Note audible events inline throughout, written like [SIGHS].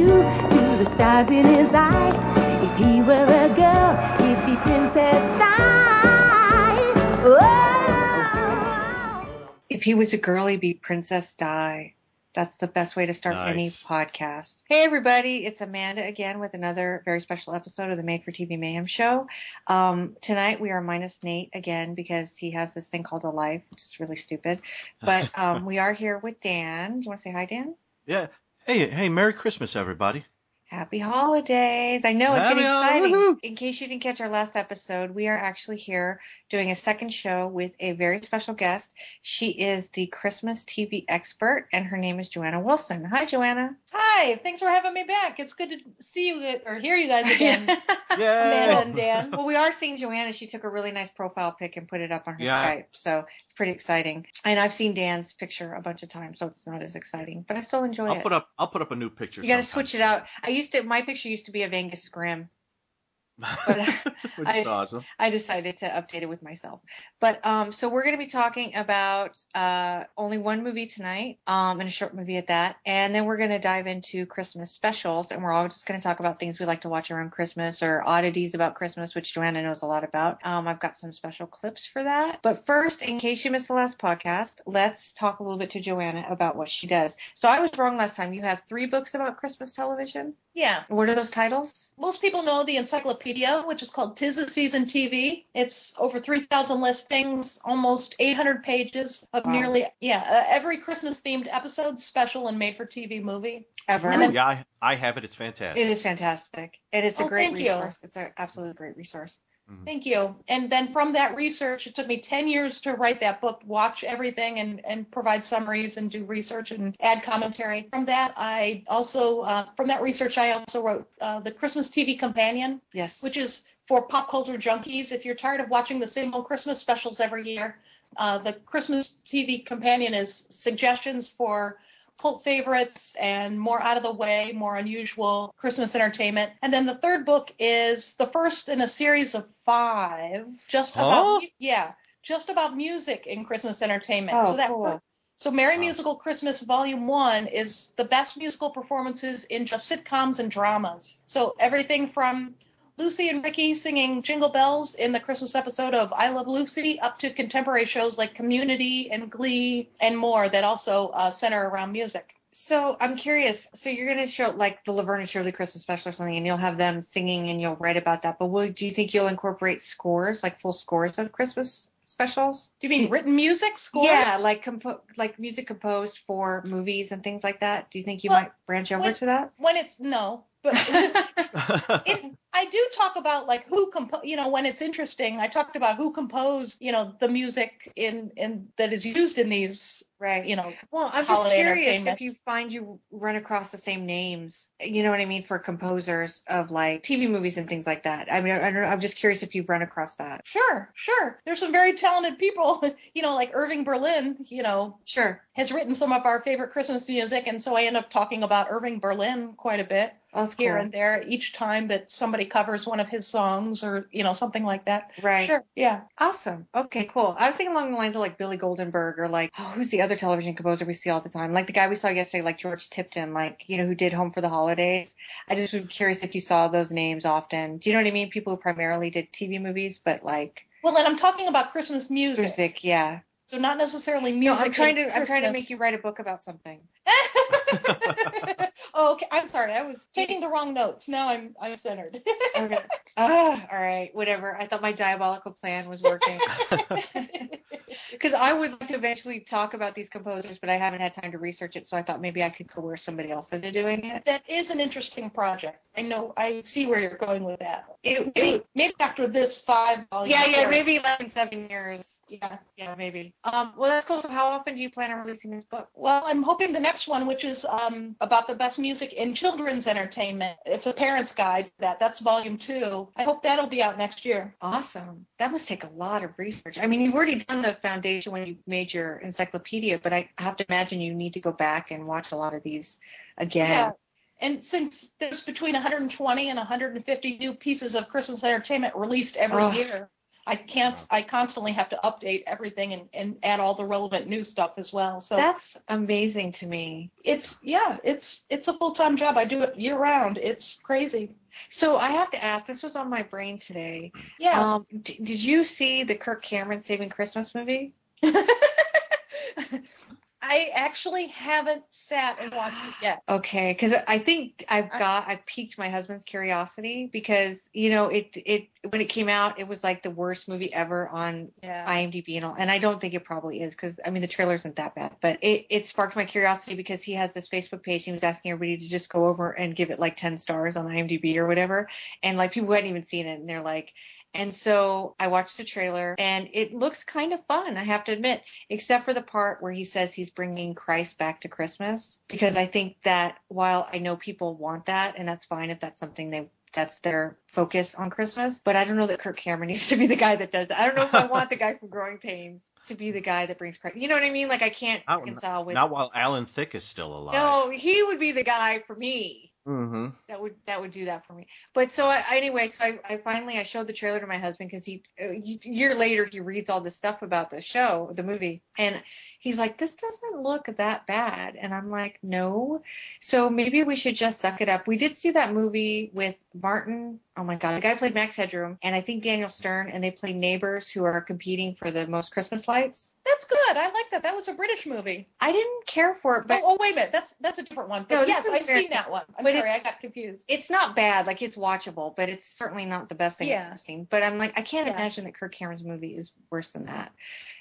shine on his shoe, to the stars in his eye. If he were a girl, he'd be Princess Di. Oh. If he was a girl, he'd be Princess Di. That's the best way to start any podcast. Hey, everybody. It's Amanda again with another very special episode of the Made for TV Mayhem show. Um, tonight we are minus Nate again because he has this thing called a life, which is really stupid. But [LAUGHS] um, we are here with Dan. Do you want to say hi, Dan? Yeah. Hey, hey, Merry Christmas, everybody. Happy holidays. I know it's Happy getting exciting. In case you didn't catch our last episode, we are actually here doing a second show with a very special guest. She is the Christmas TV expert, and her name is Joanna Wilson. Hi, Joanna. Hi, thanks for having me back. It's good to see you or hear you guys again, [LAUGHS] Amanda Yeah. and Dan. well, we are seeing Joanna. She took a really nice profile pic and put it up on her Yeah. Skype, so it's pretty exciting. And I've seen Dan's picture a bunch of times, so it's not as exciting, but I still enjoy it. I'll put up. I'll put up a new picture. you got to sometime switch it out. I used to. My picture used to be a Angus Scrimm. [LAUGHS] But Which I- is awesome. I decided to update it with myself. But um, so we're going to be talking about uh, only one movie tonight, um, and a short movie at that, and then we're going to dive into Christmas specials, and we're all just going to talk about things we like to watch around Christmas or oddities about Christmas, which Joanna knows a lot about. Um, I've got some special clips for that. But first, in case you missed the last podcast, let's talk a little bit to Joanna about what she does. So I was wrong last time. You have three books about Christmas television. Yeah, What are those titles? most people know the encyclopedia, which is called Tis the Season TV. It's over 3,000 listings, almost 800 pages of Wow. nearly, yeah, uh, every Christmas themed episode, special, and made for TV movie. Ever. Then- yeah, I, I have it. It's fantastic. It is fantastic, and it's a Oh, great thank you. resource. It's an absolutely great resource. Thank you. And then from that research, it took me 10 years to write that book, watch everything and, and provide summaries and do research and add commentary. From that, I also, uh, from that research, I also wrote uh, the Christmas TV Companion, Yes. which is for pop culture junkies. If you're tired of watching the same old Christmas specials every year, uh, the Christmas TV Companion is suggestions for cult favorites and more out of the way, more unusual Christmas entertainment. And then the third book is the first in a series of five, just Huh? about yeah, just about music in Christmas entertainment. Oh, so that cool. so Merry Wow. Musical Christmas Volume 1 is the best musical performances in just sitcoms and dramas. So everything from Lucy and Ricky singing Jingle Bells in the Christmas episode of I Love Lucy up to contemporary shows like Community and Glee and more that also uh, center around music. So I'm curious. So you're going to show like the Laverne and Shirley Christmas special or something, and you'll have them singing, and you'll write about that. But will, do you think you'll incorporate scores, like full scores of Christmas specials? Do you mean written music scores? Yeah, like compo- like music composed for movies and things like that. Do you think you Well, might branch over when- to that? when it's no, but [LAUGHS] it, I do talk about like who compo you know when it's interesting I talked about who composed you know the music in in that is used in these Right. you know Well, I'm just curious if you find you run across the same names, you know what I mean, for composers of like TV movies and things like that. I mean, I, I I'm just curious if you've run across that. sure sure there's some very talented people [LAUGHS] you know like Irving Berlin you know Sure. has written some of our favorite Christmas music and so I end up talking about Irving Berlin quite a bit that's here cool. and there each time that somebody covers one of his songs or you know something like that Right. sure yeah Awesome. Okay, cool. I was thinking along the lines of like Billy Goldenberg or like, oh, who's the other television composer we see all the time? Like the guy we saw yesterday, like George Tipton, like, you know, who did Home for the Holidays. I just was curious if you saw those names often. Do you know what I mean? People who primarily did TV movies, but like well and I'm talking about Christmas music music, yeah. so not necessarily music. No, I'm trying in to I'm trying to make you write a book about something. [LAUGHS] [LAUGHS] oh, okay. I'm sorry. I was taking the wrong notes. Now I'm I'm centered. Okay. Ah, all right, whatever. I thought my diabolical plan was working. [LAUGHS] Because I would like to eventually talk about these composers, but I haven't had time to research it, so I thought maybe I could coerce somebody else into doing it. that is an interesting project. I know. I see where you're going with that. It- Maybe, it- maybe after this five volume. yeah, yeah, series. maybe like in seven years. Yeah. Yeah, maybe. Um, well, that's cool. So, how often do you plan on releasing this book? Well, I'm hoping the next one, which is um, about the best music in children's entertainment. It's a parent's guide. to That that's volume two. I hope that'll be out next year. Awesome. That must take a lot of research. I mean, you've already done the foundation when you made your encyclopedia, but I have to imagine you need to go back and watch a lot of these again. Yeah. And since there's between 120 and 150 new pieces of Christmas entertainment released every Ugh. year, I can't. I constantly have to update everything and, and add all the relevant new stuff as well. So That's amazing to me. it's yeah, it's it's a full time job. I do it year round. It's crazy. So I have to ask, this was on my brain today. Yeah. Um, d- did you see the Kirk Cameron Saving Christmas movie? [LAUGHS] I actually haven't sat and watched it yet. Okay, because I think I've got I've piqued my husband's curiosity because you know it it when it came out it was like the worst movie ever on Yeah. IMDb and all, and I don't think it probably is because I mean the trailer isn't that bad, but it it sparked my curiosity because he has this Facebook page. He was asking everybody to just go over and give it like ten stars on IMDb or whatever, and like people who hadn't even seen it, and they're like. And so I watched the trailer and it looks kind of fun, I have to admit, except for the part where he says he's bringing Christ back to Christmas. Because I think that while I know people want that, and that's fine if that's something they that's their focus on Christmas. But I don't know that Kirk Cameron [LAUGHS] needs to be the guy that does that. I don't know if I want the guy from Growing Pains to be the guy that brings Christ. You know what I mean? Like I can't Not- reconcile with. Not while Alan Thicke is still alive. no, he would be the guy for me Mm-hmm. that would that would do that for me. But so I, anyway, so I, I finally I showed the trailer to my husband because he a year later he reads all this stuff about the show, the movie, and he's like, "This doesn't look that bad," and I'm like, "No." So maybe we should just suck it up. We did see that movie with Martin. Oh my God, the guy played Max Headroom, and I think Daniel Stern, and they played neighbors who are competing for the most Christmas lights. That's good. I like that. That was a British movie. I didn't care for it, but oh, oh, wait a minute. That's that's a different one. But No, yes, I've seen that one. I'm sorry, I got confused. it's not bad. Like it's watchable, but it's certainly not the best thing Yeah. I've ever seen. But I'm like, I can't Yeah. imagine that Kirk Cameron's movie is worse than that,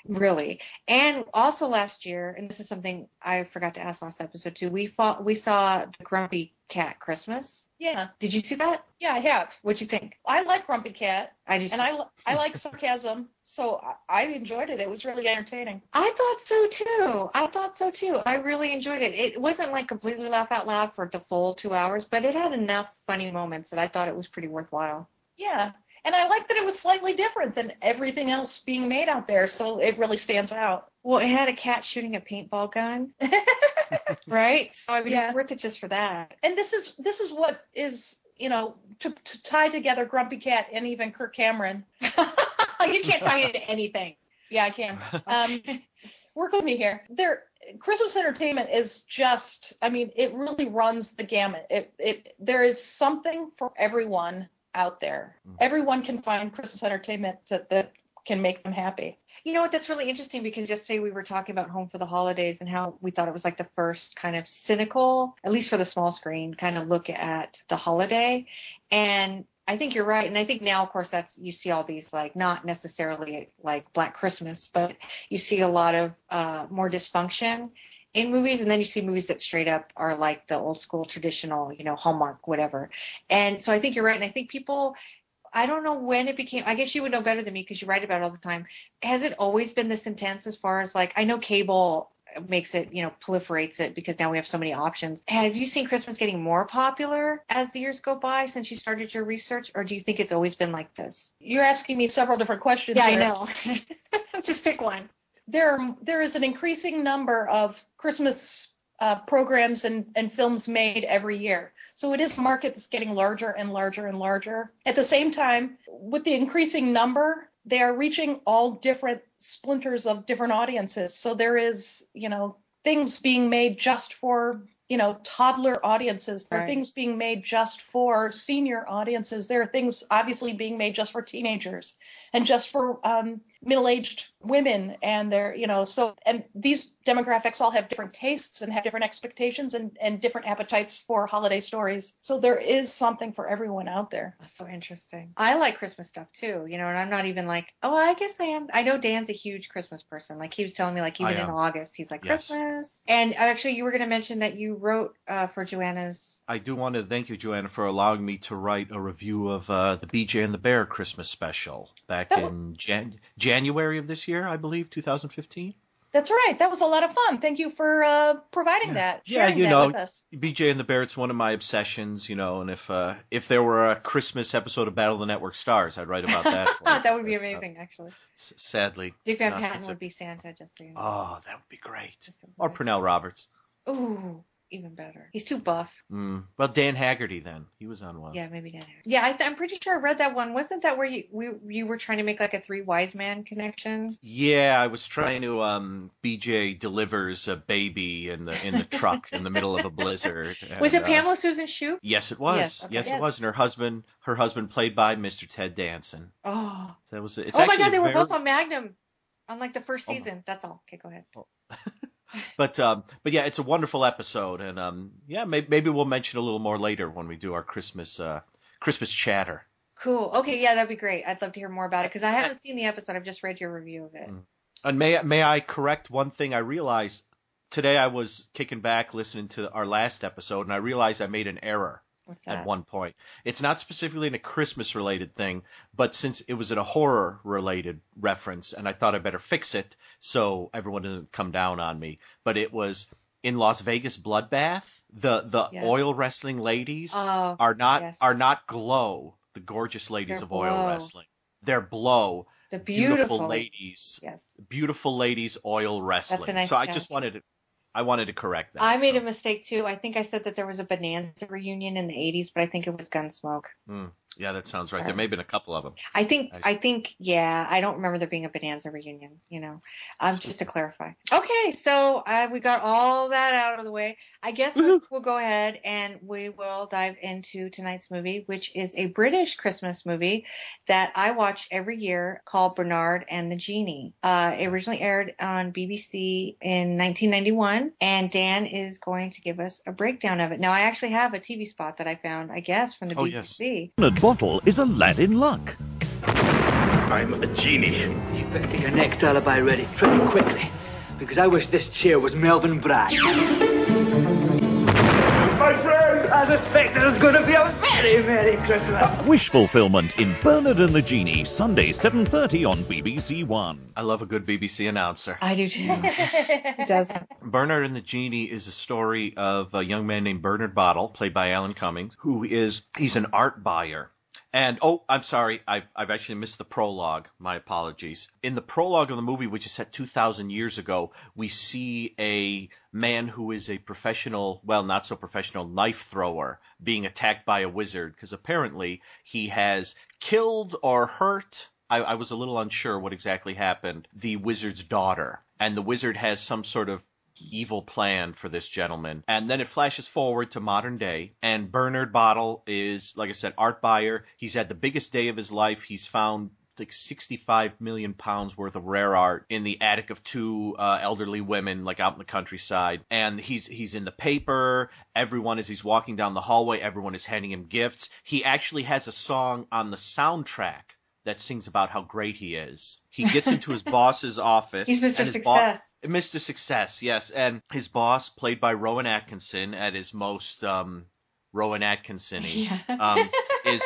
really. And also last year, and this is something I forgot to ask last episode too. We fought, we saw the Grumpy Cat Christmas. Yeah, Did you see that? yeah, I have. What'd you think? I like Grumpy Cat, I did. and I I like sarcasm, so I, I enjoyed it. It was really entertaining. I thought so too. I thought so too. I really enjoyed it. It wasn't like completely laugh out loud for the full two hours, but it had enough funny moments that I thought it was pretty worthwhile. Yeah, and I like that it was slightly different than everything else being made out there, so it really stands out. Well, it had a cat shooting a paintball gun, [LAUGHS] right? So I mean, Yeah. it's worth it just for that. and this is this is what is you know to, to tie together Grumpy Cat and even Kirk Cameron. [LAUGHS] you can't tie it to anything. Yeah, I can. Um, work with me here. There, Christmas entertainment is just. I mean, it really runs the gamut. It it there is something for everyone out there. Mhm. Everyone can find Christmas entertainment that, that can make them happy. You know what? That's really interesting because yesterday we were talking about Home for the Holidays and how we thought it was like the first kind of cynical, at least for the small screen, kind of look at the holiday. And I think you're right. And I think now, of course, that's you see all these like not necessarily like Black Christmas, but you see a lot of uh, more dysfunction in movies and then you see movies that straight up are like the old school traditional you know hallmark whatever. And so i think you're right and i think people i don't know when it became i guess you would know better than me because you write about it all the time. Has it always been this intense as far as like i know cable makes it you know proliferates it because now we have so many options. Have you seen christmas getting more popular as the years go by since you started your research or do you think it's always been like this? You're asking me several different questions. yeah i know. [LAUGHS] Just pick one. There there is an increasing number of Christmas uh, programs and, and films made every year. So it is a market that's getting larger and larger and larger. At the same time, with the increasing number, they are reaching all different splinters of different audiences. So there is, you know, things being made just for, you know, toddler audiences. There are Right. things being made just for senior audiences. There are things obviously being made just for teenagers and just for um, middle-aged women and they're you know so and these demographics all have different tastes and have different expectations and, and different appetites for holiday stories so there is something for everyone out there That's so interesting. I like Christmas stuff too, you know, and I'm not even like, oh, I guess I am. I know Dan's a huge Christmas person. Like he was telling me, like even in. August, he's like Yes. Christmas. And actually, you were going to mention that you wrote uh, for Joanna's. I do want to thank you, Joanna, for allowing me to write a review of uh, the BJ and the Bear Christmas special back Oh. in Jan- January of this year, I believe, 2015. that's right that was a lot of fun thank you for uh, providing that Yeah, you that know, BJ and the Bear, it's one of my obsessions, you know, and if uh, if there were a Christmas episode of Battle of the Network Stars, I'd write about that. For [LAUGHS] that would be But, uh, amazing, actually. s- sadly. Dick Van Patten would be Santa, just so you know. Oh, that would be great. So you Or know. Pernell Roberts. Ooh, even better. He's too buff. Mm. Well, Dan Haggerty then he was on one. Yeah, maybe Dan. Haggerty. Yeah, I th- I'm pretty sure I read that one. Wasn't that where you we you were trying to make like a three wise man connection? Yeah, I was trying to. Um, BJ delivers a baby in the in the truck in the middle of a blizzard. [LAUGHS] was and, it uh, Pamela Susan Shoop? Yes, it was. Yes, Yes, okay. it was. And her husband, her husband played by Mr. Ted Danson. Oh, So that was. It's oh my God, they were very- both on Magnum, on like the first Oh season. That's all. Okay, go ahead. [LAUGHS] But um, but yeah, it's a wonderful episode, and um, yeah, maybe, maybe we'll mention a little more later when we do our Christmas uh Christmas chatter. Cool. Okay, yeah, that'd be great. I'd love to hear more about it because I haven't seen the episode. I've just read your review of it. Mm. And may may I correct one thing? I realized today I was kicking back listening to our last episode, and I realized I made an error What's that? at one point. It's not specifically in a Christmas related thing, but since it was in a horror related reference, and I thought I better fix it so everyone doesn't come down on me. But it was in Las Vegas Bloodbath. The the Yes. oil wrestling ladies Oh, are not yes. are not glow, the gorgeous ladies They're of oil blow. wrestling. They're blow, the beautiful, beautiful, ladies, Yes. beautiful ladies oil wrestling. nice so I just wanted to I wanted to correct that. I made so. a mistake too. I think I said that there was a Bonanza reunion in the 80s, but I think it was Gunsmoke. Yeah, that sounds right. Sorry. There may have been a couple of them. I think, I I think, yeah, I don't remember there being a Bonanza reunion, you know, um, just to clarify. Okay, so uh, we got all that out of the way. I guess we'll, we'll go ahead and we will dive into tonight's movie, which is a British Christmas movie that I watch every year called Bernard and the Genie. Uh, it originally aired on BBC in 1991, and Dan is going to give us a breakdown of it. Now, I actually have a TV spot that I found, I guess, from the Oh, yes. BBC. Bernard Bottle is a lad in luck. I'm a genie. You better get your next alibi ready pretty quickly, because I wish this chair was Melvin Bragg. My friend! I suspect there's going to be a very Merry Christmas. Wish fulfillment in Bernard and the Genie, Sunday 7.30 on BBC One. I love a good BBC announcer. I do too. [LAUGHS] Who doesn't? Bernard and the Genie is a story of a young man named Bernard Bottle, played by Alan Cummings, who is he's an art buyer. And oh, I'm sorry, I've I've actually missed the prologue. My apologies. In the prologue of the movie, which is set 2,000 years ago, we see a man who is a professional, well, not so professional knife thrower being attacked by a wizard because apparently he has killed or hurt. I, I was a little unsure what exactly happened. The wizard's daughter, and the wizard has some sort of evil plan for this gentleman. And then it flashes forward to modern day, and Bernard Bottle is, like I said, art buyer. He's had the biggest day of his life. He's found like 65 million pounds worth of rare art in the attic of two uh, elderly women like out in the countryside and he's he's in the paper everyone as he's walking down the hallway everyone is handing him gifts he actually has a song on the soundtrack that sings about how great he is he [LAUGHS] gets into his boss's office He's and Mr. his bo- Success. Mr. Success, yes. And his boss, played by Rowan Atkinson at his most um, Rowan Atkinson Yeah. um, [LAUGHS] is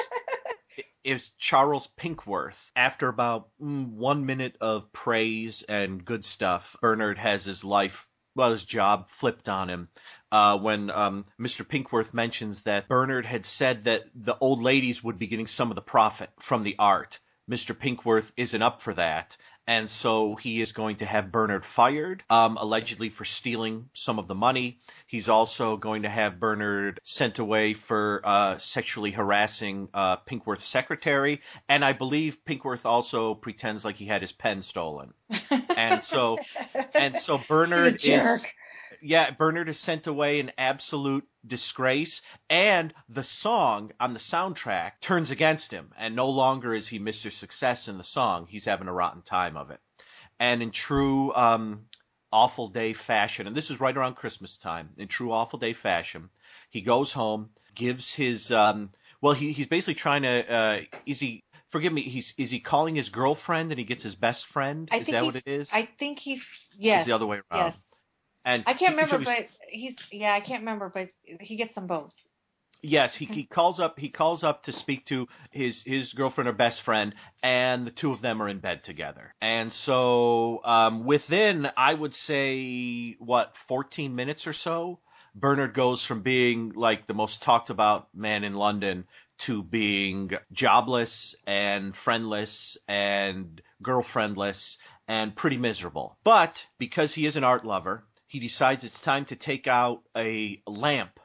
is Charles Pinkworth. After about mm, one minute of praise and good stuff, Bernard has his life, well, his job flipped on him. Uh, when um, Mr. Pinkworth mentions that Bernard had said that the old ladies would be getting some of the profit from the art. Mr. Pinkworth isn't up for that. And so he is going to have Bernard fired, um, allegedly for stealing some of the money. He's also going to have Bernard sent away for uh, sexually harassing uh, Pinkworth's secretary. And I believe Pinkworth also pretends like he had his pen stolen. [LAUGHS] And so, and so Bernard is. Yeah, Bernard is sent away in absolute disgrace, and the song on the soundtrack turns against him, and no longer is he Mr. Success in the song. He's having a rotten time of it. And in true um, awful day fashion, and this is right around Christmas time, in true awful day fashion, he goes home, gives his um, well, he, he's basically trying to uh, is he forgive me, he's is he calling his girlfriend and he gets his best friend? I is that what it is? I think he's yes. the other way around. Yes. And I can't remember, but he's yeah, I can't remember, but he gets them both. Yes, he, he calls up he calls up to speak to his his girlfriend or best friend, and the two of them are in bed together. And so um, within I would say what fourteen minutes or so, Bernard goes from being like the most talked about man in London to being jobless and friendless and girlfriendless and pretty miserable. But because he is an art lover, he decides it's time to take out a lamp,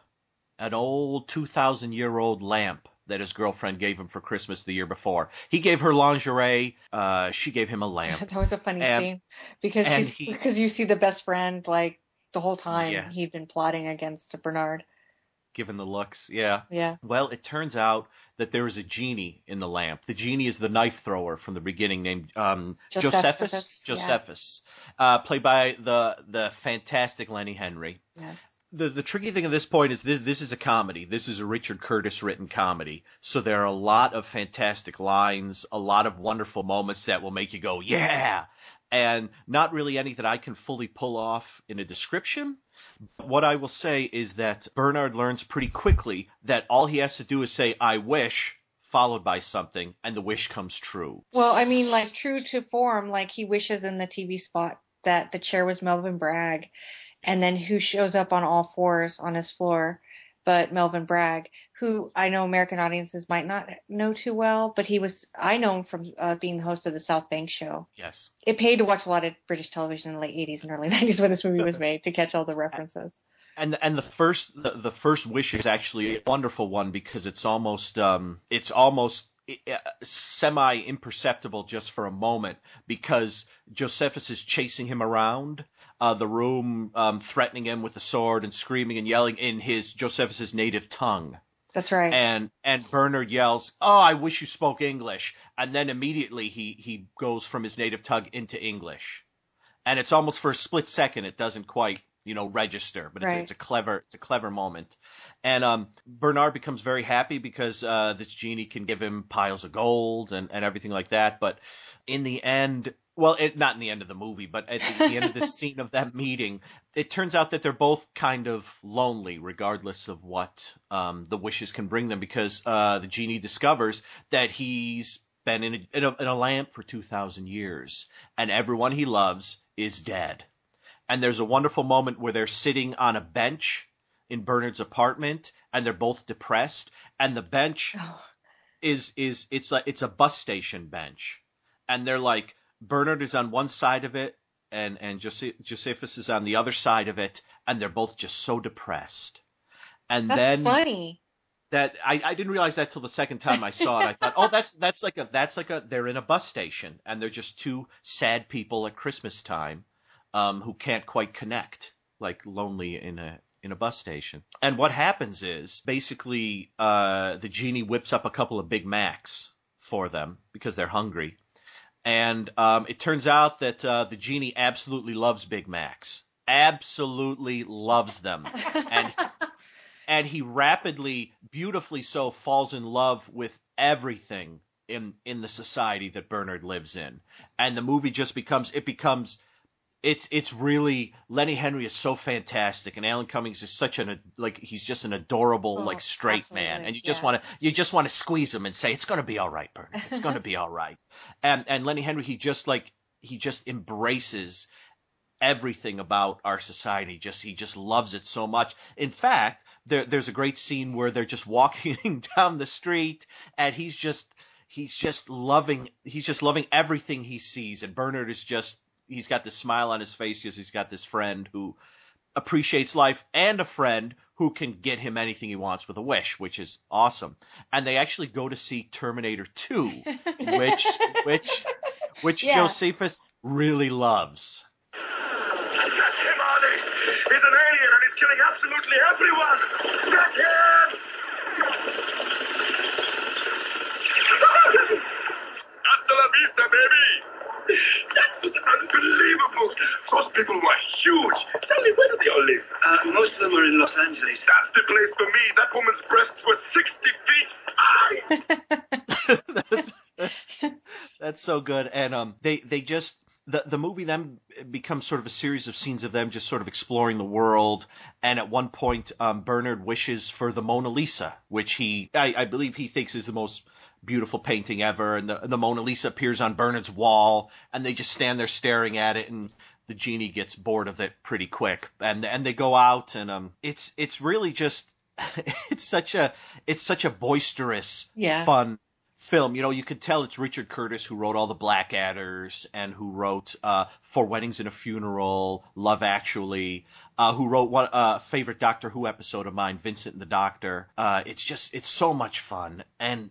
an old 2,000 year old lamp that his girlfriend gave him for Christmas the year before. He gave her lingerie. Uh, she gave him a lamp. [LAUGHS] That was a funny And- scene because he- because you see the best friend like the whole time Yeah. he'd been plotting against Bernard. Given the looks, yeah. Yeah. Well, it turns out that there is a genie in the lamp. The genie is the knife thrower from the beginning, named um, Josephus, Josephus. yeah. Uh, played by the the fantastic Lenny Henry. Yes. the the tricky thing at this point is this, this is a comedy. This is a Richard Curtis written comedy. So there are a lot of fantastic lines, a lot of wonderful moments that will make you go, yeah. And not really any that I can fully pull off in a description. What I will say is that Bernard learns pretty quickly that all he has to do is say, I wish, followed by something, and the wish comes true. Well, I mean, like true to form, like he wishes in the TV spot that the chair was Melvin Bragg, and then who shows up on all fours on his floor, but Melvin Bragg, who I know American audiences might not know too well, but he was I know him from uh, being the host of the South Bank Show. Yes. It paid to watch a lot of British television in the late '80s and early [LAUGHS] '90s when this movie was made to catch all the references. and and the first the, the first wish is actually a wonderful one because it's almost um it's almost semi imperceptible just for a moment because Josephus is chasing him around uh, the room, um, threatening him with a sword and screaming and yelling in his Josephus's native tongue. That's right. And and Bernard yells, "Oh, I wish you spoke English!" And then immediately he he goes from his native tongue into English, and it's almost for a split second it doesn't quite you know register, but it's, Right. it's a clever it's a clever moment. And um, Bernard becomes very happy because uh, this genie can give him piles of gold and, and everything like that. But in the end, well, it, not in the end of the movie, but at the, the end of the [LAUGHS] scene of that meeting, it turns out that they're both kind of lonely, regardless of what um, the wishes can bring them, because uh, the genie discovers that he's been in a, in a, in a lamp for 2,000 years, and everyone he loves is dead. And there's a wonderful moment where they're sitting on a bench in Bernard's apartment, and they're both depressed, and the bench Oh, is is it's like it's a bus station bench, and they're like Bernard is on one side of it, and and Jose- Josephus is on the other side of it, and they're both just so depressed. And that's then funny. that I, I didn't realize that till the second time I saw it. I thought, oh, that's that's like a that's like a they're in a bus station and they're just two sad people at Christmas time, um, who can't quite connect, like lonely in a in a bus station. And what happens is basically uh, the genie whips up a couple of Big Macs for them because they're hungry, and um, it turns out that uh, the genie absolutely loves Big Macs, absolutely loves them, and [LAUGHS] and he rapidly, beautifully so, falls in love with everything in in the society that Bernard lives in, and the movie just becomes it becomes. It's it's really Lenny Henry is so fantastic, and Alan Cummings is such an like he's just an adorable Oh, like straight man, and you just yeah. want to you just want to squeeze him and say it's going to be all right, Bernard, it's going to be all right, [LAUGHS] and and Lenny Henry he just like he just embraces everything about our society. Just he just loves it so much. In fact, there, there's a great scene where they're just walking [LAUGHS] down the street, and he's just he's just loving he's just loving everything he sees, and Bernard is just he's got this smile on his face because he's got this friend who appreciates life and a friend who can get him anything he wants with a wish, which is awesome. And they actually go to see Terminator 2, [LAUGHS] which which which Yeah. Josephus really loves. Get him, Arnie! He's an alien and he's killing absolutely everyone! Get him! Hasta la vista, baby! That was unbelievable! Those people were huge! Tell me, where do they all live? Uh, most of them are in Los Angeles. That's the place for me! That woman's breasts were 60 feet high! [LAUGHS] that's, that's, that's so good. And um, they they just the the movie then becomes sort of a series of scenes of them just sort of exploring the world. And at one point, um, Bernard wishes for the Mona Lisa, which he I, I believe he thinks is the most beautiful painting ever. And the the Mona Lisa appears on Bernard's wall, and they just stand there staring at it and. The genie gets bored of it pretty quick, and and they go out, and um, it's it's really just, [LAUGHS] it's such a it's such a boisterous, Yeah. fun film. You know, you could tell it's Richard Curtis who wrote all the Blackadders and who wrote uh, Four Weddings and a Funeral, Love Actually, uh, who wrote one uh, favorite Doctor Who episode of mine, Vincent and the Doctor. Uh, it's just it's so much fun, and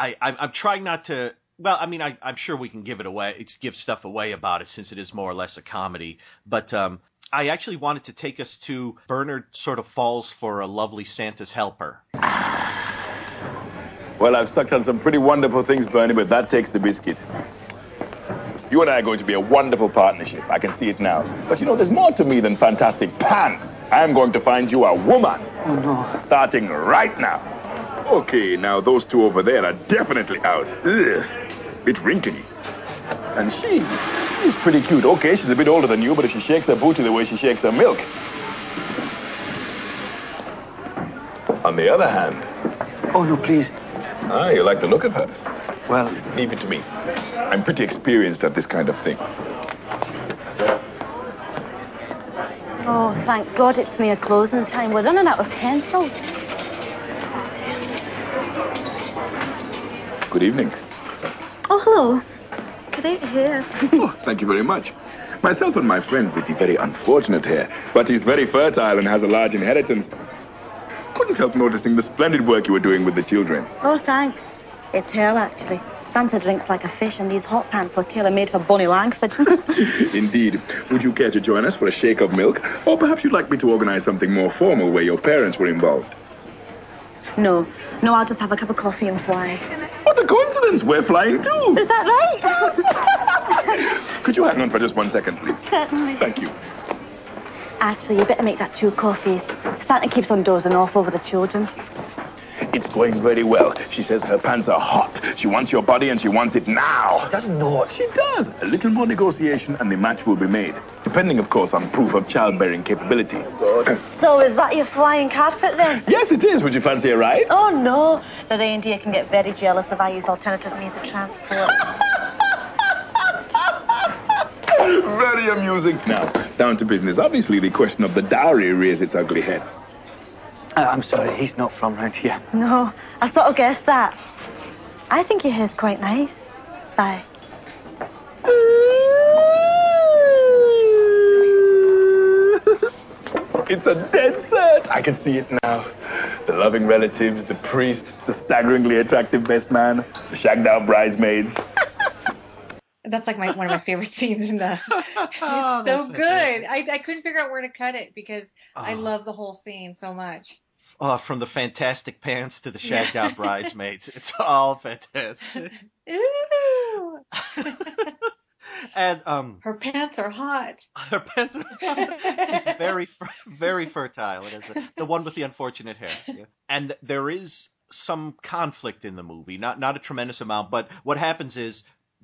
I I'm, I'm trying not to. Well, I mean, I, I'm sure we can give it away, give stuff away about it since it is more or less a comedy. But um, I actually wanted to take us to Bernard sort of falls for a lovely Santa's helper. Well, I've sucked on some pretty wonderful things, Bernie, but that takes the biscuit. You and I are going to be a wonderful partnership. I can see it now. But you know, there's more to me than fantastic pants. I'm going to find you a woman. Oh, no. Starting right now. Okay, now those two over there are definitely out. Ugh, bit wrinkly. And she, she's pretty cute. Okay, she's a bit older than you, but if she shakes her booty the way she shakes her milk. On the other hand, Oh, no, please. ah, you like the look of her. Well, Leave it to me. I'm pretty experienced at this kind of thing. Oh, thank God it's near closing time. We're running out of pencils. Good evening. Oh, hello. Great hair. [LAUGHS] Oh, thank you very much. Myself and my friend with the very unfortunate hair, but he's very fertile and has a large inheritance. Couldn't help noticing the splendid work you were doing with the children. oh, thanks. It's hell, actually. Santa drinks like a fish, and these hot pants were tailor-made for Bonnie Langford. [LAUGHS] [LAUGHS] Indeed. Would you care to join us for a shake of milk? Or perhaps you'd like me to organize something more formal where your parents were involved? No, no, I'll just have a cup of coffee and fly. What a coincidence! We're flying too! Is that right? [LAUGHS] Could you hang on for just one second, please? Certainly. Thank you. Actually, you better make that two coffees. Santa keeps on dozing off over the children. It's going very well. She says her pants are hot. She wants your body and she wants it now. she doesn't know it. She does. A little more negotiation and the match will be made. Depending, of course, on proof of childbearing capability. So is that your flying carpet then? yes, it is. Would you fancy a ride? Oh no, the reindeer can get very jealous if I use alternative means of transport. [LAUGHS] Very amusing. Now, down to business. Obviously, the question of the dowry rears its ugly head. I- I'm sorry, he's not from round here. No, I sort of guessed that. I think your hair's quite nice. Bye. [LAUGHS] It's a dead cert. I can see it now. The loving relatives, the priest, the staggeringly attractive best man, the shagged out bridesmaids. [LAUGHS] That's like my one of my favorite scenes in the. [LAUGHS] [LAUGHS] It's Oh, so good. I, I couldn't figure out where to cut it because I Oh. love the whole scene so much. Uh, from the fantastic pants to the shagged out bridesmaids, it's all fantastic. Ooh, And um, her pants are hot. her pants are [LAUGHS] He's very, very fertile. It is the one with the unfortunate hair. Yeah. [LAUGHS] And there is some conflict in the movie, not not a tremendous amount, but what happens is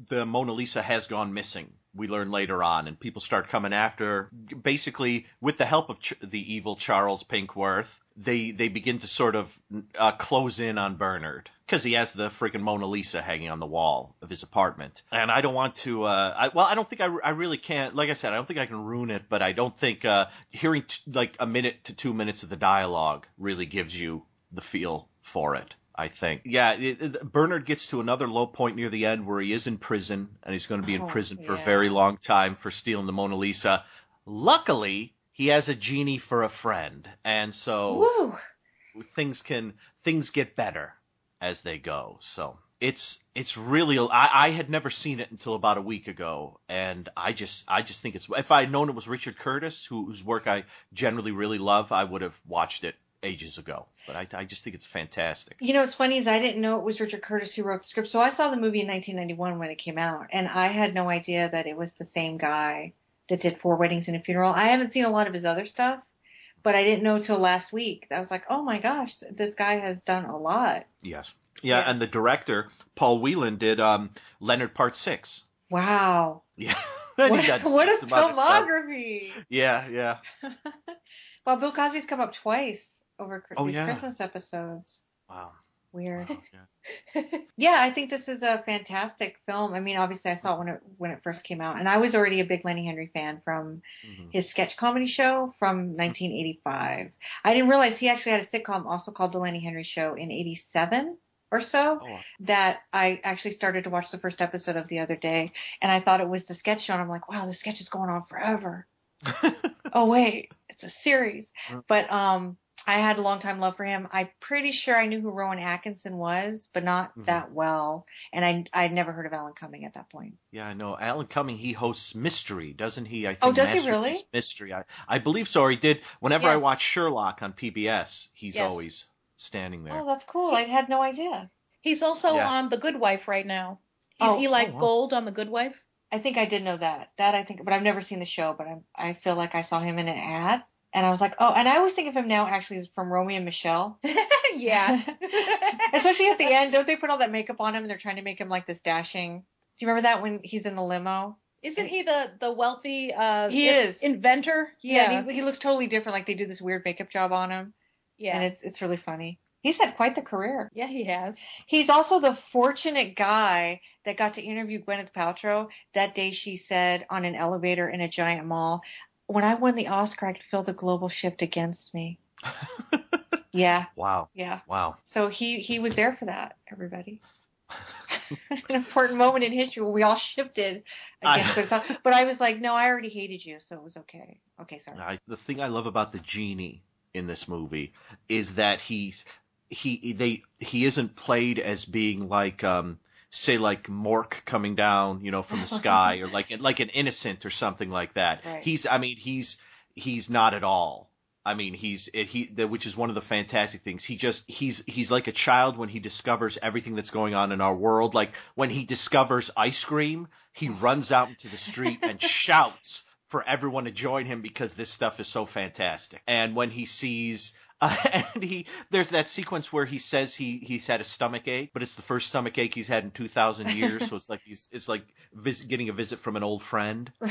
the Mona Lisa has gone missing. We learn later on, and people start coming after. Basically, with the help of Ch- the evil Charles Pinkworth, they they begin to sort of uh, close in on Bernard because he has the freaking Mona Lisa hanging on the wall of his apartment. And I don't want to. Uh, I, well, I don't think I, I really can't. Like I said, I don't think I can ruin it, but I don't think uh, hearing t- like a minute to two minutes of the dialogue really gives you the feel for it. I think. Yeah, it, it- Bernard gets to another low point near the end where he is in prison and he's going to be in Oh, prison for a very long time for stealing the Mona Lisa. Luckily, he has a genie for a friend, and so Woo! things can things get better as they go. So it's it's really I, I had never seen it until about a week ago, and I just I just think it's if I had known it was Richard Curtis, who, whose work I generally really love, I would have watched it ages ago. But I I just think it's fantastic. You know, what's funny is I didn't know it was Richard Curtis who wrote the script. So I saw the movie in 1991 when it came out, and I had no idea that it was the same guy that did Four Weddings and a Funeral. I haven't seen a lot of his other stuff, but I didn't know till last week. I was like, oh my gosh, this guy has done a lot. Yes. Yeah, Yeah. and the director Paul Weiland did um, Leonard Part Six. Wow. Yeah, [LAUGHS] What, what a some other stuff. filmography. Yeah, yeah. [LAUGHS] Well, Bill Cosby's come up twice over Oh, these yeah. Christmas episodes. Wow. Weird. Wow, yeah. [LAUGHS] yeah, I think this is a fantastic film. I mean, obviously, I saw it when it when it first came out, and I was already a big Lenny Henry fan from Mhm. his sketch comedy show from 1985. I didn't realize he actually had a sitcom also called The Lenny Henry Show in '87. or so Oh. that I actually started to watch the first episode of the other day, and I thought it was the sketch show, and I'm like, wow, the sketch is going on forever. [LAUGHS] oh wait, it's a series. Mm. But um, I had a long time love for him. I'm pretty sure I knew who Rowan Atkinson was, but not Mhm. that well, and I I'd never heard of Alan Cumming at that point. Yeah, I know. Alan Cumming, he hosts Mystery, doesn't he? I think Oh, does he really? Mystery. I, I believe so. Or he did. Whenever I Yes. watch Sherlock on PBS, he's Yes. always standing there. Oh, that's cool. I had no idea. He's also Yeah. on The Good Wife right now. Is Oh, he like oh, wow. gold on The Good Wife? I think I did know that. That I think, but I've never seen the show. But I I feel like I saw him in an ad, and I was like, oh. And I always think of him now actually as from Romy and Michele. [LAUGHS] yeah. [LAUGHS] Especially at the end, don't they put all that makeup on him and they're trying to make him like this dashing? Do you remember that when he's in the limo? Isn't he the the wealthy uh He is. inventor? Yeah, Yeah. he, he looks totally different. Like they do this weird makeup job on him, yeah. and it's it's really funny. He's had quite the career. yeah, he has. He's also the fortunate guy that got to interview Gwyneth Paltrow that day. She said on an elevator in a giant mall, "When I won the Oscar, I could feel the global shift against me." [LAUGHS] yeah, Wow. yeah. Wow. So he he was there for that. Everybody. [LAUGHS] An important moment in history where we all shifted against I- But I was like, no, I already hated you, so it was okay. Okay, sorry. I, the thing I love about the genie in this movie is that he's he they he isn't played as being like um say like Mork coming down, you know, from the sky [LAUGHS] or like like an innocent or something like that. Right. He's I mean he's he's not at all. I mean he's he the, which is one of the fantastic things. He just he's he's like a child when he discovers everything that's going on in our world. Like when he discovers ice cream, he [LAUGHS] runs out into the street and shouts for everyone to join him because this stuff is so fantastic. And when he sees uh, [LAUGHS] and he there's that sequence where he says he he's had a stomach ache, but it's the first stomach ache he's had in 2000 years, so it's like he's it's like vis- getting a visit from an old friend. [LAUGHS]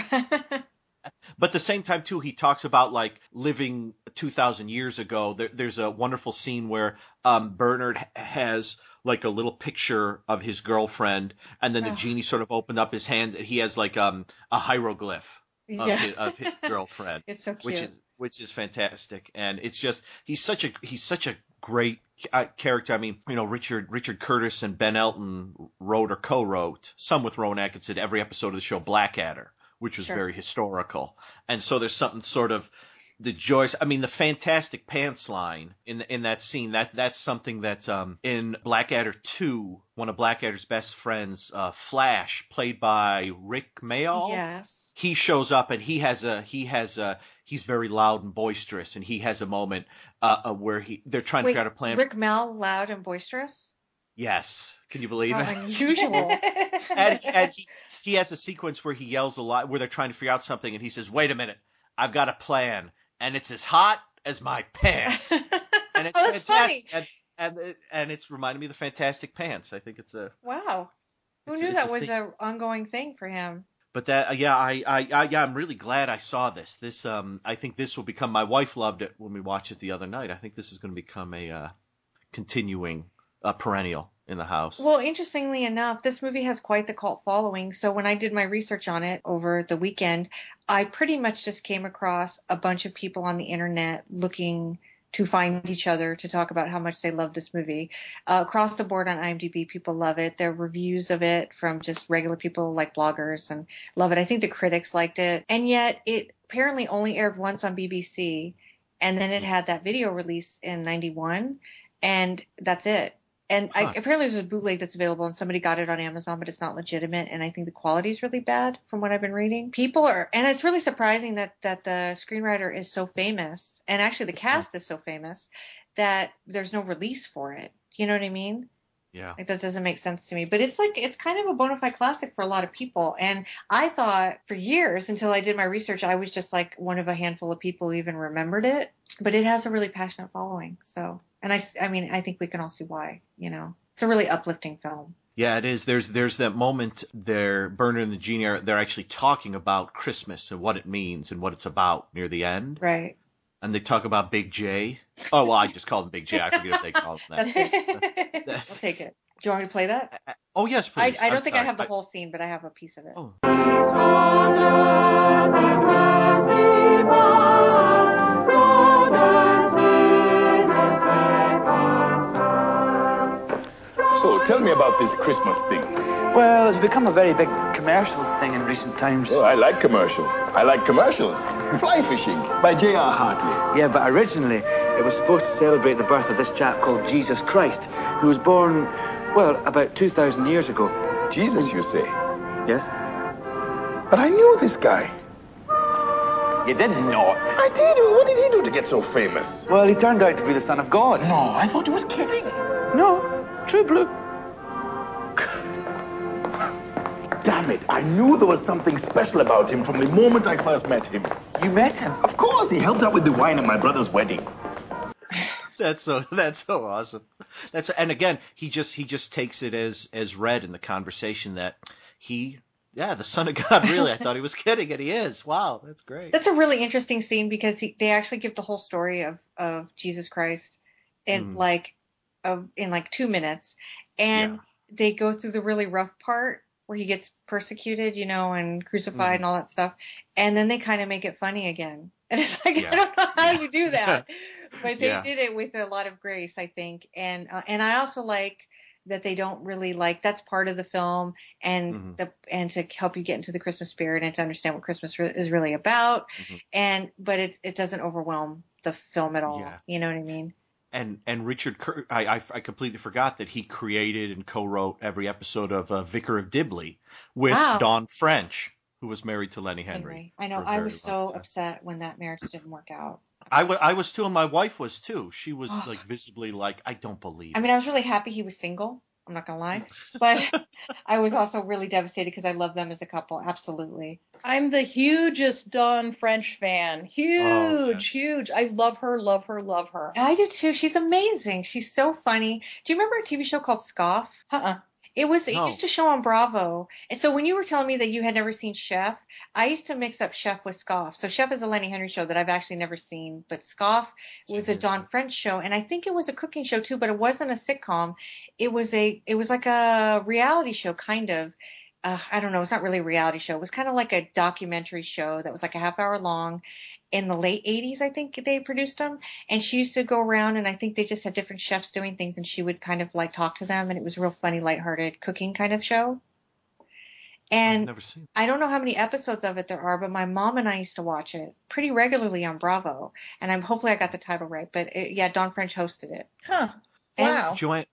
But at the same time too, he talks about like living 2000 years ago. There, there's a wonderful scene where um, Bernard has like a little picture of his girlfriend, and then the Oh. genie sort of opened up his hand, and he has like um a hieroglyph of, yeah. his, of his [LAUGHS] girlfriend it's so cute. which is which is fantastic. And it's just he's such a he's such a great uh, character. I mean you know richard richard curtis and ben elton wrote or co-wrote some with rowan atkinson every episode of the show blackadder which was Sure. very historical. And so there's something sort of the joys i mean the fantastic pants line in in that scene that that's something that um in blackadder 2 one of blackadder's best friends uh flash played by rick mayall yes. he shows up and he has a he has a he's very loud and boisterous and he has a moment uh, uh where he they're trying to figure out a plan Rick Mayall, loud and boisterous. yes can you believe How it unusual. [LAUGHS] and, and he, he has a sequence where he yells a lot where they're trying to figure out something and he says wait a minute i've got a plan and it's as hot as my pants [LAUGHS] and it's Oh, that's fantastic and, and and it's reminding me of the fantastic pants i think it's a wow. Who knew that a was an ongoing thing for him? But that, uh, yeah, I, I, I, yeah, I'm really glad I saw this. This, um, I think this will become. My wife loved it when we watched it the other night. I think this is going to become a uh, continuing, uh, perennial in the house. Well, interestingly enough, this movie has quite the cult following. So when I did my research on it over the weekend, I pretty much just came across a bunch of people on the internet looking to find each other to talk about how much they love this movie. Uh, across the board on IMDb, people love it. There are reviews of it from just regular people like bloggers and love it. I think the critics liked it. And yet it apparently only aired once on BBC and then it had that video release in 91 and that's it. And Huh. I, apparently there's a bootleg that's available and somebody got it on Amazon, but it's not legitimate. And I think the quality is really bad from what I've been reading. People are, and it's really surprising that, that the screenwriter is so famous and actually the cast is so famous that there's no release for it. You know what I mean? yeah, Like that doesn't make sense to me. But it's like it's kind of a bona fide classic for a lot of people. And I thought for years until I did my research, I was just like one of a handful of people who even remembered it. But it has a really passionate following. So, and I, I mean, I think we can all see why. You know, it's a really uplifting film. yeah, it is. There's, there's that moment there. Bernard and the genie are they're actually talking about Christmas and what it means and what it's about near the end, Right. and they talk about Big J. Oh well, I just called him Big J. I forget if they called him That's that. [LAUGHS] I'll take it. Do you want me to play that? Oh yes, I, please. I don't I'm think I have the whole scene, but I have a piece of it. Oh. Tell me about this Christmas thing. Well, it's become a very big commercial thing in recent times. Oh, I like commercials. I like commercials. [LAUGHS] Fly Fishing by J.R. Hartley. Yeah, but originally it was supposed to celebrate the birth of this chap called Jesus Christ, who was born, well, about 2,000 years ago. Jesus, you say? Yes? But I knew this guy. You did not. I did. What did he do to get so famous? Well, he turned out to be the son of God. No, I thought he was kidding. No, true blue. Damn it. I knew there was something special about him from the moment I first met him. You met him? Of course, he helped out with the wine at my brother's wedding. [SIGHS] That's so [LAUGHS] that's so awesome. That's and again, he just he just takes it as as read in the conversation that he yeah, the son of God really. I thought he was [LAUGHS] kidding and he is. Wow, that's great. That's a really interesting scene because he, they actually give the whole story of of Jesus Christ in Mm. like of in like 2 minutes and Yeah. they go through the really rough part where he gets persecuted, you know, and crucified Mhm. and all that stuff. And then they kind of make it funny again. [LAUGHS] And it's like Yeah. I don't know how you do that. [LAUGHS] but they Yeah. did it with a lot of grace, I think. And uh, and I also like that they don't really like that's part of the film and Mhm. the and to help you get into the Christmas spirit and to understand what Christmas re- is really about Mhm. and but it it doesn't overwhelm the film at all. Yeah. You know what I mean? And and Richard, Cur- I, I I completely forgot that he created and co-wrote every episode of uh, Vicar of Dibley with Wow. Dawn French, who was married to Lenny Henry. Henry. I know I was so time. upset when that marriage didn't work out. I I was too, and my wife was too. She was Ugh. like visibly like, I don't believe. I mean, I was really happy he was single. I'm not gonna lie, but [LAUGHS] [LAUGHS] I was also really devastated because I love them as a couple. Absolutely. I'm the hugest Dawn French fan. Oh, huge, Oh, yes. huge. I love her, love her, love her. I do too. She's amazing. She's so funny. Do you remember a TV show called Scoff? Uh-uh. It was it No. used to show on Bravo. And so when you were telling me that you had never seen Chef, I used to mix up Chef with Scoff. So Chef is a Lenny Henry show that I've actually never seen, but Scoff was a Dawn French show and I think it was a cooking show too, but it wasn't a sitcom. It was a it was like a reality show kind of. Uh, I don't know, it's not really a reality show. It was kind of like a documentary show that was like a half hour long. In the late 80s, I think they produced them. And she used to go around and I think they just had different chefs doing things and she would kind of like talk to them and it was a real funny, lighthearted cooking kind of show. I've And never seen. I don't know how many episodes of it there are, but my mom and I used to watch it pretty regularly on Bravo. And I'm hopefully I got the title right, but it, yeah, Dawn French hosted it. Huh. And- Wow. Joanne,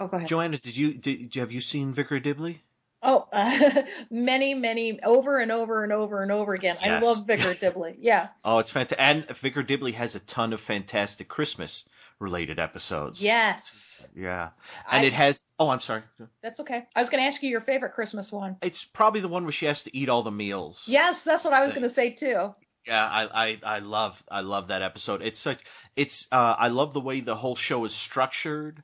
Oh, go ahead. Joanna, did you did have you seen Vicar of Dibley? Oh, uh, [LAUGHS] many, many, over and over and over and over again. I love Vicar [LAUGHS] Dibley. Yeah. Oh, it's fantastic. And Vicar Dibley has a ton of fantastic Christmas related episodes. Yes. Yeah. And I- it has oh, I'm sorry. That's okay. I was going to ask you your favorite Christmas one. It's probably the one where she has to eat all the meals. Yes, that's what I was going to say too. Yeah, I, I, I love I love that episode. It's such it's uh I love the way the whole show is structured.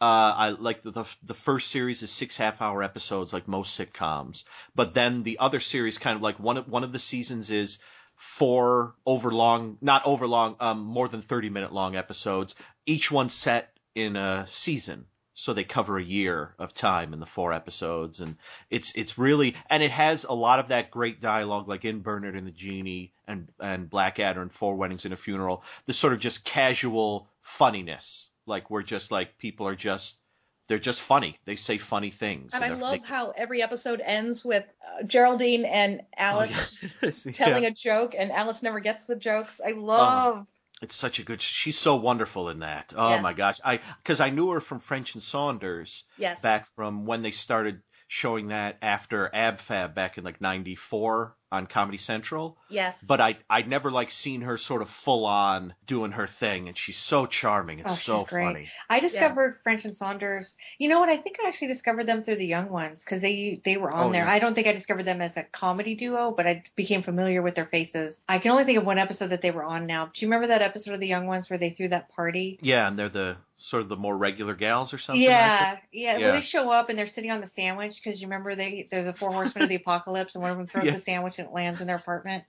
Uh, I like the, the the first series is six half hour episodes like most sitcoms, but then the other series kind of like one of one of the seasons is four over long, not over long, um, more than thirty minute long episodes. Each one set in a season, so they cover a year of time in the four episodes, and it's it's really and it has a lot of that great dialogue like in Bernard and the Genie and and Blackadder and Four Weddings and a Funeral. The sort of just casual funniness, like we're just like people are just they're just funny. They say funny things. And I love how every episode ends with uh, Geraldine and Alice Oh, [LAUGHS] yes. telling Yeah. a joke, and Alice never gets the jokes. I love. It's such a good. She's so wonderful in that. Oh Yes. my gosh, I because I knew her from French and Saunders yes. back from when they started showing that after Ab Fab back in like '94 on Comedy Central. yes. But I I'd never like seen her sort of full on doing her thing, and she's so charming. It's Oh, she's so great. funny. I discovered French and Saunders. You know what? I think I actually discovered them through the Young Ones because they they were on Oh, there. yeah. I don't think I discovered them as a comedy duo, but I became familiar with their faces. I can only think of one episode that they were on now. Do you remember that episode of the Young Ones where they threw that party? Yeah, and they're the sort of the more regular gals or something. yeah, like yeah, Yeah. Where they show up and they're sitting on the sandwich because you remember they there's a four horsemen of the apocalypse and one of them throws [LAUGHS] Yeah. a sandwich and lands in their apartment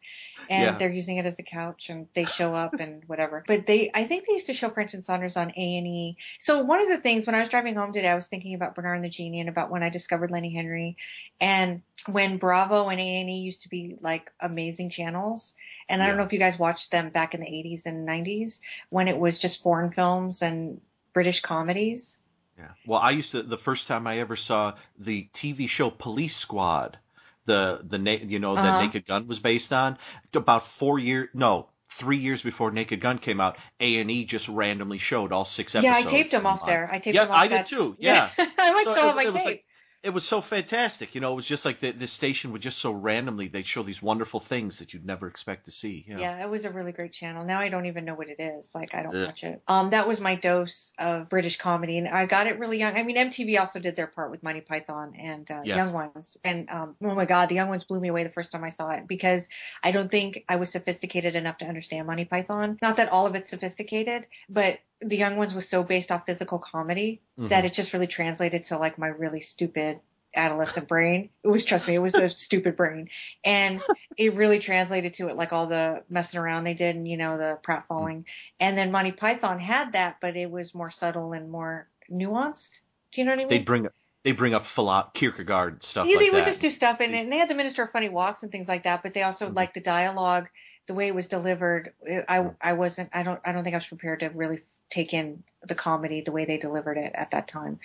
and Yeah. they're using it as a couch and they show up and whatever. But they, I think they used to show French and Saunders on A and E. So one of the things when I was driving home today, I was thinking about Bernard and the Genie and about when I discovered Lenny Henry and when Bravo and A and E used to be like amazing channels. And I don't Yeah. know if you guys watched them back in the 80s and 90s when it was just foreign films and British comedies. Yeah. Well, I used to the first time I ever saw the TV show Police Squad, the the na- you know that Uh-huh. Naked Gun was based on. About four years, no, three years before Naked Gun came out, A and E just randomly showed all six episodes. Yeah. I taped them off there. I taped yeah, them off. I did too. Yeah. [LAUGHS] I might So still have my tape. like- it was so fantastic. You know, it was just like the, this station would just so randomly they'd show these wonderful things that you'd never expect to see. You know? Yeah, it was a really great channel. Now I don't even know what it is. Like I don't Yeah. watch it. Um, that was my dose of British comedy, and I got it really young. I mean, MTV also did their part with Monty Python and uh, Yes. Young Ones, and um, oh my God, the Young Ones blew me away the first time I saw it because I don't think I was sophisticated enough to understand Monty Python. Not that all of it's sophisticated, but the Young Ones was so based off physical comedy that Mhm. it just really translated to like my really stupid adolescent brain. It was, trust me, it was a [LAUGHS] stupid brain. And it really translated to it like all the messing around they did and, you know, the pratfalling. And then Monty Python had that, but it was more subtle and more nuanced. Do you know what I mean? They bring up they bring up philo- Kierkegaard stuff yeah, like they would that. just do stuff in it. And they had the Minister of Funny Walks and things like that, but they also Mhm. like the dialogue, the way it was delivered. I, Mm. I wasn't, I don't, I don't think I was prepared to really take in the comedy the way they delivered it at that time.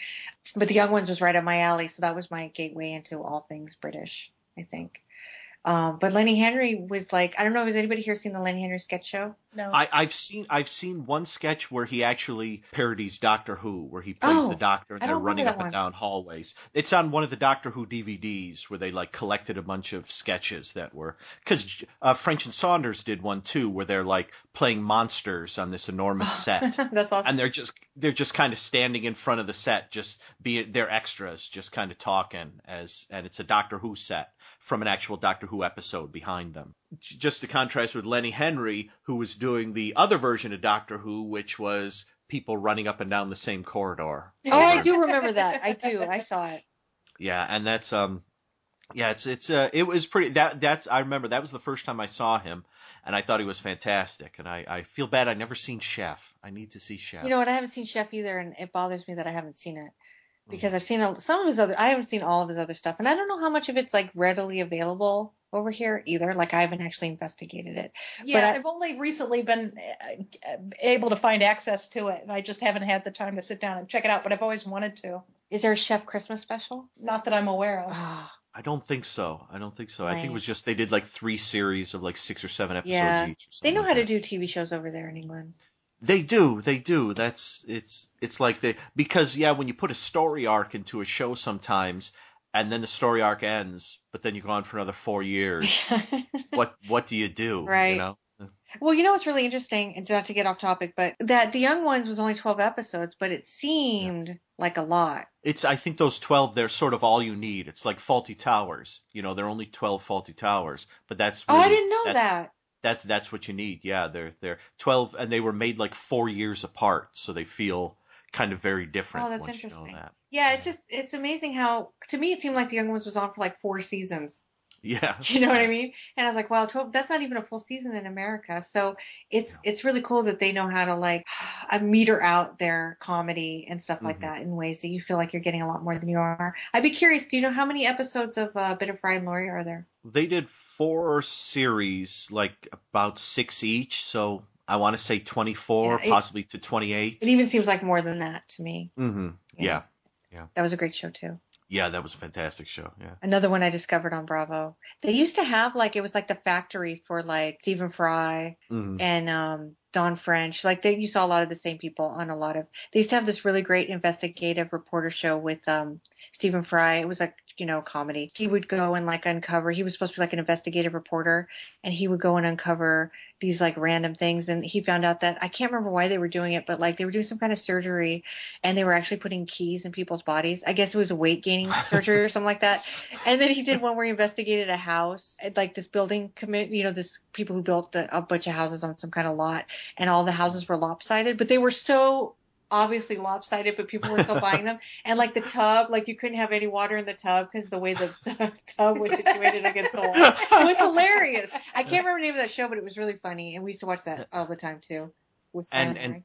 But the Young Ones was right up my alley, so that was my gateway into all things British, I think. Um, but Lenny Henry was like, I don't know, has anybody here seen the Lenny Henry sketch show? No. I, I've seen I've seen one sketch where he actually parodies Doctor Who, where he plays Oh, the Doctor and they're running up that and down hallways. It's on one of the Doctor Who DVDs where they like collected a bunch of sketches that were because uh, French and Saunders did one too, where they're like playing monsters on this enormous [LAUGHS] set. That's awesome. And they're just they're just kind of standing in front of the set, just being they're extras, just kind of talking as and it's a Doctor Who set from an actual Doctor Who episode behind them. Just to contrast with Lenny Henry, who was doing the other version of Doctor Who, which was people running up and down the same corridor. oh, I do remember that. I do. I saw it. Yeah, and that's um yeah, it's it's uh it was pretty that that's I remember that was the first time I saw him and I thought he was fantastic and I I feel bad I never seen Chef. I need to see Chef. You know what? I haven't seen Chef either, and it bothers me that I haven't seen it. Because I've seen a, some of his other. I haven't seen all of his other stuff, and I don't know how much of it's like readily available over here either. Like I haven't actually investigated it. Yeah, But I- I've only recently been uh, able to find access to it, and I just haven't had the time to sit down and check it out. But I've always wanted to. Is there a Chef Christmas special? Not that I'm aware of. Ah, I don't think so. I don't think so. I think it was just they did like three series of like six or seven episodes Yeah. each. or they know like how to do TV shows over there in England. They do. They do. That's it's it's like they because yeah, when you put a story arc into a show sometimes, and then the story arc ends, but then you go on for another four years. [LAUGHS] what what do you do? Right. You know. Well, you know what's really interesting, and not to get off topic, but that the Young Ones was only twelve episodes, but it seemed like a lot. It's I think those twelve they're sort of all you need. It's like Fawlty Towers. You know, they're only twelve Fawlty Towers, but that's oh, I didn't know that. That's that's what you need. Yeah, they're they're twelve, and they were made like four years apart, so they feel kind of very different. Oh, that's once you know interesting. that. Yeah, it's just it's amazing how to me it seemed like the Young Ones was on for like four seasons. Yeah. [LAUGHS] You know what I mean? And I was like, wow, 12, that's not even a full season in America. So it's it's really cool that they know how to like [SIGHS] uh, meter out their comedy and stuff like Mhm. that in ways that you feel like you're getting a lot more than you are. I'd be curious, do you know how many episodes of uh, Bit of Fry and Laurie are there? They did four series, like about six each. So I want to say 24, Yeah, it- possibly to 28. It even seems like more than that to me. hmm Yeah. Yeah. That was a great show too. Yeah, that was a fantastic show. Yeah. Another one I discovered on Bravo. They used to have like it was like the factory for like Stephen Fry Mhm. and um Dawn French. Like they you saw a lot of the same people on a lot of they used to have this really great investigative reporter show with um Stephen Fry. It was like, you know, comedy. He would go and like uncover he was supposed to be like an investigative reporter and he would go and uncover these like random things and he found out that I can't remember why they were doing it, but like they were doing some kind of surgery and they were actually putting keys in people's bodies. I guess it was a weight gaining [LAUGHS] surgery or something like that. And then he did one where he investigated a house, like this building commit, you know, this people who built the, a bunch of houses on some kind of lot, and all the houses were lopsided, but they were so obviously lopsided, but people were still buying them. [LAUGHS] And like the tub, like you couldn't have any water in the tub because the way the, [LAUGHS] the tub was situated against the wall. It was hilarious. I can't remember the name of that show, but it was really funny, and we used to watch that all the time too. With And- and- Henry.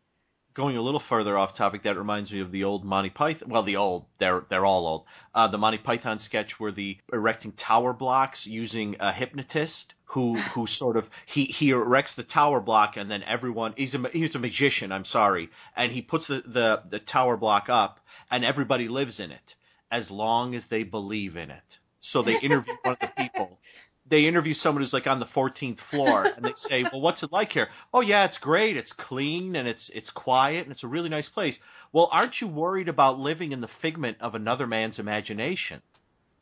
Going a little further off topic, that reminds me of the old Monty Python. Well, the old, they're they're all old. Uh, the Monty Python sketch where the erecting tower blocks using a hypnotist who [LAUGHS] who sort of he he erects the tower block and then everyone he's a he's a magician. I'm sorry, and he puts the the, the tower block up and everybody lives in it as long as they believe in it. So they interview one of the people [LAUGHS] they interview someone who's like on the 14th floor and they say, "Well, what's it like here?" [LAUGHS] "Oh yeah, it's great. It's clean and it's it's quiet and it's a really nice place." "Well, aren't you worried about living in the figment of another man's imagination?"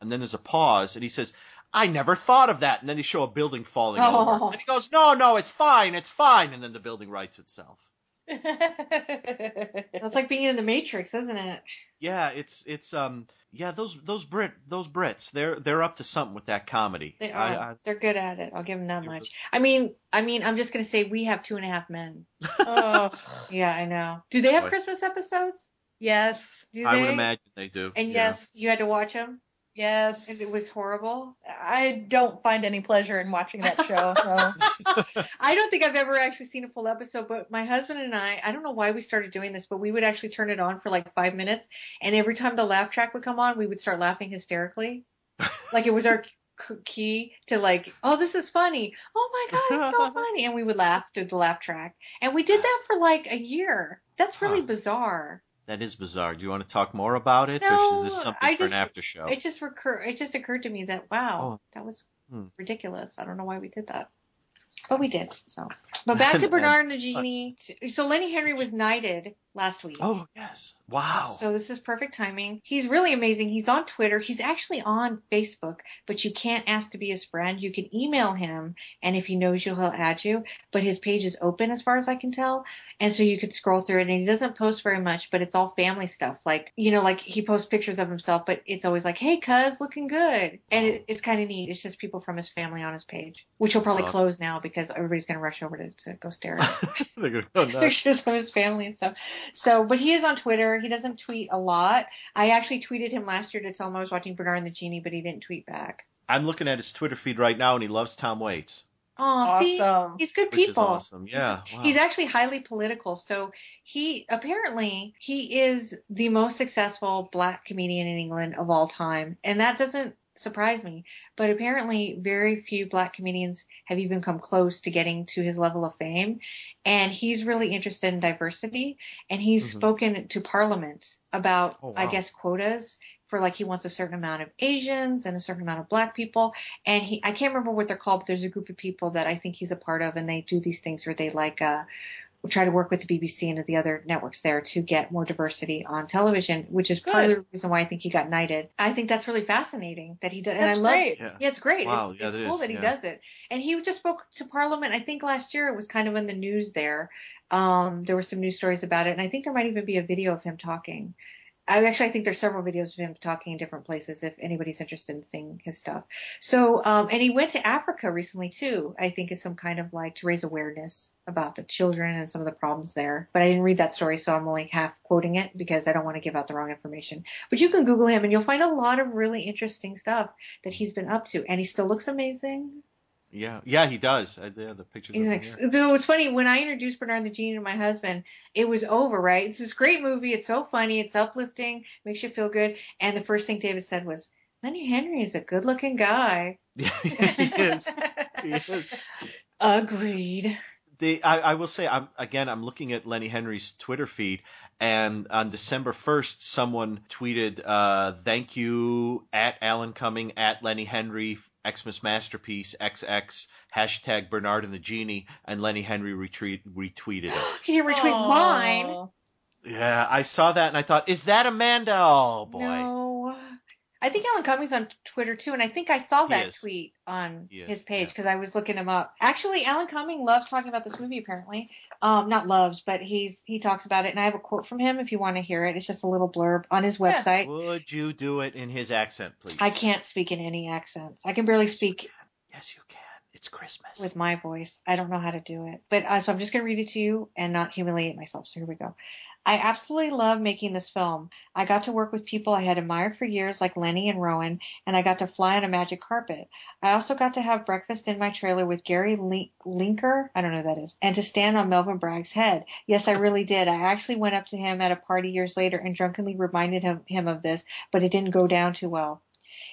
And then there's a pause and he says, "I never thought of that." And then they show a building falling Oh. over. And he goes, "No, no, it's fine. It's fine." And then the building rights itself. [LAUGHS] That's like being in the Matrix, isn't it? Yeah, it's it's um yeah, those those Brit those Brits, they're they're up to something with that comedy. They are. I- They're good at it. I'll give them that much. was- I mean, I mean, I'm just gonna say we have two and a half men. [LAUGHS] oh, Yeah, I know. Do they have Christmas episodes? yes, Do I they? would imagine they do. And yeah. yes, you had to watch them, yes. and it was horrible. I don't find any pleasure in watching that show. So. [LAUGHS] I don't think I've ever actually seen a full episode, but my husband and I, I don't know why we started doing this, but we would actually turn it on for like five minutes, and every time the laugh track would come on, we would start laughing hysterically, [LAUGHS] like it was our c- key to like, oh, this is funny. Oh my god, it's so [LAUGHS] funny, and we would laugh to the laugh track, and we did that for like a year. That's really Huh. bizarre. That is bizarre. Do you want to talk more about it, or is this something I for just- an after show? It just recur. It just occurred to me that wow, Oh. that was Hmm. ridiculous. I don't know why we did that, but we did. So, but back [LAUGHS] to Bernard and the Genie. So Lenny Henry was knighted last week. Oh yes! Wow. So this is perfect timing. He's really amazing. He's on Twitter. He's actually on Facebook, but you can't ask to be his friend. You can email him, and if he knows you, he'll add you. But his page is open, as far as I can tell, and so you could scroll through it. And he doesn't post very much, but it's all family stuff. Like you know, like he posts pictures of himself, but it's always like, "Hey, cuz, looking good," and it, it's kind of neat. It's just people from his family on his page, which he'll probably So- close now because everybody's gonna rush over to, to go stare at [LAUGHS] They're gonna go [LAUGHS] nuts. pictures of his family and stuff. So, but he is on Twitter. He doesn't tweet a lot. I actually tweeted him last year to tell him I was watching Bernard and the Genie, but he didn't tweet back. I'm looking at his Twitter feed right now, and he loves Tom Waits, Oh, see, Awesome. he's good which is people. awesome. Yeah. Wow. He's actually highly political. So he apparently he is the most successful black comedian in England of all time, and that doesn't surprise me. But apparently, very few black comedians have even come close to getting to his level of fame. And he's really interested in diversity, and he's Mhm. spoken to Parliament about, Oh, I guess, quotas. For like he wants a certain amount of Asians and a certain amount of black people, and he I can't remember what they're called, but there's a group of people that I think he's a part of, and they do these things where they like uh try to work with the BBC and the other networks there to get more diversity on television, which is part of the reason why I think he got knighted. I think that's really fascinating that he does, and I That's love. Yeah. Yeah, it's great. Wow, it's yeah, it's it cool is, that he yeah. does it. And he just spoke to Parliament. I think last year it was kind of in the news there. Um, there were some news stories about it, and I think there might even be a video of him talking. I actually I think there's several videos of him talking in different places if anybody's interested in seeing his stuff. So, um, and he went to Africa recently too. I think is some kind of like to raise awareness about the children and some of the problems there. But I didn't read that story, so I'm only half quoting it because I don't want to give out the wrong information. But you can Google him and you'll find a lot of really interesting stuff that he's been up to, and he still looks amazing. Yeah. Yeah, he does. I, yeah, the pictures. He's of an him ex- so it was funny when I introduced Bernard the Genie to my husband. It was over, right? It's this great movie. It's so funny. It's uplifting. Makes you feel good. And the first thing David said was, "Lenny Henry is a good-looking guy." [LAUGHS] Yeah, he is. He is. [LAUGHS] Agreed. the I, I will say I'm again I'm looking at Lenny Henry's Twitter feed and on December first someone tweeted uh thank you at Alan Cumming at Lenny Henry Xmas masterpiece XX hashtag Bernard and the Genie and Lenny Henry retweet retweeted it. [GASPS] He didn't retweet Aw. mine. Yeah, I saw that and I thought, is that Amanda? Oh boy. No. I think Alan Cumming's on Twitter too, and I think I saw that tweet on is, his page yeah. because I was looking him up. Actually, Alan Cumming loves talking about this movie. Apparently, um, not loves, but he's he talks about it, and I have a quote from him if you want to hear it. It's just a little blurb on his Yeah. website. Would you do it in his accent, please? I can't speak in any accents. I can barely speak Yes, you can. It's Christmas. with my voice. I don't know how to do it. But uh, so I'm just going to read it to you and not humiliate myself. So here we go. I absolutely love making this film. I got to work with people I had admired for years, like Lenny and Rowan, and I got to fly on a magic carpet. I also got to have breakfast in my trailer with Gary Lin- Linker, I don't know who that is, and to stand on Melvin Bragg's head. Yes, I really did. I actually went up to him at a party years later and drunkenly reminded him, him of this, but it didn't go down too well.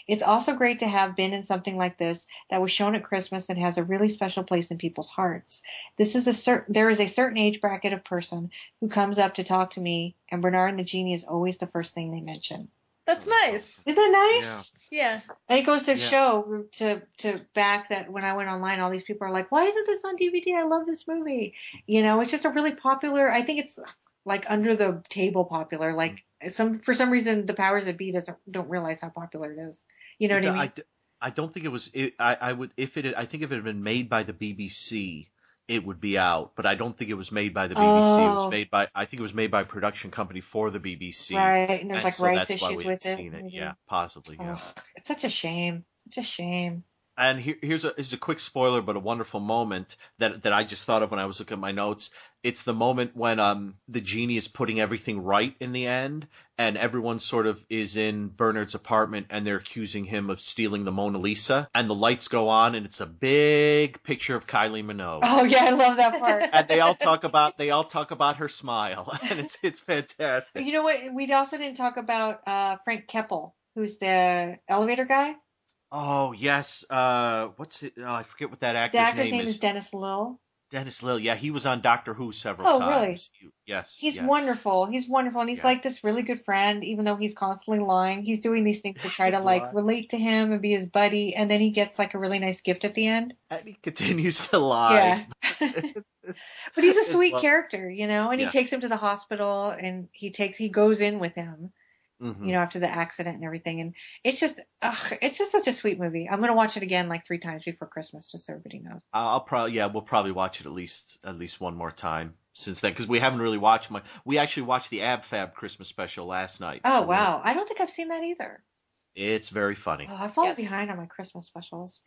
It's also great to have been in something like this that was shown at Christmas and has a really special place in people's hearts. This is a certain there is a certain age bracket of person who comes up to talk to me, and Bernard and the Genie is always the first thing they mention. That's nice. Isn't that nice? Yeah. And it goes to Yeah. show to to back that when I went online, all these people are like, "Why isn't this on DVD? I love this movie." You know, it's just a really popular. I think it's like under the table popular. Like some for some reason, the powers that be doesn't don't realize how popular it is. You know what I mean? d- I don't think it was. It, I, I would if it. had- I think if it had been made by the BBC, it would be out. But I don't think it was made by the BBC. It Oh. was made by. I think it was made by a production company for the BBC. Right, and there's like so rights issues with it. Seen it. Mhm. Yeah, possibly. Yeah. Ugh, it's such a shame. Such a shame. And here, here's a here's a quick spoiler, but a wonderful moment that that I just thought of when I was looking at my notes. It's the moment when um the genie is putting everything right in the end, and everyone sort of is in Bernard's apartment, and they're accusing him of stealing the Mona Lisa, and the lights go on, and it's a big picture of Kylie Minogue. Oh yeah, I love that part. And they all talk about they all talk about her smile, [LAUGHS] and it's it's fantastic. you know what? We also didn't talk about uh, Frank Keppel, who's the elevator guy. Oh yes, uh, what's it? Oh, I forget what that The actor's actor's name, name is. is Dennis Lill. Dennis Lill. Yeah, he was on Doctor Who several times. Oh, really? times. You- Yes, He's yes. wonderful. He's wonderful, and he's Yeah. like this really good friend. Even though he's constantly lying, he's doing these things to try to like lying. relate to him and be his buddy. And then he gets like a really nice gift at the end. And he continues to lie. Yeah. [LAUGHS] But he's a sweet character, you know. And Yeah. he takes him to the hospital, and he takes he goes in with him, Mhm. you know, after the accident and everything. And it's just, ugh, it's just such a sweet movie. I'm gonna watch it again like three times before Christmas, just so everybody knows. I'll probably yeah, we'll probably watch it at least at least one more time since then because we haven't really watched much. We actually watched the Ab Fab Christmas special last night. Oh so wow, I don't think I've seen that either. it's very funny. Oh, I've fallen Yes. behind on my Christmas specials.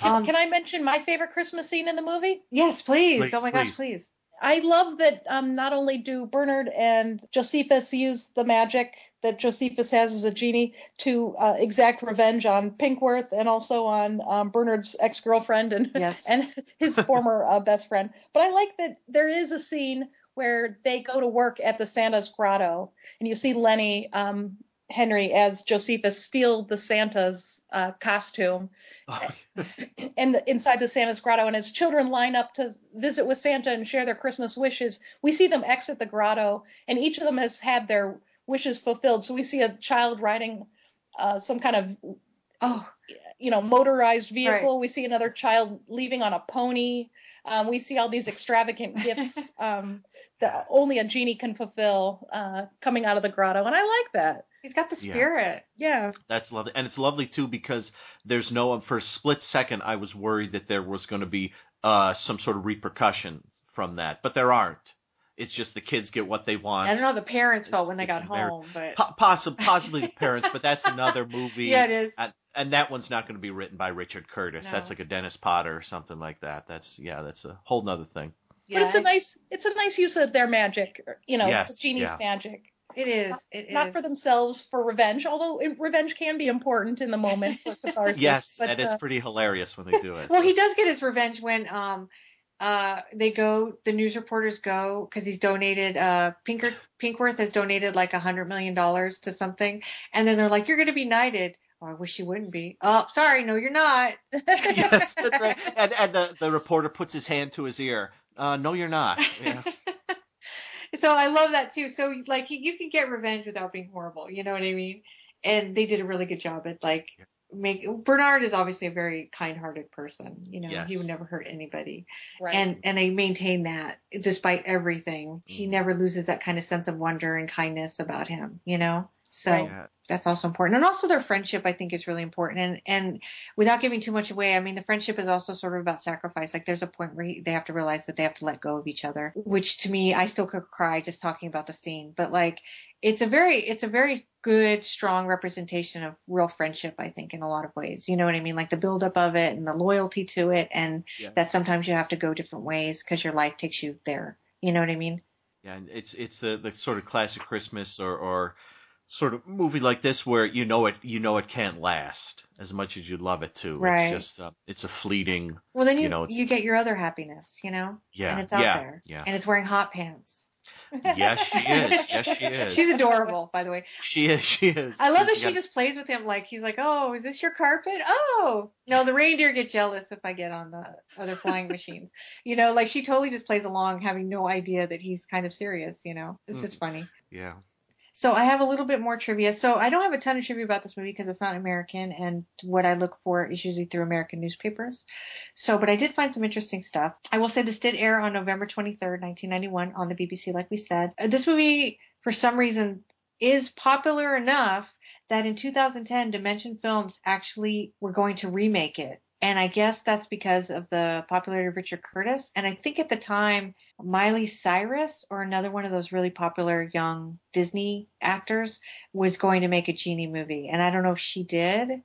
Can, Um, can I mention my favorite Christmas scene in the movie? Yes, please. Please, oh my gosh, please. I love that um, not only do Bernard and Josephus use the magic that Josephus has as a genie to uh, exact revenge on Pinkworth and also on um, Bernard's ex girlfriend and Yes. and his [LAUGHS] former uh, best friend. But I like that there is a scene where they go to work at the Santa's grotto, and you see Lenny um, Henry as Josephus steal the Santa's uh, costume [LAUGHS] and the, inside the Santa's grotto. And as children line up to visit with Santa and share their Christmas wishes, we see them exit the grotto, and each of them has had their wishes fulfilled. So we see a child riding uh, some kind of Oh, you know motorized vehicle. We see another child leaving on a pony. Um, we see all these extravagant [LAUGHS] gifts um, that only a genie can fulfill uh, coming out of the grotto, and I like that. he's got the spirit. Yeah, That's lovely, and it's lovely too because there's no. For a split second, I was worried that there was going to be uh, some sort of repercussion from that, but there aren't. It's just the kids get what they want. I don't know how the parents felt It's- when they got home, but Po- possi- possibly the parents, but that's another [LAUGHS] movie. yeah, it is. And, and that one's not going to be written by Richard Curtis. No. That's like a Dennis Potter or something like that. That's yeah, that's a whole nother thing. Yeah, but it's a nice it's a nice use of their magic, you know, Yes, the genie's yeah. magic. It is. It is. Not for themselves, for revenge. Although it- revenge can be important in the moment for catharsis. yes, but, and it's uh, pretty hilarious when they do it. Well, so. he does get his revenge when um uh they go the news reporters go because he's donated uh Pinker Pinkworth has donated like a hundred million dollars to something and then they're like you're gonna be knighted. Oh, I wish you wouldn't be. Oh, sorry, no, you're not. [LAUGHS] yes, that's right. [LAUGHS] And, and the, the reporter puts his hand to his ear. Uh, no, you're not. Yeah. [LAUGHS] so I love that too. So like you, you can get revenge without being horrible. You know what I mean? And they did a really good job at like make Bernard is obviously a very kind-hearted person. You know, he would never hurt anybody. right. and and they maintain that despite everything he Mhm. never loses that kind of sense of wonder and kindness about him you know so Yeah. that's also important and also their friendship i think is really important and and without giving too much away i mean the friendship is also sort of about sacrifice like there's a point where they have to realize that they have to let go of each other which to me i still could cry just talking about the scene but like it's a very it's a very good strong representation of real friendship i think in a lot of ways you know what i mean like the buildup of it and the loyalty to it and Yes. that sometimes you have to go different ways because your life takes you there. You know what I mean? Yeah, and it's it's the, the sort of classic Christmas or, or sort of movie like this where you know it you know it can't last as much as you love it to. Right. It's just uh, it's a fleeting. Well, then you You you, know, it's- get your other happiness, you know, Yeah, and it's out yeah, there, yeah. and it's wearing hot pants. Yes, she is. [LAUGHS] Yes, she is. She's adorable, by the way. She is. She is. I love that she got- just plays with him like he's like, "Oh, is this your carpet? Oh, no." The reindeer get jealous if I get on the other flying machines. You know, like she totally just plays along, having no idea that he's kind of serious. You know, this is funny. Yeah. So I have a little bit more trivia. So I don't have a ton of trivia about this movie because it's not American, and what I look for is usually through American newspapers. So, but I did find some interesting stuff. I will say this did air on November 23rd, 1991 on the BBC, like we said. Uh, This movie, for some reason, is popular enough that in 2010, Dimension Films actually were going to remake it. And I guess that's because of the popularity of Richard Curtis. And I think at the time, Miley Cyrus or another one of those really popular young Disney actors was going to make a genie movie. And I don't know if she did,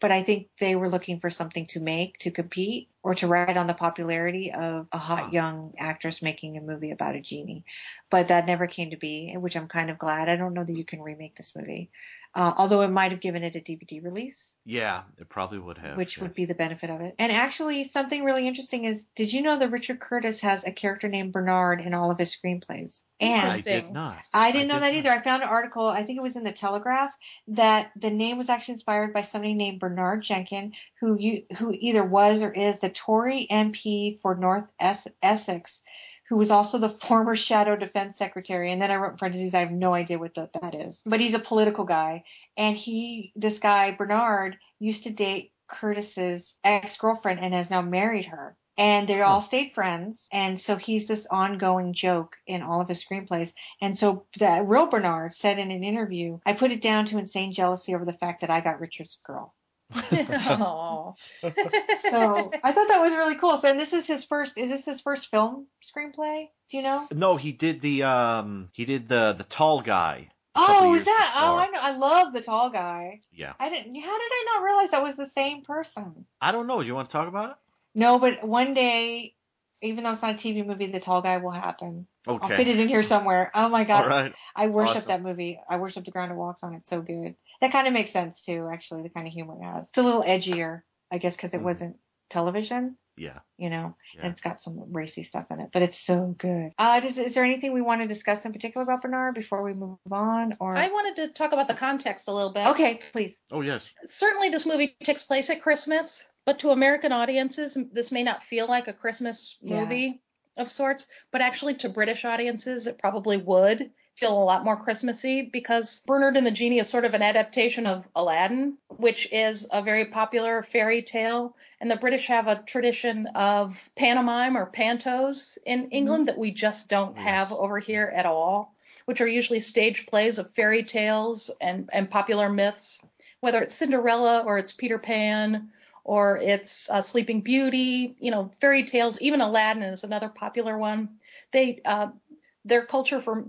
but I think they were looking for something to make to compete or to ride on the popularity of a hot young actress making a movie about a genie. But that never came to be, which I'm kind of glad. I don't know that you can remake this movie. Uh, although it might have given it a DVD release, Yeah, it probably would have. which would be the benefit of it. And actually, something really interesting is did you know that Richard Curtis has a character named Bernard in all of his screenplays? And I did not. I didn't know did that not. either. I found an article, I think it was in the Telegraph, that the name was actually inspired by somebody named Bernard Jenkin, who you, who either was or is the Tory MP for North Es- Essex, who was also the former Shadow Defense Secretary. And then I wrote in parentheses, I have no idea what the, that is, but he's a political guy. And he, this guy Bernard, used to date Curtis's ex girlfriend and has now married her. And they all stayed friends. And so he's this ongoing joke in all of his screenplays. And so that real Bernard said in an interview, I put it down to insane jealousy over the fact that I got Richard's girl. Aw. [LAUGHS] So I thought that was really cool. So and this is his first is this his first film screenplay? Do you know? No, he did the um he did the the tall guy. Oh, is that? Oh. I know. I love the tall guy. Yeah. I didn't. How did I not realize that was the same person? I don't know. Do you want to talk about it? No, but one day, even though it's not a TV movie, the tall guy will happen. Okay. I'll fit it in here somewhere. Oh my god, All right. I worship Awesome. that movie. I worship the ground it walks on. It's so good. That kind of makes sense too. Actually, the kind of humor it has. It's a little edgier, I guess, because it Mhm. wasn't television. Yeah. You know, Yeah. and it's got some racy stuff in it, but it's so good. Uh, does, is there anything we want to discuss in particular about Bernard before we move on? Or I wanted to talk about the context a little bit. okay, please. Oh yes. Certainly, this movie takes place at Christmas, but to American audiences, this may not feel like a Christmas Yeah. movie of sorts. But actually, to British audiences, it probably would feel a lot more Christmassy because Bernard and the Genie is sort of an adaptation of Aladdin, which is a very popular fairy tale. And the British have a tradition of pantomime or pantos in England that we just don't have over here at all, which are usually stage plays of fairy tales and, and popular myths, whether it's Cinderella or it's Peter Pan or it's uh, Sleeping Beauty, you know, fairy tales. Even Aladdin is another popular one. They uh, their culture for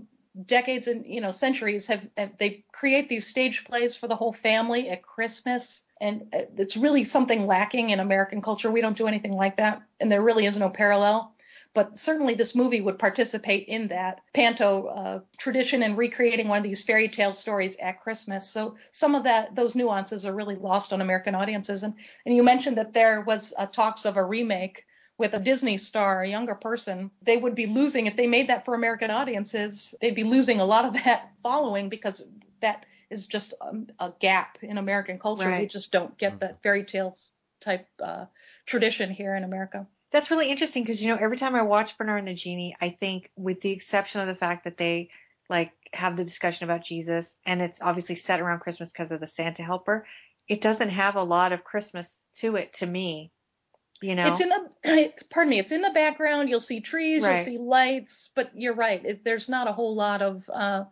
decades and you know centuries have, have they create these stage plays for the whole family at Christmas, and it's really something lacking in American culture. We don't do anything like that, and there really is no parallel. But certainly, this movie would participate in that panto uh, tradition and recreating one of these fairy tale stories at Christmas. So some of that, those nuances, are really lost on American audiences. And and you mentioned that there was uh, talks of a remake with a Disney star, a younger person. They would be losing if they made that for American audiences. They'd be losing a lot of that following because that is just um, a gap in American culture. We just don't get that fairy tales type uh, tradition here in America. That's really interesting because you know every time I watch Bernard and the Genie, I think, with the exception of the fact that they like have the discussion about Jesus, and it's obviously set around Christmas because of the Santa helper, it doesn't have a lot of Christmas to it to me. You know, It's in the [CLEARS THROAT] pardon me. It's in the background. You'll see trees. Right. You'll see lights. But you're right. It, there's not a whole lot of uh,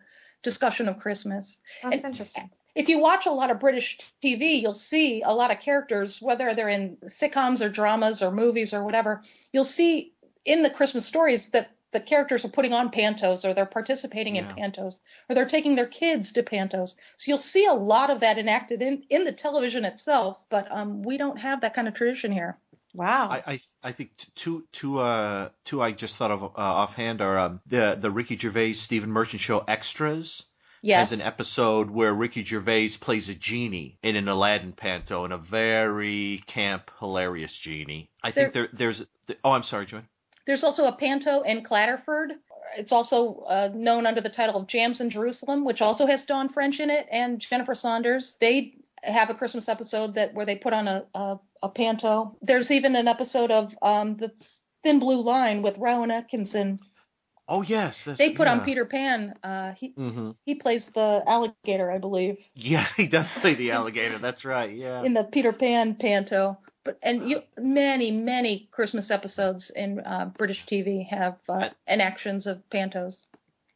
discussion of Christmas. that's and- interesting. if you watch a lot of British TV, you'll see a lot of characters, whether they're in sitcoms or dramas or movies or whatever, you'll see in the Christmas stories that the characters are putting on pantos or they're participating Yeah. in pantos or they're taking their kids to pantos. So you'll see a lot of that enacted in, in the television itself, but um, we don't have that kind of tradition here. Wow. I, I I think two two uh two I just thought of uh, offhand are um, the the Ricky Gervais Stephen Merchant show extras. Yes. Has an episode where Ricky Gervais plays a genie in an Aladdin panto, and a very camp, hilarious genie. I think there, there's. Oh, I'm sorry, Joanne. There's also a panto in Clatterford. It's also uh, known under the title of Jam and Jerusalem, which also has Dawn French in it and Jennifer Saunders. They have a Christmas episode that where they put on a a, a panto. There's even an episode of um, the Thin Blue Line with Rowan Atkinson. Oh yes, They put on. Peter Pan. Uh, he hmm he plays the alligator, I believe, Yeah, he does [LAUGHS] play the alligator. That's right. Yeah. in the Peter Pan panto. But and you many many Christmas episodes in uh, British TV have uh, enactions of pantos.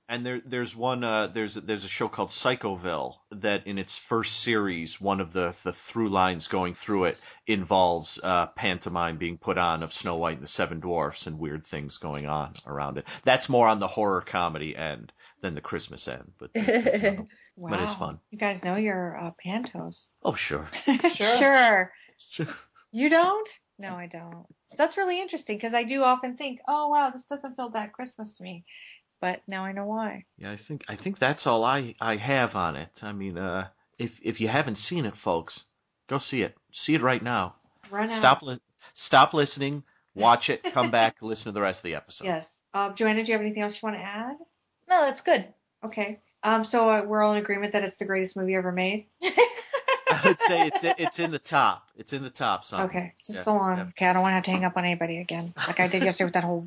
And there, there's one. Uh, there's there's a show called Psychoville that, in its first series, one of the the through lines going through it involves uh, pantomime being put on of Snow White and the Seven Dwarfs and weird things going on around it. That's more on the horror comedy end than the Christmas end, but [LAUGHS] wow. but it's fun. You guys know your uh, pantos. Oh [LAUGHS] sure. sure. Sure. You don't? No, I don't. So that's really interesting because I do often think, oh wow, this doesn't feel that Christmas to me. But now I know why. Yeah, I think I think that's all I I have on it. I mean, uh, if if you haven't seen it, folks, go see it. See it right now. Run Stop out. li- stop listening. Watch it. Come back. [LAUGHS] listen to the rest of the episode. Yes. Um, Joanna, do you have anything else you want to add? No, that's good. Okay. Um, so uh, we're all in agreement that it's the greatest movie ever made. [LAUGHS] I would say it's it's in the top. It's in the top. Song. Okay. Just Yeah, so long. yeah. Okay, I don't want to have to hang up on anybody again, like I did yesterday with that whole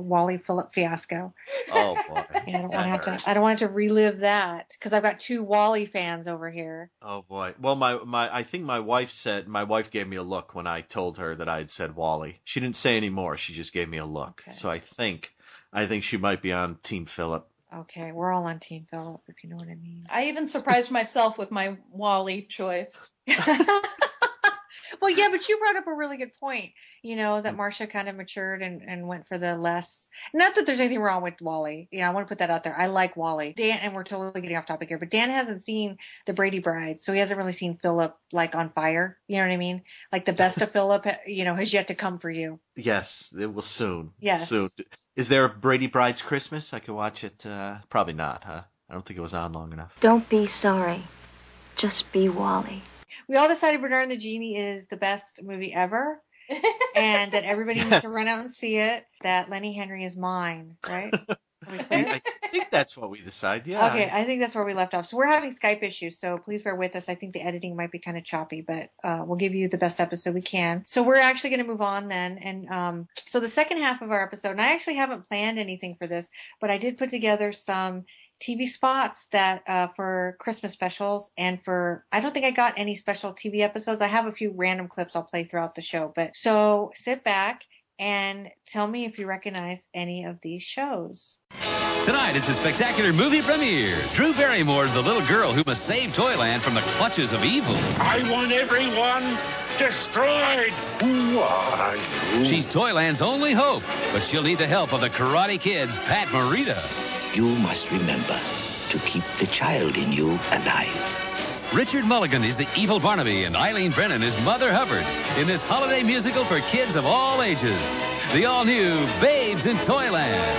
Wally Phillip fiasco. Oh boy. [LAUGHS] Yeah, I don't want to have to. I don't want to relive that because I've got two Wally fans over here. Oh boy. Well, my my I think my wife said my wife gave me a look when I told her that I had said Wally. She didn't say any more. She just gave me a look. Okay. So I think I think she might be on Team Philip. Okay, we're all on Team Phillip, if you know what I mean. I even surprised myself with my Wally choice. [LAUGHS] well, yeah, but you brought up a really good point. You know that Marcia kind of matured and, and went for the less. Not that there's anything wrong with Wally. You know, I want to put that out there. I like Wally. Dan, and we're totally getting off topic here, but Dan hasn't seen the Brady Bride, so he hasn't really seen Philip like on fire. You know what I mean? Like the best of [LAUGHS] Philip, you know, has yet to come for you. Yes, it will soon. Yes. Soon. Is there a Brady Bride's Christmas? I could watch it. Uh, probably not, huh? I don't think it was on long enough. Don't be sorry. Just be Wally. We all decided Bernard and the Genie is the best movie ever. and that everybody needs to run out and see it. That Lenny Henry is mine, right? Are we clear? I think that's what we decided. Yeah. Okay, I think that's where we left off. So we're having Skype issues, so please bear with us. I think the editing might be kind of choppy, but uh, we'll give you the best episode we can. So we're actually going to move on then, and um, so the second half of our episode, and I actually haven't planned anything for this, but I did put together some TV spots that uh, for Christmas specials and for I don't think I got any special TV episodes. I have a few random clips I'll play throughout the show, but so sit back and tell me if you recognize any of these shows. Tonight it's a spectacular movie premiere. Drew Barrymore is the little girl who must save Toyland from the clutches of evil. I want everyone destroyed. Who are you? She's Toyland's only hope, but she'll need the help of the Karate Kid's Pat Morita. You must remember to keep the child in you alive. Richard Mulligan is the evil Barnaby, and Eileen Brennan is Mother Hubbard in this holiday musical for kids of all ages. The all-new Babes in Toyland.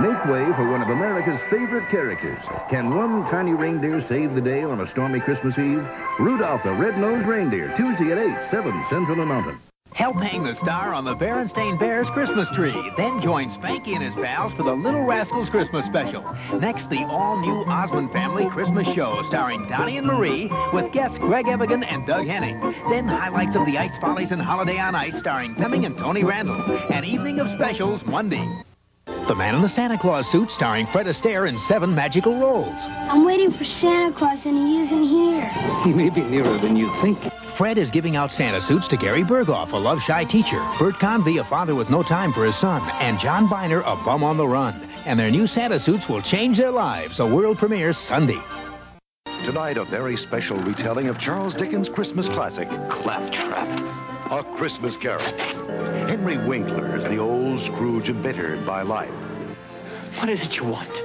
Make way for one of America's favorite characters. Can one tiny reindeer save the day on a stormy Christmas Eve? Rudolph the Red-Nosed Reindeer, Tuesday at 8, 7 Central and Mountain. Help hang the star on the Berenstain Bears Christmas tree. Then join Spanky and his pals for the Little Rascals Christmas special. Next, the all-new Osmond Family Christmas show starring Donnie and Marie with guests Greg Evigan and Doug Henning. Then highlights of the Ice Follies and Holiday on Ice starring Fleming and Tony Randall. An evening of specials Monday. The Man in the Santa Claus suit starring Fred Astaire in seven magical roles. I'm waiting for Santa Claus and he isn't here. He may be nearer than you think. Fred is giving out Santa suits to Gary Berghoff, a love-shy teacher, Bert Convey, a father with no time for his son, and John Biner, a bum on the run. And their new Santa suits will change their lives. A world premiere Sunday. Tonight, a very special retelling of Charles Dickens' Christmas classic, Claptrap. A Christmas Carol. Henry Winkler is the old Scrooge embittered by life. What is it you want?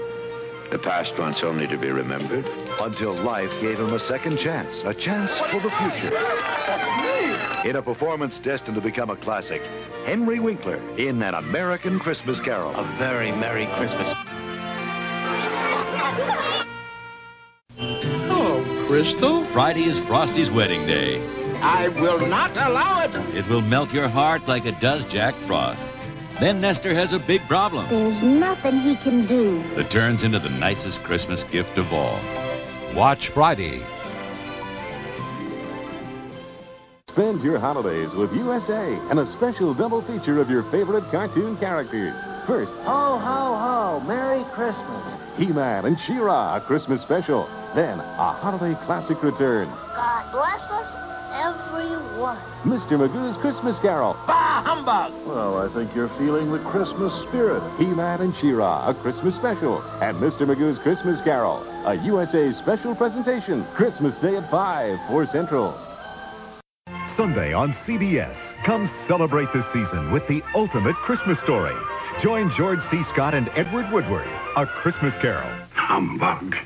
The past wants only to be remembered. until life gave him a second chance, a chance for the future. That's me. In a performance destined to become a classic, Henry Winkler in An American Christmas Carol. A very Merry Christmas. Oh, Crystal. Friday is Frosty's wedding day. I will not allow it. It will melt your heart like it does Jack Frost's. Then Nestor has a big problem There's nothing he can do. that turns into the nicest Christmas gift of all. Watch Friday. Spend your holidays with USA and a special double feature of your favorite cartoon characters. First, Ho, ho, ho. Merry Christmas. He-Man and She-Ra, a Christmas special. Then, a holiday classic returns. God bless us, everyone. Mr. Magoo's Christmas Carol. Bah, humbug. Well, I think you're feeling the Christmas spirit. He-Man and She-Ra, a Christmas special. And Mr. Magoo's Christmas Carol, a USA special presentation. Christmas Day at 5, 4 Central. Sunday on CBS. Come celebrate the season with the ultimate Christmas story. Join George C. Scott and Edward Woodward, A Christmas Carol. Humbug.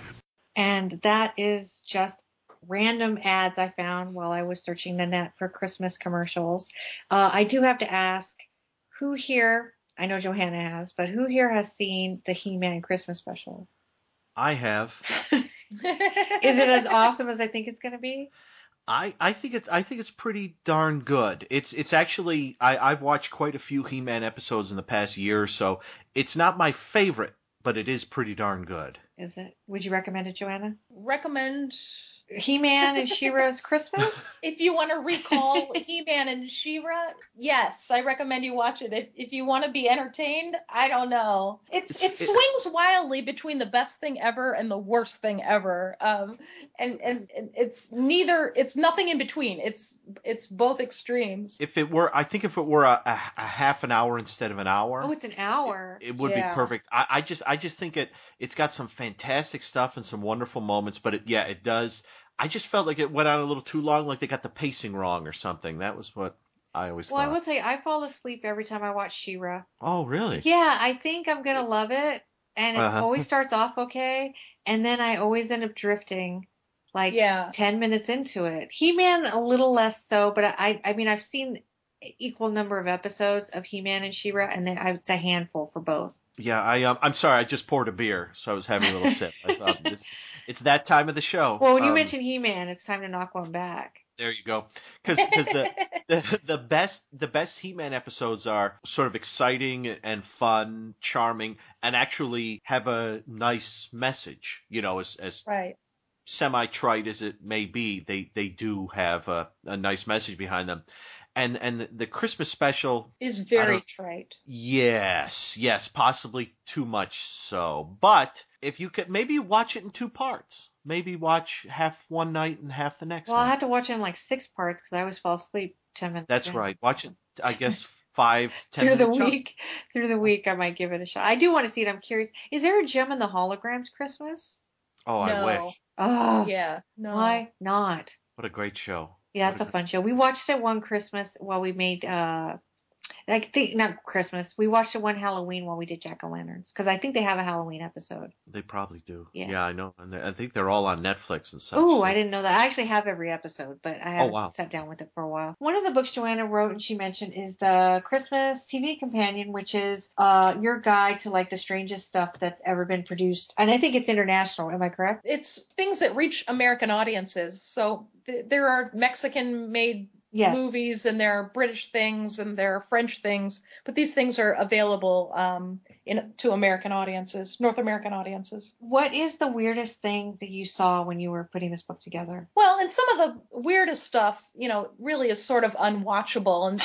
And that is just random ads I found while I was searching the net for Christmas commercials. Uh, I do have to ask who here, I know Johanna has, but who here has seen the He Man Christmas special? I have. [LAUGHS] Is it as awesome as I think it's going to be? I, I think it's I think it's pretty darn good. It's it's actually I, I've watched quite a few He Man episodes in the past year or so. It's not my favorite, but it is pretty darn good. Is it? Would you recommend it, Joanna? Recommend He Man and She-Ra's Christmas? [LAUGHS] if you want to recall He-Man and She-Ra, yes, I recommend you watch it. If, if you want to be entertained, I don't know. It's, It's- it it- swings wildly between the best thing ever and the worst thing ever. Um, and, and and it's neither. It's nothing in between. It's it's both extremes. If it were, I think if it were a, a, a half an hour instead of an hour, Oh, it's an hour. it would Yeah. be perfect. I, I just I just think it it's got some fantastic stuff and some wonderful moments, but it yeah it does. I just felt like it went on a little too long, like they got the pacing wrong or something. That was what I always thought. Well, I will tell you, I fall asleep every time I watch She-Ra. Oh, really? Yeah, I think I'm gonna love it, and it Uh-huh. always [LAUGHS] starts off okay, and then I always end up drifting, like Yeah. ten minutes into it. He-Man a little less so, but I, I mean, I've seen equal number of episodes of He-Man and She-Ra, and then it's a handful for both. Yeah, I um, I'm sorry, I just poured a beer, so I was having a little sip. I thought this, [LAUGHS] it's that time of the show. Well, when you Um, mention He-Man, it's time to knock one back. There you go. Because the, [LAUGHS] the the best the best He-Man episodes are sort of exciting and fun, charming, and actually have a nice message. You know, as as Right. semi trite as it may be, they they do have a, a nice message behind them. And and the, the Christmas special Is very don't- trite. Yes, yes, possibly too much so. But if you could maybe watch it in two parts. Maybe watch half one night and half the next Well, I night. had to watch it in like six parts because I always fall asleep ten minutes. That's in. right. Watch it I guess [LAUGHS] five, ten through the minute chunks. week. Through the week, I might give it a shot. I do want to see it. I'm curious. Is there a Jem and the Holograms Christmas? Oh, I No. wish. Oh, Yeah. No. why not? What a great show. Yeah, that's a fun show. We watched it one Christmas while we made uh I think not Christmas. We watched it one Halloween while we did Jack o' Lanterns because I think they have a Halloween episode. They probably do. Yeah. I know. And I think they're all on Netflix and such. Oh, so- I didn't know that. I actually have every episode, but I haven't wow. sat down with it for a while. One of the books Joanna wrote and she mentioned is the Christmas TV Companion, which is uh your guide to like the strangest stuff that's ever been produced. And I think it's international. Am I correct? It's things that reach American audiences. So th- there are Mexican made Yes. movies and there are British things and there are French things, but these things are available um, in to American audiences, North American audiences. What is the weirdest thing that you saw when you were putting this book together? Well, and some of the weirdest stuff, you know, really is sort of unwatchable, and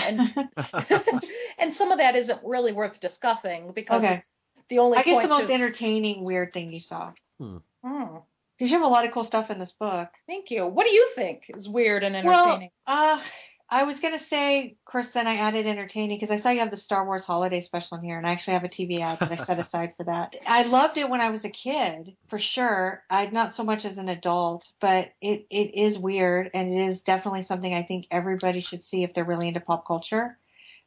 and, [LAUGHS] [LAUGHS] and some of that isn't really worth discussing because Okay. it's the only. I guess the most is- entertaining weird thing you saw. Hmm. Hmm. Because you have a lot of cool stuff in this book. Thank you. What do you think is weird and Well, entertaining? uh, I was gonna say, of course, then I added entertaining because I saw you have the Star Wars Holiday Special in here, and I actually have a TV ad that I set aside for that. [LAUGHS] I loved it when I was a kid, for sure. I not so much as an adult, but it it is weird, and it is definitely something I think everybody should see if they're really into pop culture,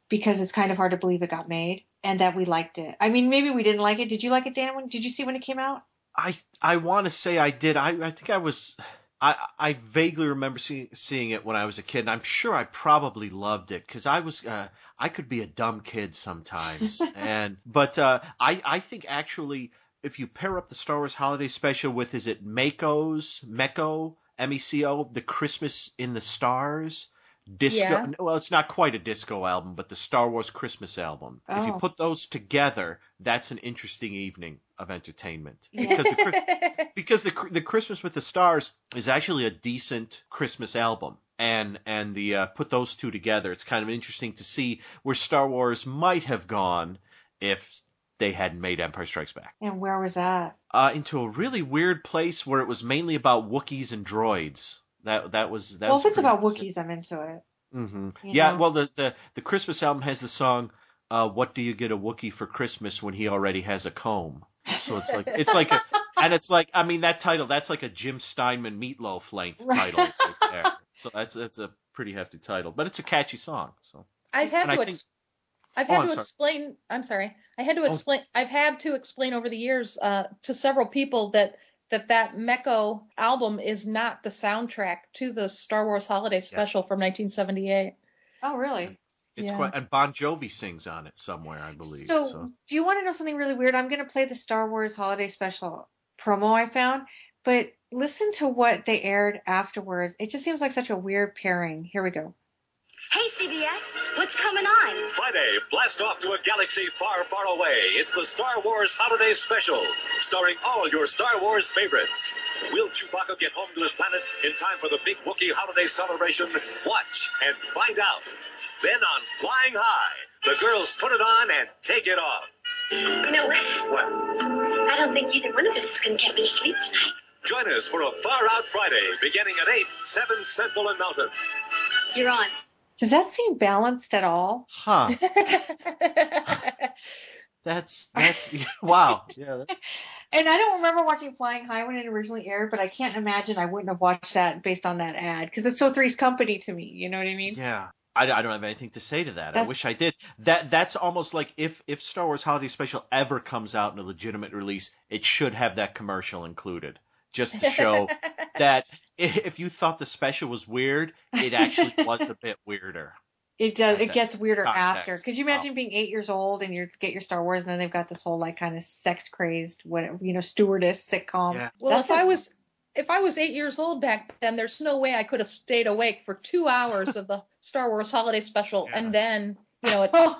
because it's kind of hard to believe it got made and that we liked it. I mean, maybe we didn't like it. Did you like it, Dan? When did you see when it came out? I I want to say I did. I I think I was. I I vaguely remember seeing seeing it when I was a kid, and I'm sure I probably loved it because I was uh, I could be a dumb kid sometimes, [LAUGHS] and but uh, I I think actually if you pair up the Star Wars Holiday Special with is it Mako's Meko M E C O the Christmas in the Stars disco Yeah. well it's not quite a disco album but the Star Wars Christmas album if you Oh. put those together that's an interesting evening of entertainment because the, [LAUGHS] because the the Christmas with the Stars is actually a decent Christmas album. And and the uh, put those two together, it's kind of interesting to see where Star Wars might have gone if they hadn't made Empire Strikes Back. And where was that? Uh, into a really weird place where it was mainly about Wookiees and droids. That that was that well, was if it's about Wookiees, I'm into it. hmm Yeah, know? well, the, the the Christmas album has the song uh, "What Do You Get a Wookiee for Christmas When He Already Has a Comb?" So it's like it's like, a, and it's like I mean that title that's like a Jim Steinman Meatloaf length title right there. So that's that's a pretty hefty title, but it's a catchy song. So I've had And I to think- I've Oh, had I'm to sorry. explain. I'm sorry. I had to Oh. explain. I've had to explain over the years uh, to several people that that that Meco album is not the soundtrack to the Star Wars Holiday Special from 1978. Oh, really? It's Yeah. quite and Bon Jovi sings on it somewhere, I believe. So, So, do you want to know something really weird? I'm going to play the Star Wars Holiday Special promo I found, but listen to what they aired afterwards. It just seems like such a weird pairing. Here we go. Hey, CBS, what's coming on? Friday, blast off to a galaxy far, far away. It's the Star Wars Holiday Special, starring all your Star Wars favorites. Will Chewbacca get home to his planet in time for the big Wookiee holiday celebration? Watch and find out. Then on Flying High, the girls put it on and take it off. You know what? I don't think either one of us is going to get much sleep tonight. Join us for a Far Out Friday, beginning at 8, 7 Central and Mountain. You're on. Does that seem balanced at all? huh? [LAUGHS] That's that's [LAUGHS] wow. Yeah. And I don't remember watching Flying High when it originally aired, but I can't imagine I wouldn't have watched that based on that ad because it's so Three's Company to me. You know what I mean? Yeah. I, I don't have anything to say to that. I wish I did. That that's almost like if if Star Wars Holiday Special ever comes out in a legitimate release, it should have that commercial included, just to show [LAUGHS] that if you thought the special was weird, it actually [LAUGHS] was a bit weirder. It does. It gets weirder after. Could you imagine oh. being eight years old and you get your Star Wars, and then they've got this whole like kind of sex crazed, what you know, stewardess sitcom. Well, That's if I a- was if I was eight years old back then, there's no way I could have stayed awake for two hours of the [LAUGHS] Star Wars Holiday Special and then you know, [LAUGHS] it,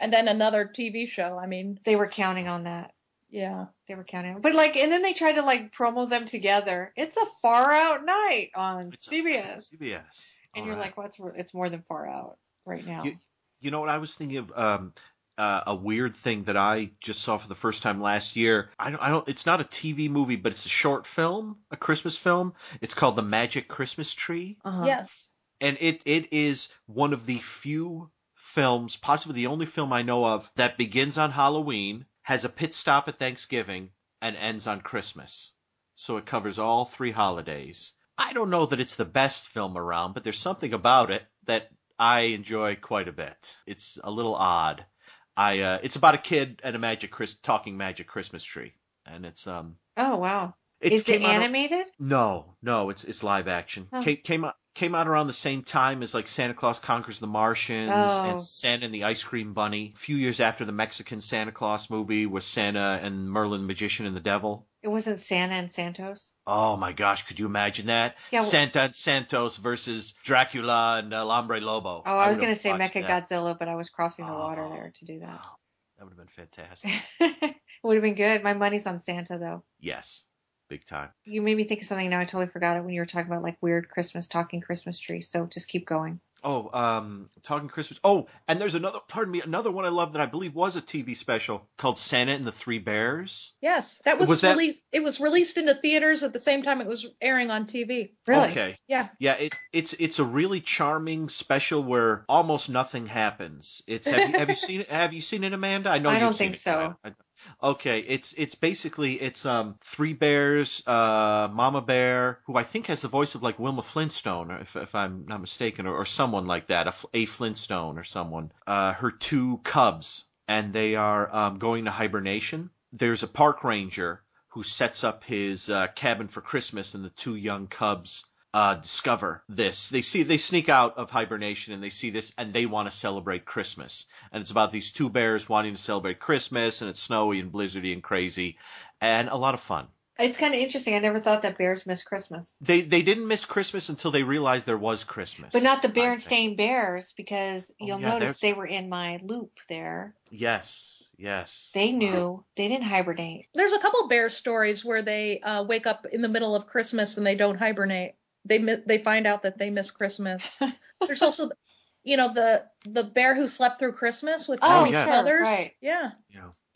and then another TV show. I mean, they were counting on that. Yeah, they were counting. But like, and then they tried to like promo them together. It's a far out night on CBS, CBS. and you're like, what's it's more than far out right now. You, you know what I was thinking of? Um, uh, a weird thing that I just saw for the first time last year. I don't, I don't. It's not a TV movie, but it's a short film, a Christmas film. It's called The Magic Christmas Tree. Uh-huh. yes, and it it is one of the few films, possibly the only film I know of that begins on Halloween, has a pit stop at Thanksgiving, and ends on Christmas. So it covers all three holidays. I don't know that it's the best film around, but there's something about it that I enjoy quite a bit. It's a little odd. I uh, it's about a kid and a magic Chris talking magic Christmas tree, and it's um oh wow, It's is it animated? no, no, it's it's live action. Oh. Came, came out came out around the same time as like Santa Claus Conquers the Martians Oh. and Santa and the Ice Cream Bunny. A few years after the Mexican Santa Claus movie was Santa and Merlin Magician and the Devil. It wasn't Santa and Santos. Oh my gosh, could you imagine that? Yeah, Santa and Santos versus Dracula and El Hombre Lobo. Oh, I was gonna say watched Mecha that. Godzilla, but I was crossing the water oh. there to do that. That would have been [LAUGHS] fantastic. it would have been good. My money's on Santa though. yes, big time. You made me think of something now. I totally forgot it when you were talking about like weird Christmas talking Christmas tree. So just keep going. Oh, um, talking Christmas. Oh, and there's another. Pardon me, another one I love that I believe was a TV special called Santa and the Three Bears. yes, that was, Was that- released. It was released into theaters at the same time it was airing on TV. Really? Okay. Yeah. Yeah, it, it's it's a really charming special where almost nothing happens. It's have you, have you [LAUGHS] seen it? Have you seen it, Amanda? I know I don't seen think it, so. Joanna. I- Okay, it's it's basically it's um three bears, uh, Mama Bear, who I think has the voice of like Wilma Flintstone, if if I'm not mistaken, or, or someone like that, a, a Flintstone or someone. Uh, her two cubs, and they are um, going to hibernation. There's a park ranger who sets up his uh, cabin for Christmas, and the two young cubs uh, discover this. They see they sneak out of hibernation and they see this, and they want to celebrate Christmas. And it's about these two bears wanting to celebrate Christmas, and it's snowy and blizzardy and crazy, and a lot of fun. It's kind of interesting. I never thought that bears miss Christmas, They they didn't miss Christmas until they realized there was Christmas. but not the Berenstain Bears because Oh, you'll yeah, notice there's- they were in my loop there. Yes, yes. They knew they didn't hibernate. There's a couple bear stories where they uh, wake up in the middle of Christmas and they don't hibernate. They they find out that they miss Christmas. [LAUGHS] There's also, you know, the the bear who slept through Christmas with Oh, Penny yes. Feathers. right. Yeah.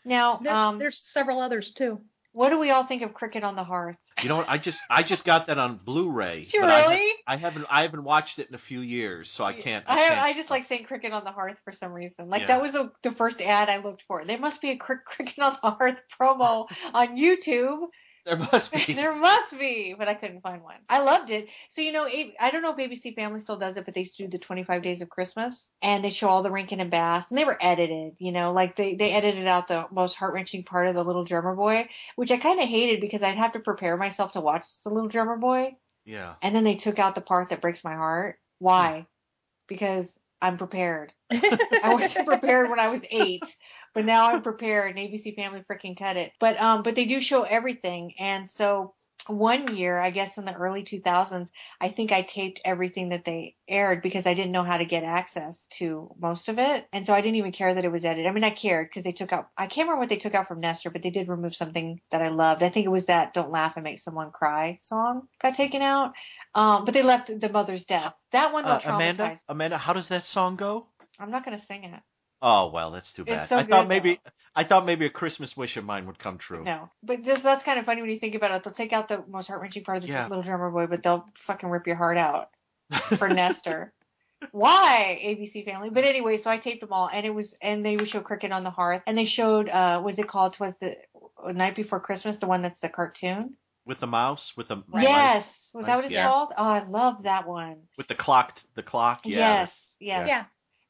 Now, There- um, there's several others too. What do we all think of Cricket on the Hearth? You know what? I just I just got that on Blu-ray. Did [LAUGHS] you but I ha- really? I, haven't I haven't watched it in a few years, so I can't. I I, can't. I just like saying Cricket on the Hearth for some reason. Like Yeah. that was a, the first ad I looked for. There must be a Crick- Cricket on the Hearth promo on YouTube. There must be. [LAUGHS] there must be, but I couldn't find one. I loved it. So you know, I don't know if ABC Family still does it, but they used to do the 25 Days of Christmas, and they show all the Rankin and Bass, and they were edited. You know, like they they edited out the most heart wrenching part of the Little Drummer Boy, which I kind of hated because I'd have to prepare myself to watch the Little Drummer Boy, Yeah. and then they took out the part that breaks my heart. Why? Hmm. Because I'm prepared. [LAUGHS] I wasn't prepared when I was eight, but now I'm prepared. And ABC Family freaking cut it. But um, but they do show everything, and so one year, I guess in the early 2000s, I think I taped everything that they aired because I didn't know how to get access to most of it, and so I didn't even care that it was edited. I mean, I cared because they took out. I can't remember what they took out from Nestor, but they did remove something that I loved. I think it was that "Don't Laugh and Make Someone Cry" song got taken out. Um, but they left the mother's death. That one Uh, got. Amanda, Amanda, how does that song go? I'm not gonna sing it. Oh well, that's too bad. so I thought maybe I thought maybe a Christmas wish of mine would come true. No, but this, that's kind of funny when you think about it. They'll take out the most heart wrenching part of the Yeah. little drummer boy, but they'll fucking rip your heart out for [LAUGHS] Nestor. Why ABC Family? But anyway, so I taped them all, and it was, and they would show Cricket on the Hearth, and they showed, uh, was it called? Was the Night Before Christmas the one that's the cartoon? With the mouse, with the Yes, mice- was that what it's yeah. called? Oh, I love that one. With the clock, the clock. Yeah. Yes, yes. Yeah.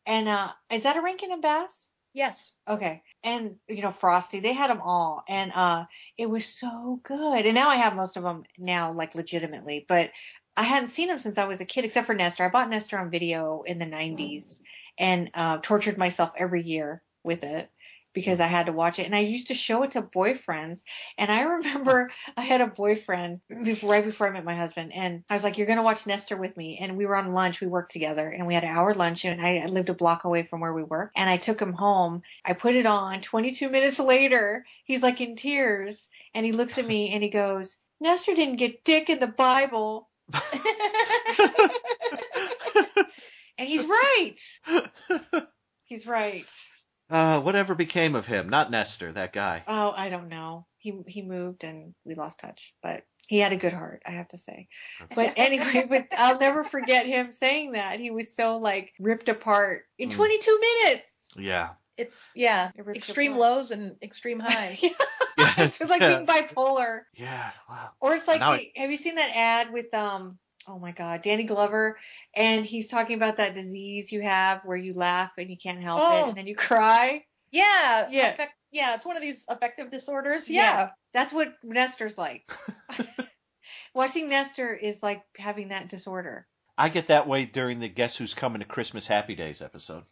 And uh, is that a Rankin and Bass? Yes. Okay. And you know Frosty, they had them all, and uh, it was so good. And now I have most of them now, like legitimately, but I hadn't seen them since I was a kid, except for Nestor. I bought Nestor on video in the '90s, and uh, tortured myself every year with it because I had to watch it. And I used to show it to boyfriends. And I remember [LAUGHS] I had a boyfriend before, right before I met my husband, and I was like, "You're gonna watch Nestor with me." And we were on lunch. We worked together, and we had an hour lunch. And I lived a block away from where we worked. And I took him home. I put it on. 22 minutes [LAUGHS] later, he's like in tears, and he looks at me and he goes, "Nestor didn't get dick in the Bible." [LAUGHS] and he's right. He's right. Uh, whatever became of him? Not Nestor, that guy. Oh, I don't know. He he moved and we lost touch, but he had a good heart, I have to say. But anyway, [LAUGHS] but I'll never forget him saying that. He was so like ripped apart in Mm. 22 minutes. Yeah. It's yeah, It extreme apart. lows and extreme [LAUGHS] highs. It's like being bipolar. Yeah. Wow. Or it's like, Now the- have you seen that ad with um? Oh my God, Danny Glover, and he's talking about that disease you have where you laugh and you can't help it, Oh. and then you cry. Yeah, Yeah. affect- yeah, it's one of these affective disorders. Yeah. that's what Nestor's like. [LAUGHS] [LAUGHS] Watching Nestor is like having that disorder. I get that way during the Guess Who's Coming to Christmas Happy Days episode.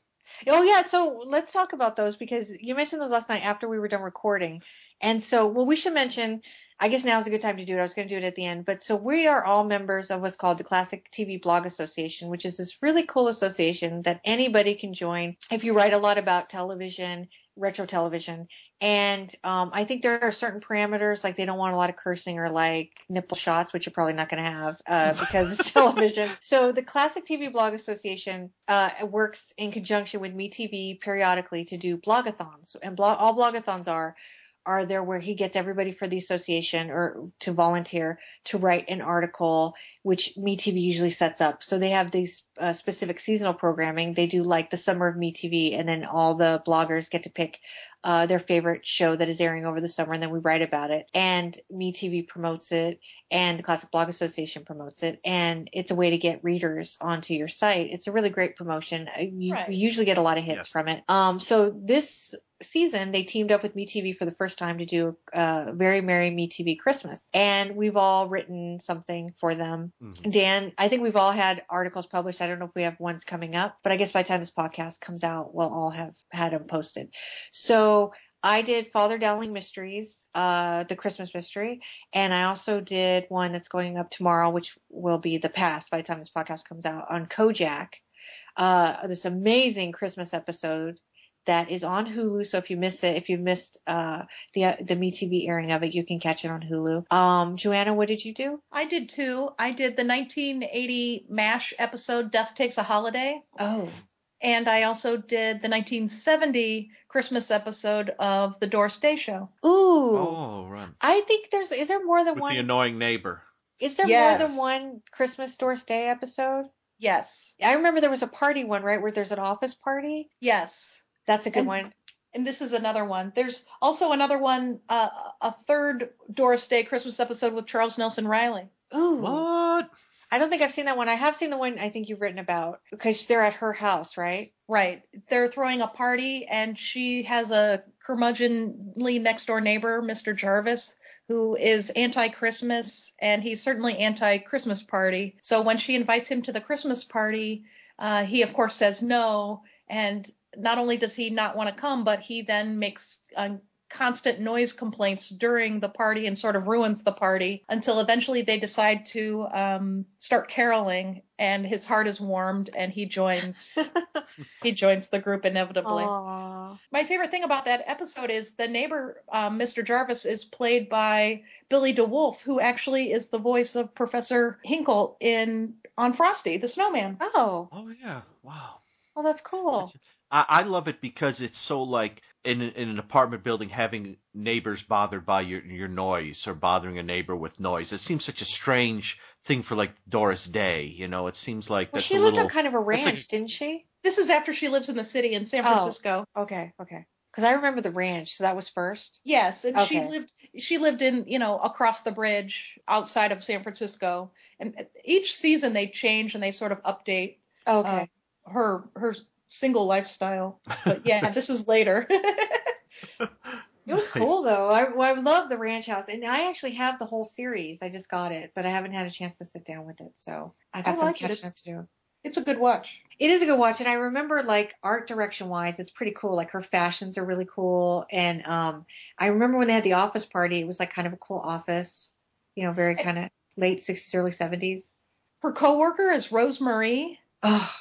Oh yeah, so let's talk about those because you mentioned those last night after we were done recording. And so, well, we should mention. I guess now is a good time to do it. I was going to do it at the end, but so we are all members of what's called the Classic TV Blog Association, which is this really cool association that anybody can join if you write a lot about television, retro television. And um, I think there are certain parameters, like they don't want a lot of cursing or like nipple shots, which you're probably not going to have uh, [LAUGHS] because it's television. So the Classic TV Blog Association uh, works in conjunction with MeTV periodically to do blogathons, and blog, all blogathons are are there where he gets everybody for the association or to volunteer to write an article which MeTV usually sets up. So they have these uh, specific seasonal programming. They do like the summer of MeTV, and then all the bloggers get to pick uh, their favorite show that is airing over the summer, and then we write about it. And MeTV promotes it, and the Classic Blog Association promotes it, and it's a way to get readers onto your site. It's a really great promotion. Uh, You, Right. We usually get a lot of hits Yes. from it. Um, so this season, they teamed up with MeTV for the first time to do a Very Merry MeTV Christmas. And we've all written something for them. Dan, I think we've all had articles published. I don't know if we have ones coming up, but I guess by the time this podcast comes out, we'll all have had them posted. So I did Father Dowling Mysteries, uh, the Christmas mystery, and I also did one that's going up tomorrow, which will be The Past by the time this podcast comes out on Kojak. Uh, this amazing Christmas episode that is on Hulu. So if you miss it, if you've missed uh, the the MeTV airing of it, you can catch it on Hulu. Um, Joanna, what did you do? I did too. I did the 1980 MASH episode Death Takes a Holiday. Oh. And I also did the 1970 Christmas episode of The Doris Day Show. Ooh. Oh, right. I think there's is there more than With one the annoying neighbor. is there Yes. more than one Christmas Doris Day episode? Yes. I remember there was a party one, right, where there's an office party. Yes. That's a good And- one. And this is another one. There's also another one, uh, a third Doris Day Christmas episode with Charles Nelson Reilly. Ooh. What? I don't think I've seen that one. I have seen the one I think you've written about because they're at her house, right? Right. They're throwing a party, and she has a curmudgeonly next door neighbor, Mr. Jarvis, who is anti Christmas, and he's certainly anti Christmas party. So when she invites him to the Christmas party, uh, he, of course, says no. And not only does he not want to come, but he then makes uh, constant noise complaints during the party and sort of ruins the party until eventually they decide to um, start caroling and his heart is warmed and he joins [LAUGHS] he joins the group inevitably Aw. my favorite thing about that episode is the neighbor um, mr jarvis is played by Billy De Wolfe who actually is the voice of professor hinkle in on frosty the snowman Oh. Oh yeah. Wow. Oh, that's cool. I, I love it because it's so like in in an apartment building having neighbors bothered by your your noise or bothering a neighbor with noise. It seems such a strange thing for like Doris Day. You know, it seems like Well, that's she a lived little. on kind of a ranch, like- didn't she? this is after she lives in the city in san Oh. francisco Okay, okay. Because I remember the ranch, so that was first. Yes, and she lived she lived in, you know, across the bridge outside of San Francisco. And each season they change and they sort of update Okay. uh, her her single lifestyle. But yeah, [LAUGHS] this is later. [LAUGHS] It was cool though. I, well, I love the ranch house, and I actually have the whole series. I just got it, but I haven't had a chance to sit down with it, so I got I some like catching up to do. it's a good watch. It is a good watch, and I remember like art direction wise, it's pretty cool. Like her fashions are really cool, and um, I remember when they had the office party, it was like kind of a cool office, you know, very kind of late sixties, early seventies. Her coworker is Rose Marie. Oh,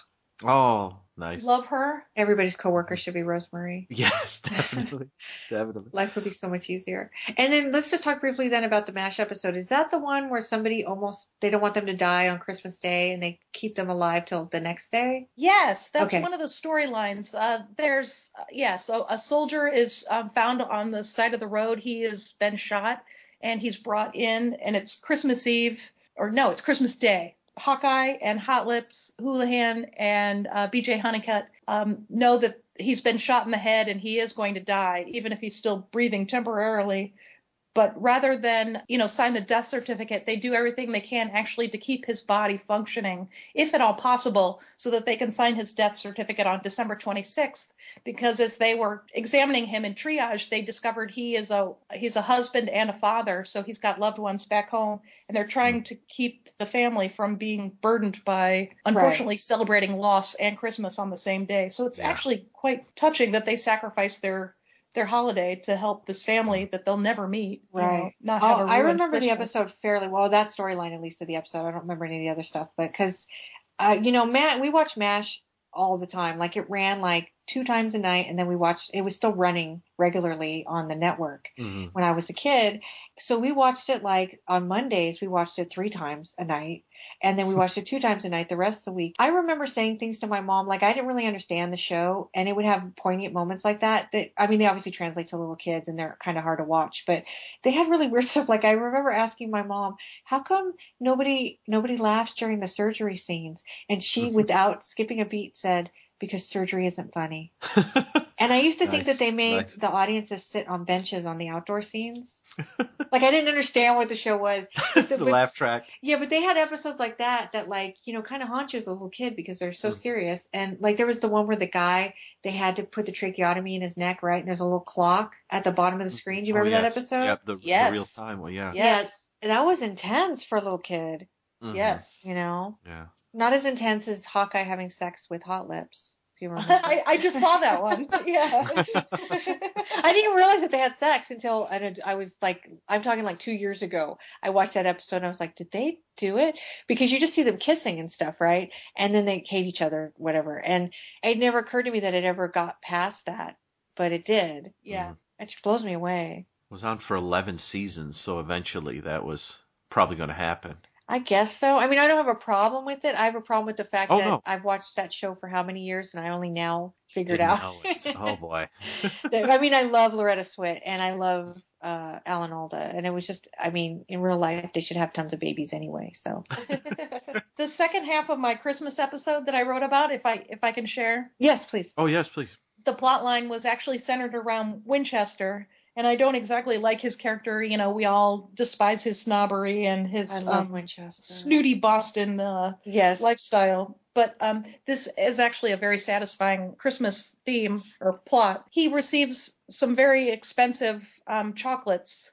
Oh, nice. Love her. everybody's coworker should be Rose Marie. [LAUGHS] Yes, definitely, [LAUGHS] definitely. Life would be so much easier. And then let's just talk briefly then about the MASH episode. Is that the one where somebody almost they don't want them to die on Christmas Day and they keep them alive till the next day? Yes, that's Okay. one of the storylines. Uh, there's uh, yeah, so a soldier is um, found on the side of the road. He has been shot, and he's brought in, and it's Christmas Eve, or no, it's Christmas Day. Hawkeye and Hot Lips, Houlihan, and uh, B.J. Honeycutt um, know that he's been shot in the head and he is going to die, even if he's still breathing temporarily. But rather than, you know, sign the death certificate, they do everything they can actually to keep his body functioning, if at all possible, so that they can sign his death certificate on December 26th. Because as they were examining him in triage, they discovered he is a he's a husband and a father, so he's got loved ones back home, and they're trying mm. to keep the family from being burdened by unfortunately celebrating loss and Christmas on the same day. So it's Yeah. actually quite touching that they sacrifice their their holiday to help this family that they'll never meet. you know, Right. not oh, I remember the episode fairly well. That storyline, at least of the episode. I don't remember any of the other stuff, but because, uh, you know, Matt, we watch MASH all the time. Like it ran like two times a night, and then we watched. It was still running regularly on the network Mhm. when I was a kid. So we watched it like on Mondays. We watched it three times a night, and then we watched it two times a night the rest of the week. I remember saying things to my mom like I didn't really understand the show, and it would have poignant moments like that. That I mean, they obviously translate to little kids, and they're kind of hard to watch, but they had really weird [LAUGHS] stuff. Like I remember asking my mom, "How come nobody nobody laughs during the surgery scenes?" And she, [LAUGHS] without skipping a beat, said, "Because surgery isn't funny." [LAUGHS] And I used to think that they made nice. the audiences sit on benches on the outdoor scenes. [LAUGHS] like I didn't understand what the show was. [LAUGHS] the But- laugh track. Yeah, but they had episodes like that that like, you know, kind of haunt you as a little kid because they're so serious. And like there was the one where the guy they had to put the tracheotomy in his neck, right? And there's a little clock at the bottom of the screen. Do you Oh, remember yes. that episode? Yep, the, Yes. the real time. Well, yeah. Yes. Yeah, that was intense for a little kid. Mhm. Yes. You know, Yeah. Not as intense as Hawkeye having sex with Hot Lips. If you remember. [LAUGHS] I, I just saw that one. [LAUGHS] Yeah. I didn't realize that they had sex until I, I was like, I'm talking like two years ago. I watched that episode and I was like, did they do it? Because you just see them kissing and stuff, right? And then they hate each other, whatever. And it never occurred to me that it ever got past that, but it did. Yeah. Mm-hmm. It just blows me away. was on for 11 seasons, so eventually that was probably going to happen. I guess so. I mean, I don't have a problem with it. I have a problem with the fact Oh, that no. I've watched that show for how many years and I only now figured Didn't out. know it. [LAUGHS] Oh boy. I mean, I love Loretta Swit and I love uh, Alan Alda, and it was just, I mean, in real life, they should have tons of babies anyway. So [LAUGHS] the second half of my Christmas episode that I wrote about, if I if I can share, yes, please. Oh yes, please. the plot line was actually centered around Winchester. And I don't exactly like his character. You know, we all despise his snobbery and his um, snooty Boston uh, Yes. lifestyle. But um, this is actually a very satisfying Christmas theme or plot. He receives some very expensive um, chocolates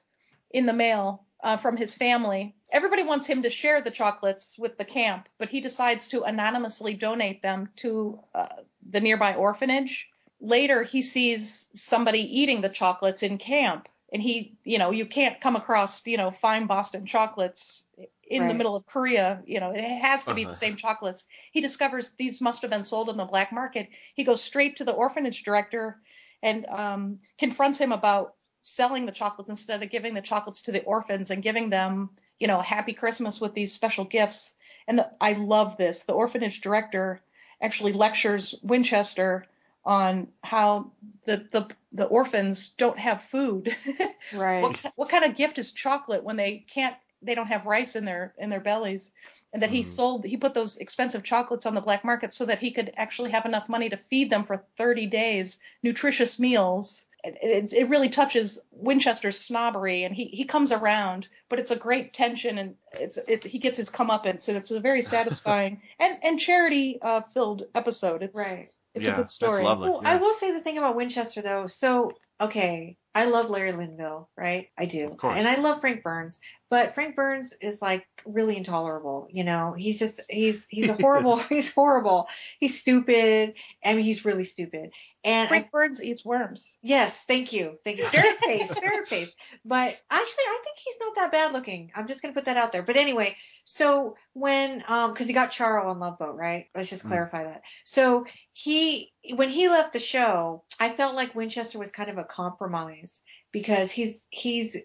in the mail uh, from his family. Everybody wants him to share the chocolates with the camp, but he decides to anonymously donate them to uh, the nearby orphanage. Later, he sees somebody eating the chocolates in camp, and he, you know, you can't come across, you know, fine Boston chocolates in the middle of Korea. You know, it has to be Uh-huh. the same chocolates. He discovers these must have been sold in the black market. He goes straight to the orphanage director and um, confronts him about selling the chocolates instead of giving the chocolates to the orphans and giving them, you know, a happy Christmas with these special gifts. And the, I love this. The orphanage director actually lectures Winchester on how the the, the orphans don't have food. [LAUGHS] Right. what, what kind of gift is chocolate when they can't they don't have rice in their in their bellies? And that he sold he put those expensive chocolates on the black market so that he could actually have enough money to feed them for 30 days, nutritious meals. It, it, it really touches Winchester's snobbery, and he, he comes around, but it's a great tension, and it's it's he gets his comeuppance, and it's a very [LAUGHS] satisfying and and charity uh, filled episode. It's Right. It's Yeah, a good story. lovely. Well, I will say the thing about Winchester though. So, okay, I love Larry Linville, right? I do. Of course. And I love Frank Burns, but Frank Burns is like really intolerable, you know. He's just he's he's a [LAUGHS] horrible [LAUGHS] he's horrible. He's stupid. I mean, he's really stupid. And I Frank Burns eats worms. Yes, thank you. Thank you. Ferret face, ferret face. But actually, I think he's not that bad looking. I'm just going to put that out there. But anyway, so when, um, cause he got Charo on Love Boat, right? Let's just Mm. clarify that. So he, when he left the show, I felt like Winchester was kind of a compromise because he's, he's,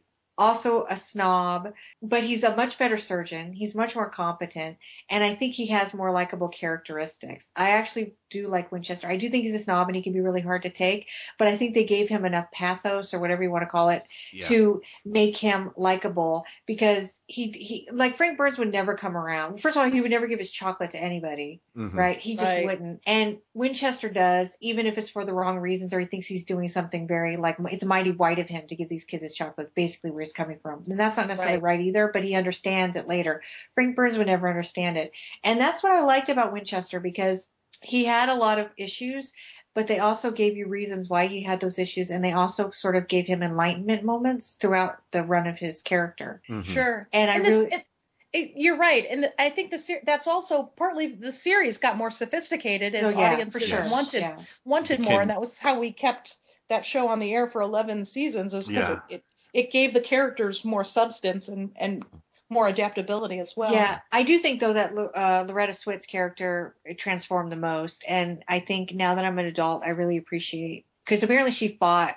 also a snob, but he's a much better surgeon. He's much more competent, and I think he has more likable characteristics. I actually do like Winchester. I do think he's a snob and he can be really hard to take, but I think they gave him enough pathos or whatever you want to call it Yeah. to make him likable because he he like Frank Burns would never come around. First of all, he would never give his chocolate to anybody, Mhm. right? He just Right. wouldn't. And Winchester does, even if it's for the wrong reasons or he thinks he's doing something very like it's mighty white of him to give these kids his chocolate. Basically, where he's coming from, and that's not necessarily Right. right either. But he understands it later. Frank Burns would never understand it, and that's what I liked about Winchester because he had a lot of issues. But they also gave you reasons why he had those issues, and they also sort of gave him enlightenment moments throughout the run of his character. Mhm. Sure. And I this, really- it, it, you're right, and I think the ser- that's also partly the series got more sophisticated as Oh, yeah, audiences for sure. wanted Yeah. wanted more, and that was how we kept that show on the air for 11 seasons, is because Yeah. it, it it gave the characters more substance and and more adaptability as well. Yeah, I do think though that uh, Loretta Swit's character transformed the most, and I think now that I'm an adult, I really appreciate because apparently she fought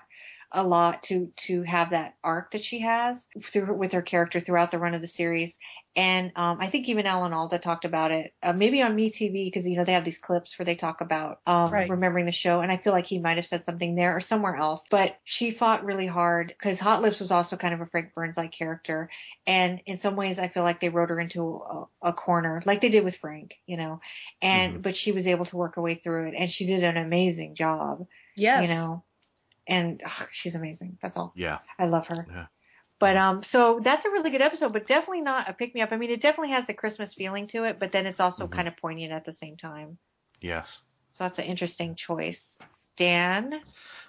a lot to to have that arc that she has through with her character throughout the run of the series. And um, I think even Alan Alda talked about it, uh, maybe on MeTV because you know they have these clips where they talk about um, Right. remembering the show, and I feel like he might have said something there or somewhere else. But she fought really hard because Hot Lips was also kind of a Frank Burns like character, and in some ways I feel like they wrote her into a, a corner like they did with Frank, you know, and Mhm. but she was able to work her way through it, and she did an amazing job. Yes. You know, and ugh, she's amazing. That's all. Yeah. I love her. Yeah. But um, so that's a really good episode, but definitely not a pick me up. I mean, it definitely has the Christmas feeling to it, but then it's also kind of poignant at the same time. Yes. So that's an interesting choice. Dan,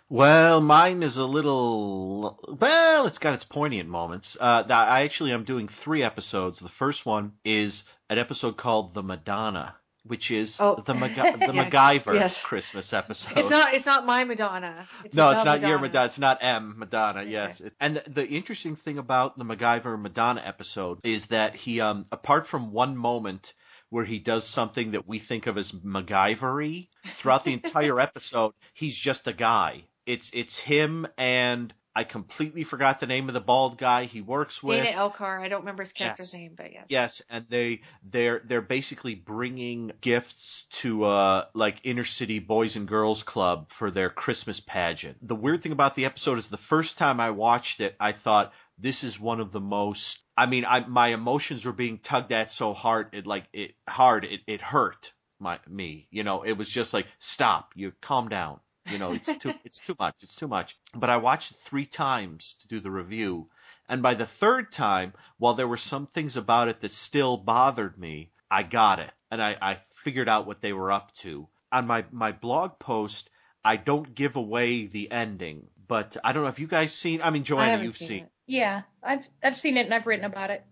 Well, mine is a little. Well, it's got its poignant moments. Uh, I actually am doing three episodes. The first one is an episode called "The Madonna," which is Oh. the Maga- the [LAUGHS] Yeah. MacGyver Yes. Christmas episode. it's not it's not my Madonna. It's no, it's not your Madonna. Madonna. It's not M Madonna. Yes, and the, the interesting thing about the MacGyver Madonna episode is that he, um, apart from one moment where he does something that we think of as MacGyvery, throughout the [LAUGHS] entire episode, he's just a guy. It's it's him and I completely forgot the name of the bald guy he works with. Dana Elcar. I don't remember his character's Yes. name, but yes. Yes, and they they're they're basically bringing gifts to uh like inner city boys and girls club for their Christmas pageant. The weird thing about the episode is the first time I watched it, I thought this is one of the most I mean, I my emotions were being tugged at so hard it like it hard it it hurt my me. You know, it was just like stop, you calm down. You know, it's too [LAUGHS] it's too much. It's too much. But I watched it 3 times to do the review. And by the third time, while there were some things about it that still bothered me, I got it. And I, I figured out what they were up to. On my, my blog post, I don't give away the ending. But I don't know if you guys seen I mean Joanna, haven't you've seen seen it. Yeah, I've I've seen it and I've written about it.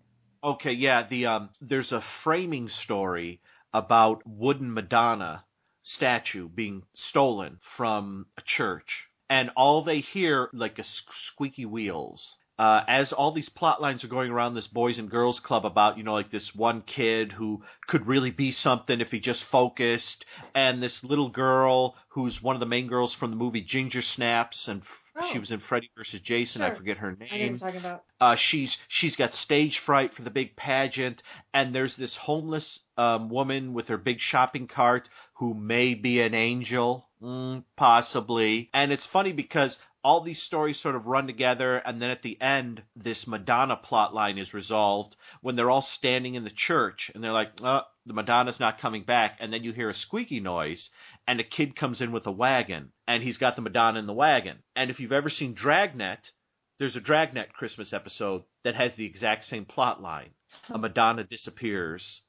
Okay, yeah, the um there's a framing story about wooden Madonna statue being stolen from a church. And all they hear like squeaky wheels. Uh, as all these plot lines are going around this boys and girls club about, you know, like this one kid who could really be something if he just focused, and this little girl who's one of the main girls from the movie Ginger Snaps, and f- she Oh. was in Freddy versus Jason. I forget her I know name you're talking about. uh, she's she's got stage fright for the big pageant, and there's this homeless um, woman with her big shopping cart who may be an angel, mm, possibly. And it's funny because all these stories sort of run together, and then at the end, this Madonna plot line is resolved when they're all standing in the church, and they're like, "Uh, the Madonna's not coming back," and then you hear a squeaky noise, and a kid comes in with a wagon, and he's got the Madonna in the wagon. And if you've ever seen Dragnet, there's a Dragnet Christmas episode that has the exact same plot line. A Madonna disappears,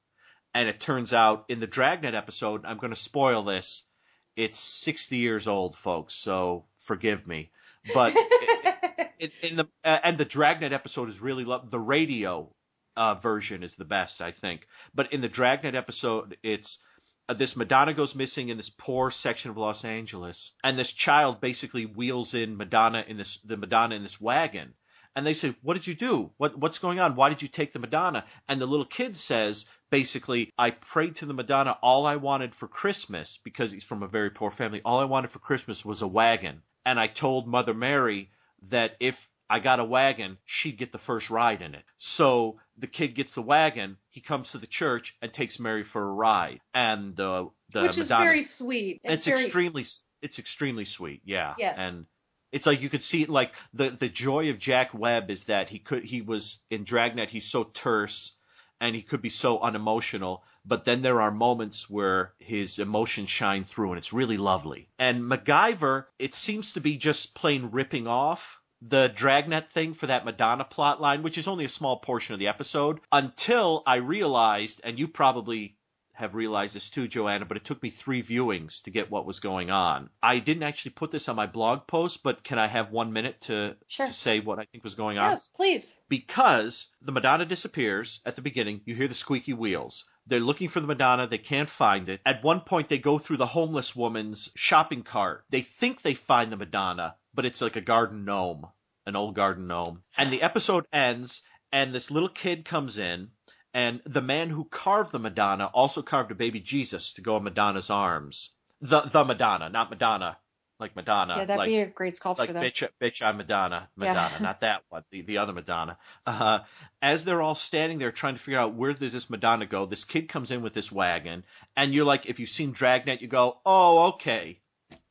and it turns out in the Dragnet episode, I'm going to spoil this. It's 60 years old, folks, so forgive me. But [LAUGHS] in, in the uh, and the Dragnet episode is really loved. The radio uh, version is the best, I think. But in the Dragnet episode, it's uh, this Madonna goes missing in this poor section of Los Angeles, and this child basically wheels in Madonna in this the Madonna in this wagon. And they say, "What did you do? What what's going on? Why did you take the Madonna?" And the little kid says, basically, "I prayed to the Madonna. All I wanted for Christmas, because he's from a very poor family, all I wanted for Christmas was a wagon. And I told Mother Mary that if I got a wagon, she'd get the first ride in it. So the kid gets the wagon. He comes to the church and takes Mary for a ride. And uh, the Which is Madonna's- very sweet. It's, very- extremely, it's extremely sweet. Yeah. Yes. And it's like you could see like the the joy of Jack Webb is that he could he was in Dragnet. He's so terse and he could be so unemotional. But then there are moments where his emotions shine through, and it's really lovely. And MacGyver, it seems to be just plain ripping off the Dragnet thing for that Madonna plot line, which is only a small portion of the episode, until I realized, and you probably have realized this too, Joanna, but it took me three viewings to get what was going on. I didn't actually put this on my blog post, but can I have one minute to, Sure. to say what I think was going on? Yes, please. because the Madonna disappears at the beginning, you hear the squeaky wheels. They're looking for the Madonna, they can't find it. At one point, they go through the homeless woman's shopping cart. They think they find the Madonna, but it's like a garden gnome, an old garden gnome. And the episode ends, and this little kid comes in, and the man who carved the Madonna also carved a baby Jesus to go in Madonna's arms. The the Madonna, not Madonna, like Madonna. yeah, that'd like, be a great sculpture like though. bitch, bitch, I'm Madonna, Yeah. Madonna, not that one, the the other Madonna. Uh, as they're all standing there trying to figure out where does this Madonna go, this kid comes in with this wagon, and you're like, if you've seen Dragnet, you go, oh, okay.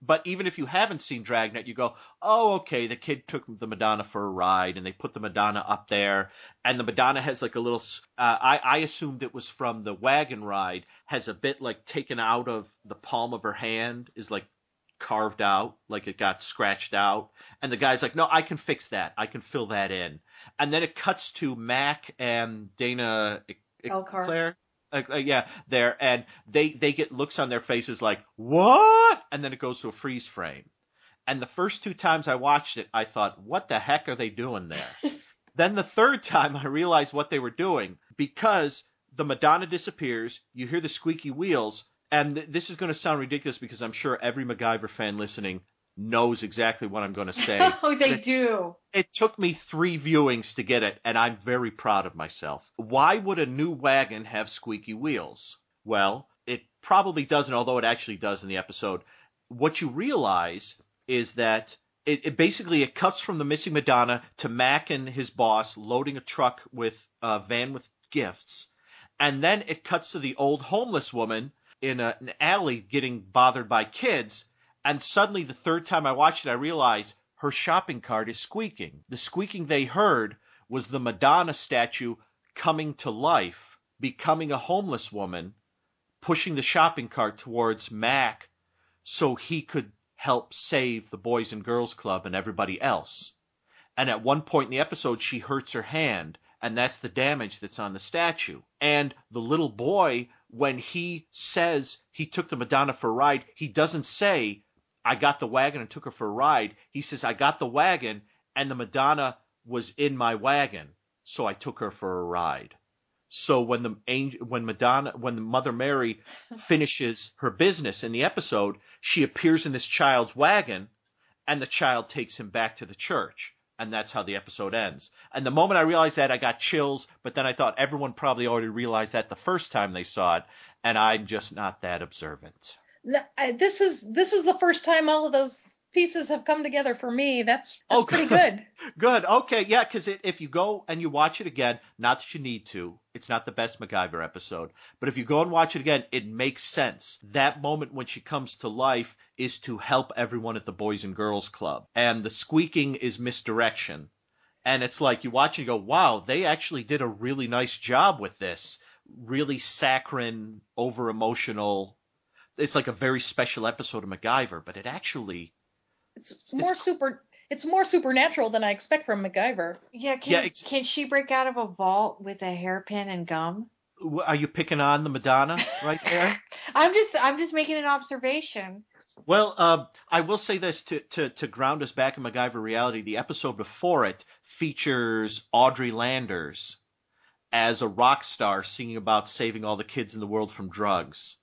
But even if you haven't seen Dragnet, you go, oh, okay. The kid took the Madonna for a ride, and they put the Madonna up there, and the Madonna has like a little, uh, I, I assumed it was from the wagon ride. Has a bit like taken out of the palm of her hand, is like carved out, like it got scratched out. And the guy's like, no, I can fix that. I can fill that in. And then it cuts to Mac and Dana. Claire. Uh, uh, yeah, there, and they they get looks on their faces like what, and then it goes to a freeze frame. And the first two times I watched it, I thought, what the heck are they doing there? [LAUGHS] then the third time, I realized what they were doing because the Madonna disappears. You hear the squeaky wheels, and th- this is going to sound ridiculous because I'm sure every MacGyver fan listening knows exactly what I'm going [LAUGHS] to say. oh, they It- do. it took me three viewings to get it, and I'm very proud of myself. Why would a new wagon have squeaky wheels? Well, it probably doesn't, although it actually does in the episode. What you realize is that it, it basically it cuts from the missing Madonna to Mac and his boss loading a truck with a van with gifts, and then it cuts to the old homeless woman in a, an alley getting bothered by kids. And suddenly, the third time I watched it, I realized her shopping cart is squeaking. The squeaking they heard was the Madonna statue coming to life, becoming a homeless woman, pushing the shopping cart towards Mac so he could help save the Boys and Girls Club and everybody else. And at one point in the episode, she hurts her hand, and that's the damage that's on the statue. And the little boy, when he says he took the Madonna for a ride, he doesn't say, I got the wagon and took her for a ride. He says, I got the wagon, and the Madonna was in my wagon, so I took her for a ride. So when the angel, when Madonna, when the Mother Mary [LAUGHS] finishes her business in the episode, she appears in this child's wagon, and the child takes him back to the church, and that's how the episode ends. And the moment I realized that, I got chills. But then I thought everyone probably already realized that the first time they saw it, and I'm just not that observant. I, this is this is the first time all of those pieces have come together for me. That's, that's Oh, pretty good. good. [LAUGHS] Good. Okay. Yeah. Because if you go and you watch it again, not that you need to, it's not the best MacGyver episode, but if you go and watch it again, it makes sense. That moment when she comes to life is to help everyone at the Boys and Girls Club. And the squeaking is misdirection. And it's like you watch and you go, wow, they actually did a really nice job with this. Really saccharine, over emotional. It's like a very special episode of MacGyver, but it actually It's more super. It's more supernatural than I expect from MacGyver. Yeah, can, Yeah, can she break out of a vault with a hairpin and gum? Are you picking on the Madonna right there? [LAUGHS] I'm just I'm just making an observation. Well, uh, I will say this to, to, to ground us back in MacGyver reality. The episode before it features Audrey Landers as a rock star singing about saving all the kids in the world from drugs,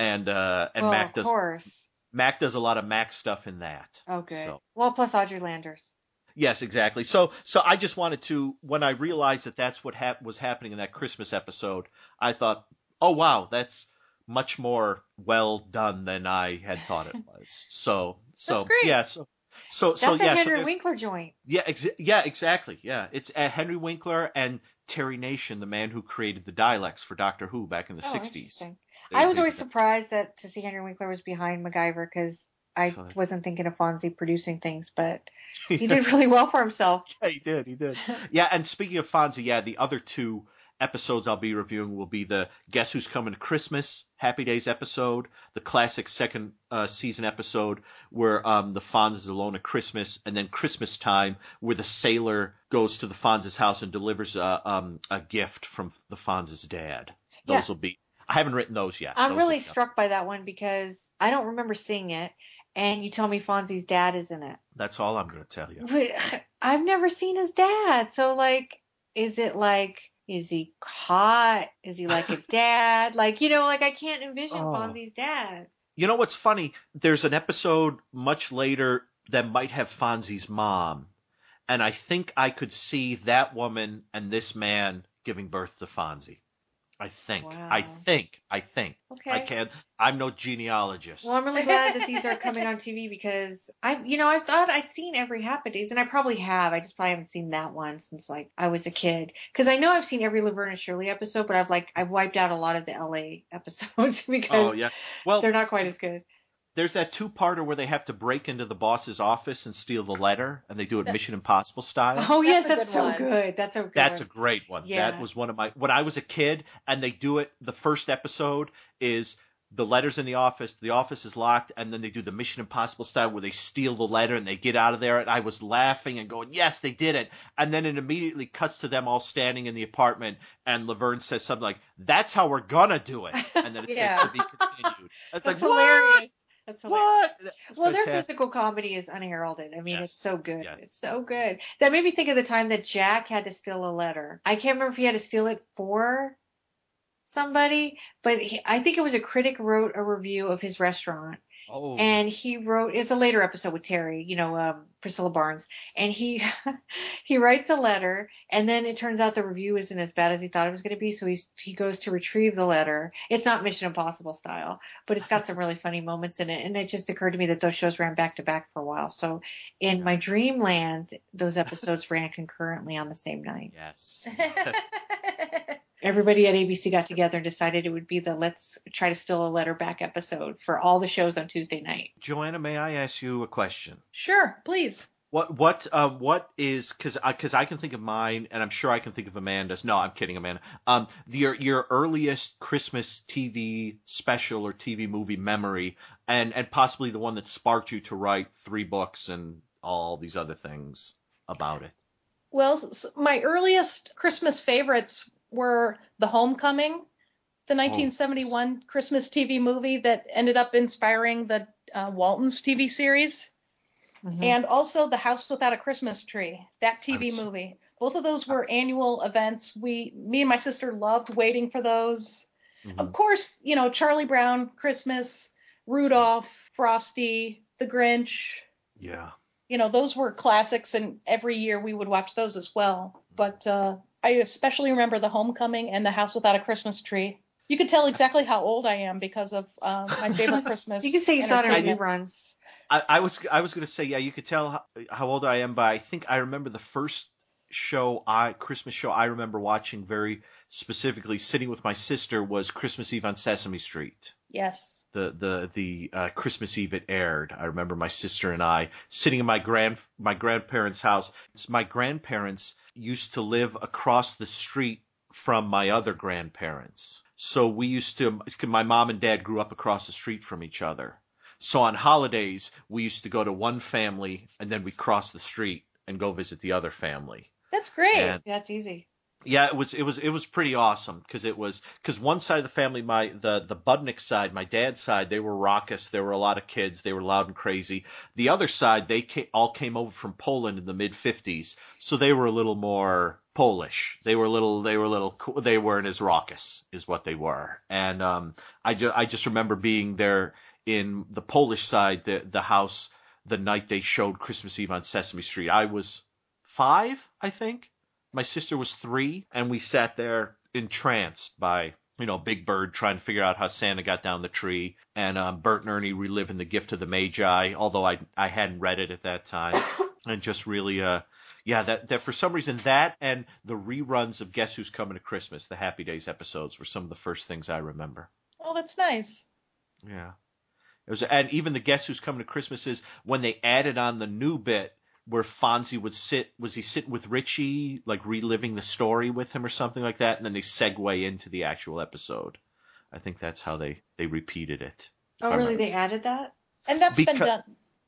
and uh, and well, Mac of does course. Mac does a lot of Mac stuff in that. Oh, good. So- Well, plus Audrey Landers. Yes, exactly. So, so I just wanted to, when I realized that that's what hap- was happening in that Christmas episode, I thought, oh wow, that's much more well done than I had thought it [LAUGHS] was. So, so yeah, so, so, That's so a yeah, Henry there's- Winkler joint. yeah, ex- yeah, exactly. Yeah, it's uh, Henry Winkler and Terry Nation, the man who created the Daleks for Doctor Who back in the Oh, '60s. I was always surprised that to see Henry Winkler was behind MacGyver because I So- wasn't thinking of Fonzie producing things, but [LAUGHS] he did really well for himself. [LAUGHS] Yeah, he did. He did. Yeah, and speaking of Fonzie, yeah, the other two episodes I'll be reviewing will be the Guess Who's Coming to Christmas Happy Days episode, the classic second uh, season episode where um, the Fonz is alone at Christmas, and then Christmas time where the sailor goes to the Fonz's house and delivers a, um, a gift from the Fonz's dad. Those Yeah. will be. I haven't written those yet. I'm Those really struck by that one because I don't remember seeing it, and you tell me Fonzie's dad is in it. That's all I'm going to tell you. But [LAUGHS] I've never seen his dad, so like, is it like? Is he hot? Is he like a [LAUGHS] dad? like you know, like I can't envision Oh. Fonzie's dad. You know what's funny? There's an episode much later that might have Fonzie's mom, and I think I could see that woman and this man giving birth to Fonzie. I think. I think. I think. Okay. I can't. I'm no genealogist. Well, I'm really glad that these are [LAUGHS] coming on TV because I, you know, I thought I'd seen every Happy Days, and I probably have. I just probably haven't seen that one since like I was a kid. Because I know I've seen every Laverne and Shirley episode, but I've like I've wiped out a lot of the LA [LAUGHS] episodes oh, because oh yeah. Well, they're not quite as good. There's that two-parter where they have to break into the boss's office and steal the letter, and they do it Mission Impossible style. Oh yes, That's that's good so one. good. That's so good. That's a great one. Yeah. That was one of my when I was a kid and they do it the first episode is the letters in the office, the office is locked, and then they do the Mission Impossible style where they steal the letter and they get out of there. And I was laughing and going, "Yes, they did it!" And then it immediately cuts to them all standing in the apartment, and Laverne says something like, "That's how we're gonna do it," and then it [LAUGHS] Yeah. says to be continued. It's like hilarious. what? That's hilarious. That's well, their physical comedy is unheralded. I mean, it's so good. It's so good. That made me think of the time that Jack had to steal a letter. I can't remember if he had to steal it for somebody, but he, I think it was a critic wrote a review of his restaurant. Oh. And he wrote it's a later episode with Terry, you know, um, Priscilla Barnes, and he [LAUGHS] he writes a letter, and then it turns out the review isn't as bad as he thought it was going to be. So he's he goes to retrieve the letter. It's not Mission Impossible style, but it's got some really funny moments in it. And it just occurred to me that those shows ran back to back for a while. So in my dreamland, those episodes ran concurrently on the same night. Yes. [LAUGHS] [LAUGHS] Everybody at ABC got together and decided it would be the let's try to steal a letter back episode for all the shows on Tuesday night. Joanna, may I ask you a question? Sure, please. What what um what is because because I can think of mine and I'm sure I can think of Amanda's. No, I'm kidding, Amanda. Um, your your earliest Christmas TV special or TV movie memory, and and possibly the one that sparked you to write three books and all these other things about it. Well, my earliest Christmas favorites were The Homecoming, the 1971 Christmas TV movie that ended up inspiring the uh, Waltons TV series, and also The House Without a Christmas Tree, that TV I'm movie. Both of those were annual events. We, me and my sister loved waiting for those. Of course, you know, Charlie Brown, Christmas, Rudolph, Frosty, The Grinch. Yeah. You know, those were classics, and every year we would watch those as well. But uh, I especially remember The Homecoming and The House Without a Christmas Tree. You could tell exactly how old I am because of uh, my favorite [LAUGHS] Christmas. You can say you saw it in entertainment. reruns. I, I was I was gonna say yeah, you could tell how, how old I am, but I think I remember the first show I Christmas show I remember watching very specifically, sitting with my sister, was Christmas Eve on Sesame Street. Yes. the the the uh, Christmas Eve it aired. I remember my sister and I sitting in my grand my grandparents' house. It's my grandparents used to live across the street from my other grandparents. So we used to my mom and dad grew up across the street from each other. So on holidays we used to go to one family and then we cross the street and go visit the other family. That's great. And- That's easy. Yeah, it was it was it was pretty awesome because it was because one side of the family, my the the Budnick side, my dad's side, they were raucous. There were a lot of kids. They were loud and crazy. The other side, they came, all came over from Poland in the mid '50s, so they were a little more Polish. They were a little they were little they weren't as raucous, is what they were. And um, I just I just remember being there in the Polish side, the the house, the night they showed Christmas Eve on Sesame Street. I was five, I think. My sister was three, and we sat there entranced by you know Big Bird trying to figure out how Santa got down the tree, and um, Bert and Ernie reliving the Gift of the Magi. Although I I hadn't read it at that time, [COUGHS] and just really uh yeah that that for some reason that and the reruns of Guess Who's Coming to Christmas, the Happy Days episodes were some of the first things I remember. Oh, that's nice. Yeah. It was, and even the Guess Who's Coming to Christmas is when they added on the new bit where Fonzie would sit. Was he sitting with Richie, like reliving the story with him or something like that? And then they segue into the actual episode. I think that's how they they repeated it. Oh, really? They added that? And that's been done.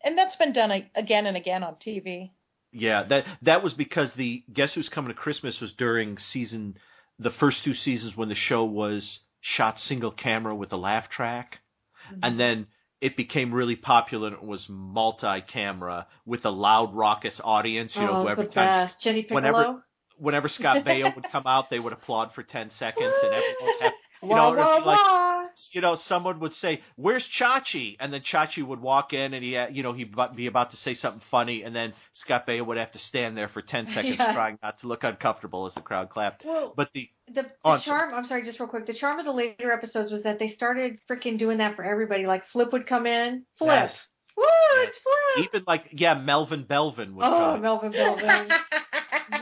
And that's been done again and again on TV. Yeah, that that was because the Guess Who's Coming to Christmas was during season the first two seasons when the show was shot single camera with a laugh track. Mm-hmm. And then it became really popular and it was multi-camera with a loud raucous audience, you know, Oh, it's every the time whenever Piccolo? whenever Scott Baio would come out, they would applaud for 10 seconds and everyone would have you Wah, know, wah, like, wah. you know, someone would say, "Where's Chachi?" And then Chachi would walk in, and he, had- you know, he'd be about to say something funny, and then Scott Baio would have to stand there for ten [LAUGHS] seconds, Yeah. trying not to look uncomfortable as the crowd clapped. Well, But the The, the Oh, I'm sorry. charm, I'm sorry, just real quick. The charm of the later episodes was that they started freaking doing that for everybody. Like Flip would come in. Flip. Yes. Woo, it's Flip. even like yeah, Melvin Belvin would Oh, come. Melvin Belvin.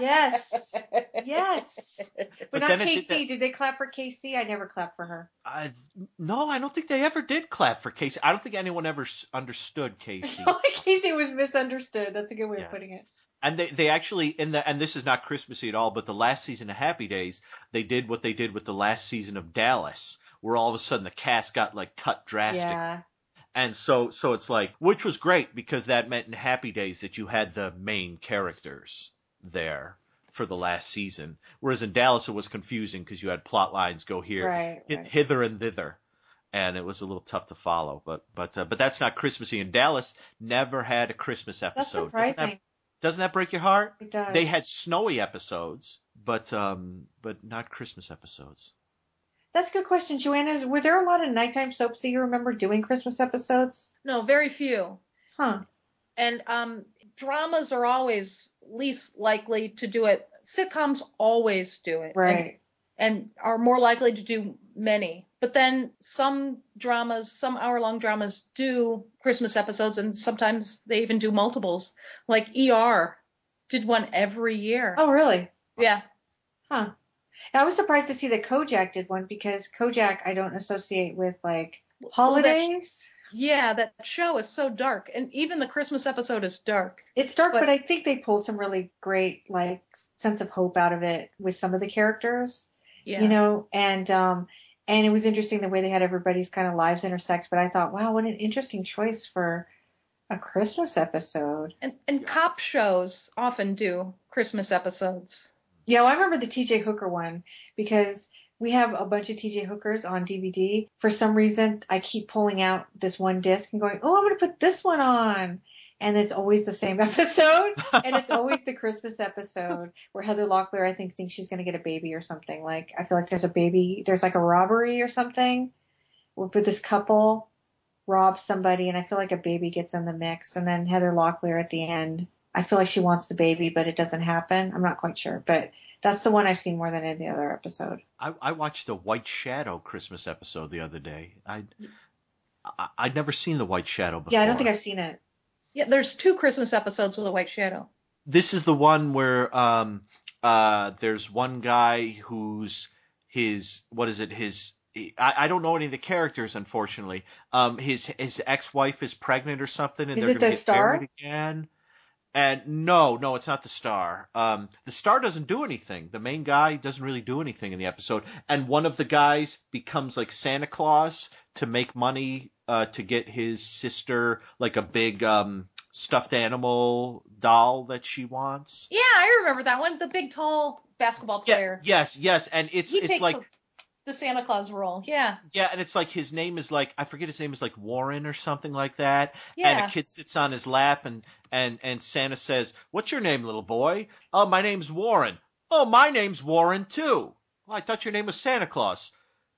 yes. Yes. But, But not it did Casey. Did, they clap for Casey? I never clapped for her. I, no, I don't think they ever did clap for Casey. I don't think anyone ever understood Casey. [LAUGHS] Casey was misunderstood. That's a good way Yeah. of putting it. And they, they actually in the and this is not Christmassy at all, but the last season of Happy Days, they did what they did with the last season of Dallas, where all of a sudden the cast got like cut drastic. Yeah. And so so it's like which was great because that meant in Happy Days that you had the main characters there for the last season. Whereas in Dallas it was confusing because you had plot lines go here Right, right. hither and thither. And it was a little tough to follow, but but uh, but that's not Christmassy. And Dallas never had a Christmas That's episode. Doesn't that- surprising. doesn't that break your heart? It does. They had snowy episodes, but um, but not Christmas episodes. That's a good question, Joanna. Were there a lot of nighttime soaps that you remember doing Christmas episodes? No, very few. Huh. And um, dramas are always least likely to do it. Sitcoms always do it. Right. And, and are more likely to do many. But then some dramas, some hour long dramas do Christmas episodes, and sometimes they even do multiples. Like ER did one every year. Oh, really? Yeah. Huh. I was surprised to see that Kojak did one because Kojak I don't associate with like holidays. Yeah, that show is so dark. And even the Christmas episode is dark. It's dark, But- but I think they pulled some really great like sense of hope out of it with some of the characters. Yeah. You know, and um and it was interesting the way they had everybody's kind of lives intersect, but I thought, wow, what an interesting choice for a Christmas episode. And, and cop shows often do Christmas episodes. Yeah, well, I remember the TJ Hooker one because we have a bunch of TJ Hookers on DVD. For some reason, I keep pulling out this one disc and going, "Oh, I'm going to put this one on." And it's always the same [LAUGHS] episode, and it's always the Christmas episode where Heather Locklear, I think, thinks she's going to get a baby or something. Like I feel like there's a baby, there's like a robbery or something, where this couple robs somebody, and I feel like a baby gets in the mix, and then Heather Locklear at the end. I feel like she wants the baby, but it doesn't happen. I'm not quite sure, but that's the one I've seen more than any other episode. I, I watched the White Shadow Christmas episode the other day. I, I I'd never seen the White Shadow before. Yeah, I don't think I've seen it. Yeah, there's two Christmas episodes of The White Shadow. This is the one where um uh there's one guy who's his what is it his I, I don't know any of the characters unfortunately. Um his his ex wife is pregnant or something and Is they're it gonna the get Star? married again. And no, no, it's not the star. Um, the star doesn't do anything. The main guy doesn't really do anything in the episode. And one of the guys becomes like Santa Claus to make money uh, to get his sister like a big um, stuffed animal doll that she wants. Yeah, I remember that one. The big, tall basketball player. Yes, yes, and it's he it's like the, the Santa Claus role. Yeah. yeah, and it's like his name is like I forget his name is like Warren or something like that. Yeah. And a kid sits on his lap and and and Santa says, "What's your name, little boy?" "Oh, my name's Warren." "Oh, my name's Warren too." "Well, I thought your name was Santa Claus."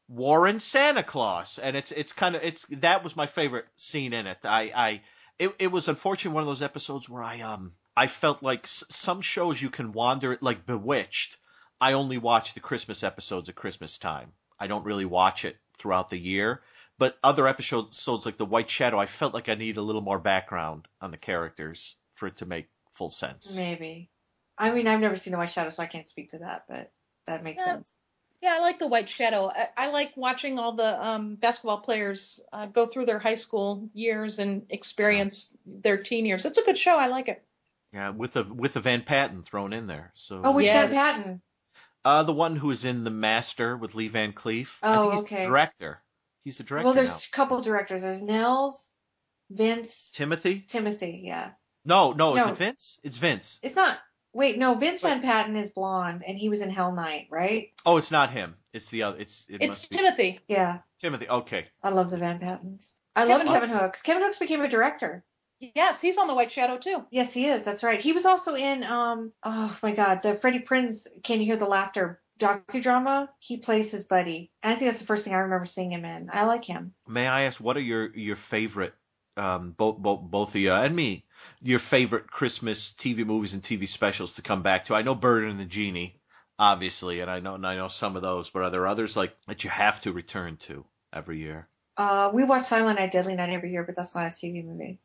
Warren Santa Claus, and it's it's kind of it's that was my favorite scene in it. I I it it was unfortunately one of those episodes where I um I felt like s- some shows you can wander like Bewitched. I only watch the Christmas episodes at Christmas time. I don't really watch it throughout the year. But other episodes like The White Shadow, I felt like I need a little more background on the characters for it to make full sense. Maybe. I mean, I've never seen the White Shadow, so I can't speak to that, but that makes Yeah. sense. Yeah, I like the White Shadow. I, I like watching all the um, basketball players uh, go through their high school years and experience their teen years. It's a good show. I like it. Yeah, with a with a Van Patten thrown in there. So Oh, which Yes. Van Patten? Uh, the one who is in The Master with Lee Van Cleef. I Oh, think he's okay. the director. He's the director Well, there's now. a couple directors. There's Nels, Vince, Timothy? Timothy. Yeah, No, no, is it Vince? It's Vince. it's not. Wait, no. Vince Van Patten is blonde, and he was in Hell Night, right? Oh, it's not him. It's the other. It's it It's must be Timothy. Yeah, Timothy. Okay. I love the Van Pattens. I Kevin love Kevin Hooks. Hooks. Kevin Hooks became a director. Yes, he's on the White Shadow too. Yes, he is. That's right. He was also in um oh my god, the Freddie Prinze Can You Hear the Laughter docudrama. He plays his buddy. And I think that's the first thing I remember seeing him in. I like him. May I ask what are your your favorite um both both both of you and me your favorite Christmas TV movies and TV specials to come back to? I know Bernard and the Genie, obviously, and I know and I know some of those, but are there others like that you have to return to every year? Uh we watch Silent Night Deadly Night every year, but that's not a TV movie.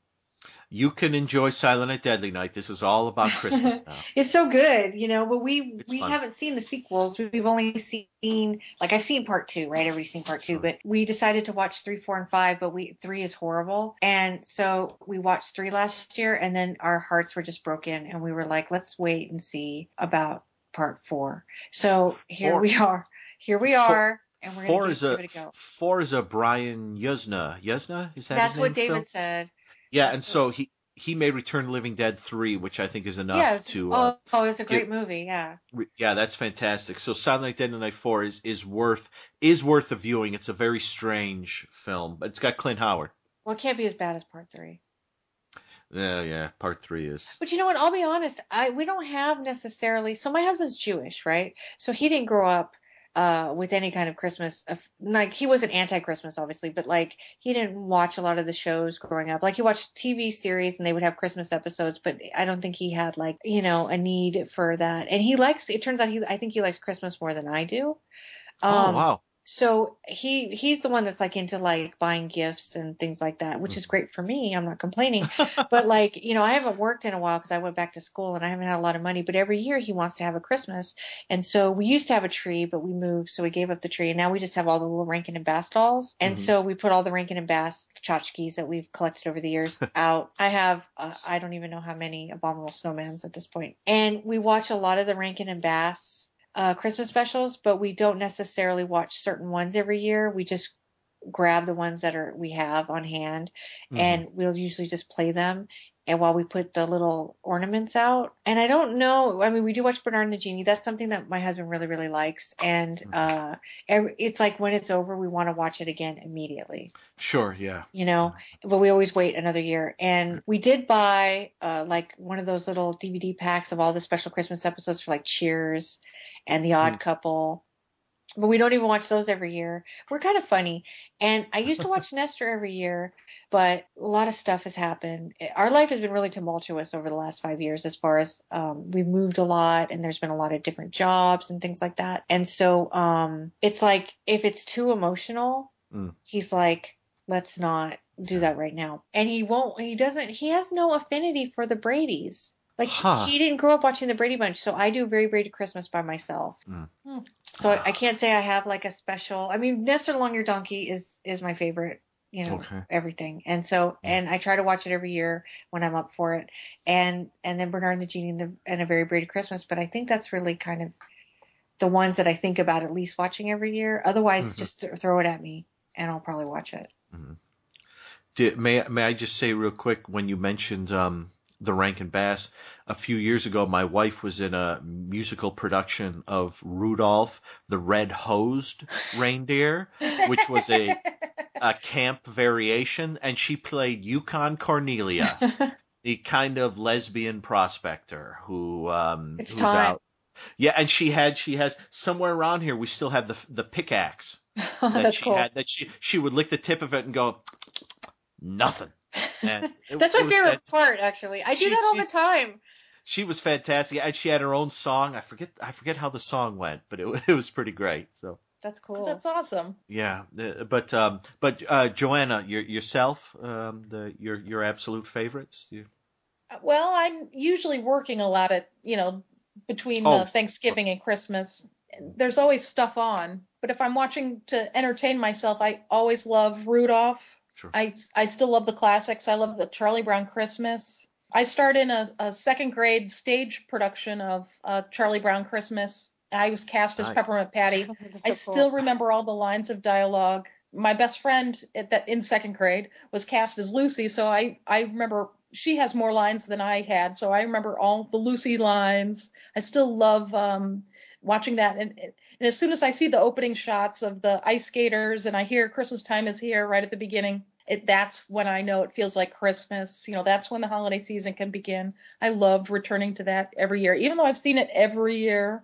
You can enjoy Silent Night Deadly Night. This is all about [LAUGHS] Christmas now. It's so good, you know, but we It's we fun. haven't seen the sequels. We've only seen like I've seen part two, right? Everybody's seen part two, but we decided to watch three, four, and five, but we three is horrible. And so we watched three last year and then our hearts were just broken and we were like, let's wait and see about part four. So here Four. we are. Here we are. and we're Four is a a four is a Brian Yuzna. Yuzna is that That's what David said. Yeah, and so he he made Return Living Dead three, which I think is enough Yes. to. Uh, oh, oh, it's a great give- movie. Yeah. re- yeah, that's fantastic. So Silent Night, Deadly Night four is is worth is worth the viewing. It's a very strange film, but it's got Clint Howard. Well, it can't be as bad as part three. Yeah, yeah. Part three is. But you know what? I'll be honest. I we don't have necessarily. So my husband's Jewish, right? So he didn't grow up uh with any kind of Christmas. Like he wasn't anti-Christmas, obviously, but like he didn't watch a lot of the shows growing up. Like he watched TV series and they would have Christmas episodes, but I don't think he had like you know a need for that. And he likes. It turns out he. I think he likes Christmas more than I do. oh Um, wow. So he he's the one that's like into like buying gifts and things like that, which is Mm. great for me. I'm not complaining, [LAUGHS] but like you know, I haven't worked in a while because I went back to school and I haven't had a lot of money. But every year he wants to have a Christmas, and so we used to have a tree, but we moved, so we gave up the tree, and now we just have all the little Rankin and Bass dolls. And Mhm. so we put all the Rankin and Bass tchotchkes that we've collected over the years [LAUGHS] out. I have uh, I don't even know how many abominable snowmans at this point, and we watch a lot of the Rankin and Bass uh, Christmas specials, but we don't necessarily watch certain ones every year. We just grab the ones that are we have on hand, Mhm. and we'll usually just play them. And while we put the little ornaments out, and I don't know, I mean, we do watch Bernard and the Genie. That's something that my husband really, really likes. And uh, every, it's like when it's over, we want to watch it again immediately Sure. Yeah. you know but we always wait another year and we did buy uh like one of those little dvd packs of all the special christmas episodes for like cheers and the odd couple. But we don't even watch those every year. We're kind of funny. And i used to [LAUGHS] watch nestor every year but a lot of stuff has happened. Our life has been really tumultuous over the last five years as far as um, we've moved a lot and there's been a lot of different jobs and things like that. And so um, it's like if it's too emotional Mm. he's like let's not do that right now. And he won't he doesn't he has no affinity for the bradys like Huh. he didn't grow up watching the brady bunch so i do very brady christmas by myself Mm. Hmm. so I, I can't say i have like a special i mean nestor long-eared donkey is is my favorite you know Okay. everything and so and i try to watch it every year when i'm up for it and and then bernard and the genie and, the, and a very brady christmas but i think that's really kind of the ones that i think about at least watching every year otherwise Mhm. just th- throw it at me and i'll probably watch it Did, may may I just say real quick when you mentioned um, the Rankin Bass a few years ago, my wife was in a musical production of Rudolph the Red Hosed Reindeer, which was a a camp variation, and she played Yukon Cornelia, [LAUGHS] the kind of lesbian prospector who um, who's time. out. Yeah, and she had she has somewhere around here. We still have the the pickaxe [LAUGHS] Oh, that she cool. had that she she would lick the tip of it and go [TSK] nothing. And [LAUGHS] That's my favorite fant- part, actually. I do She's- that all the time. She was fantastic, and she had her own song. I forget I forget how the song went, but it wa- [LAUGHS] it was pretty great. So That's cool. That's awesome. yeah, uh, but um, but uh, Joanna, your, yourself, um, the your your absolute favorites. You, Well, I'm usually working a lot at, you know, between Oh. uh, Thanksgiving and Christmas. There's always stuff on. But if I'm watching to entertain myself, I always love Rudolph. Sure. I, I still love the classics. I love the Charlie Brown Christmas. I starred in a, a second grade stage production of uh, Charlie Brown Christmas. I was cast as Nice. Peppermint Patty. [LAUGHS] That's I so cool. still remember all the lines of dialogue. My best friend at that in second grade was cast as Lucy, so I I remember she has more lines than I had, so I remember all the Lucy lines. I still love um, watching that, and, and as soon as I see the opening shots of the ice skaters and I hear Christmas time is here right at the beginning, it that's when I know it feels like Christmas. You know, that's when the holiday season can begin. I love returning to that every year, even though I've seen it every year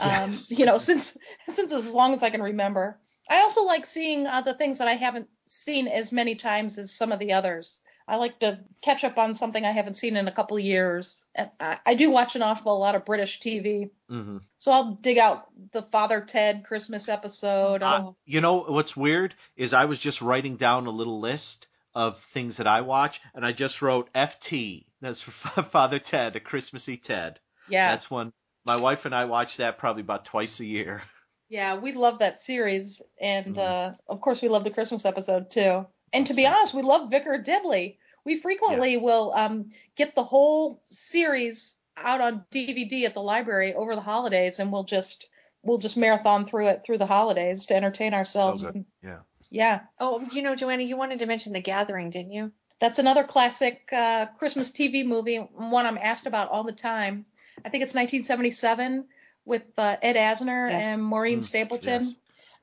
um, you know, [LAUGHS] since since as long as I can remember. I also like seeing uh, the things that I haven't seen as many times as some of the others. I like to catch up on something I haven't seen in a couple of years. I, I do watch an awful lot of British TV, hmm so I'll dig out the Father Ted Christmas episode. I'll- you know what's weird is I was just writing down a little list of things that I watch, and I just wrote FT. That's for [LAUGHS] Father Ted, a Christmassy Ted. yeah, That's one. My wife and I watch that probably about twice a year. [LAUGHS] yeah, we love that series, and Mhm. uh, of course we love the Christmas episode too. And to be honest, we love Vicar Dibley. We frequently will um, get the whole series out on DVD at the library over the holidays, and we'll just we'll just marathon through it through the holidays to entertain ourselves. So good. Yeah. yeah. Oh, you know, Joanna, you wanted to mention The Gathering, didn't you? That's another classic uh, Christmas TV movie, one I'm asked about all the time. I think it's 1977 with uh, Ed Asner Yes. and Maureen Mm, Stapleton. yes.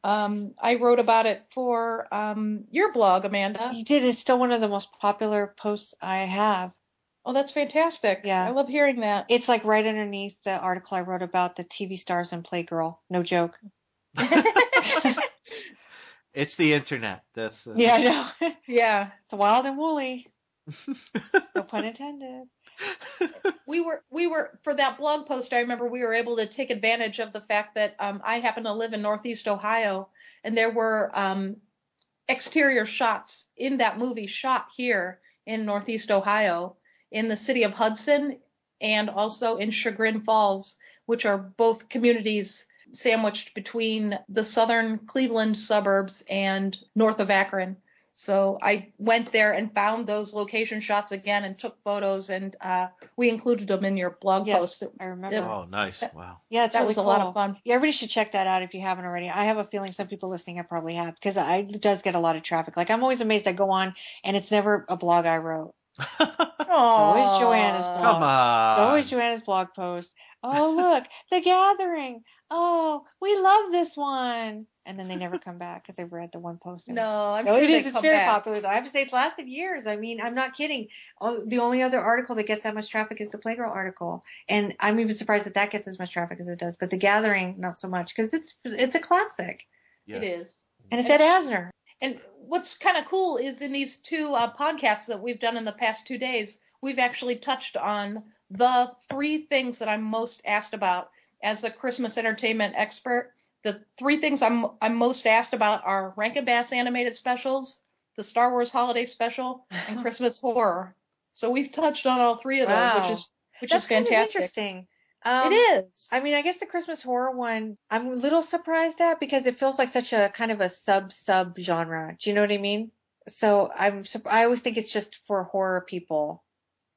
Um, I wrote about it for um, your blog, Amanda. You did. It's still one of the most popular posts I have. Oh, that's fantastic. Yeah. I love hearing that. It's like right underneath the article I wrote about the TV stars and Playgirl. No joke. [LAUGHS] It's the internet. That's uh, Yeah, I know. Yeah. It's wild and woolly. [LAUGHS] no pun intended. We were we were for that blog post i remember we were able to take advantage of the fact that um, i happen to live in northeast ohio and there were um, exterior shots in that movie shot here in northeast ohio in the city of hudson and also in chagrin falls which are both communities sandwiched between the southern cleveland suburbs and north of akron so I went there and found those location shots again and took photos, and uh, we included them in your blog Yes, post. I remember. Oh, nice. Wow. Yeah, it's That really was a lot of fun. Yeah, everybody should check that out if you haven't already. I have a feeling some people listening have probably have because I it does get a lot of traffic. Like I'm always amazed. I go on and it's never a blog I wrote. [LAUGHS] It's always Joanna's blog. Come on. It's always Joanna's blog post. Oh look, The Gathering. Oh, we love this one. And then they never come back because they've read the one post. No, I'm no, sure it they is. It's come very back. popular. Though I have to say, it's lasted years. I mean, I'm not kidding. Oh, the only other article that gets that much traffic is the Playgirl article, and I'm even surprised that that gets as much traffic as it does. But the Gathering, not so much, because it's it's a classic, Yes. It is. and it's Ed Asner. And what's kind of cool is in these two uh, podcasts that we've done in the past two days, we've actually touched on the three things that I'm most asked about as a Christmas entertainment expert. The three things I'm I'm most asked about are Rankin Bass animated specials, the Star Wars holiday special, and [LAUGHS] Christmas horror. So we've touched on all three of those, Wow. which is which That's is fantastic. interesting. Um, it is. I mean, I guess the Christmas horror one, I'm a little surprised at because it feels like such a kind of a sub sub genre. Do you know what I mean? So I'm I always think it's just for horror people.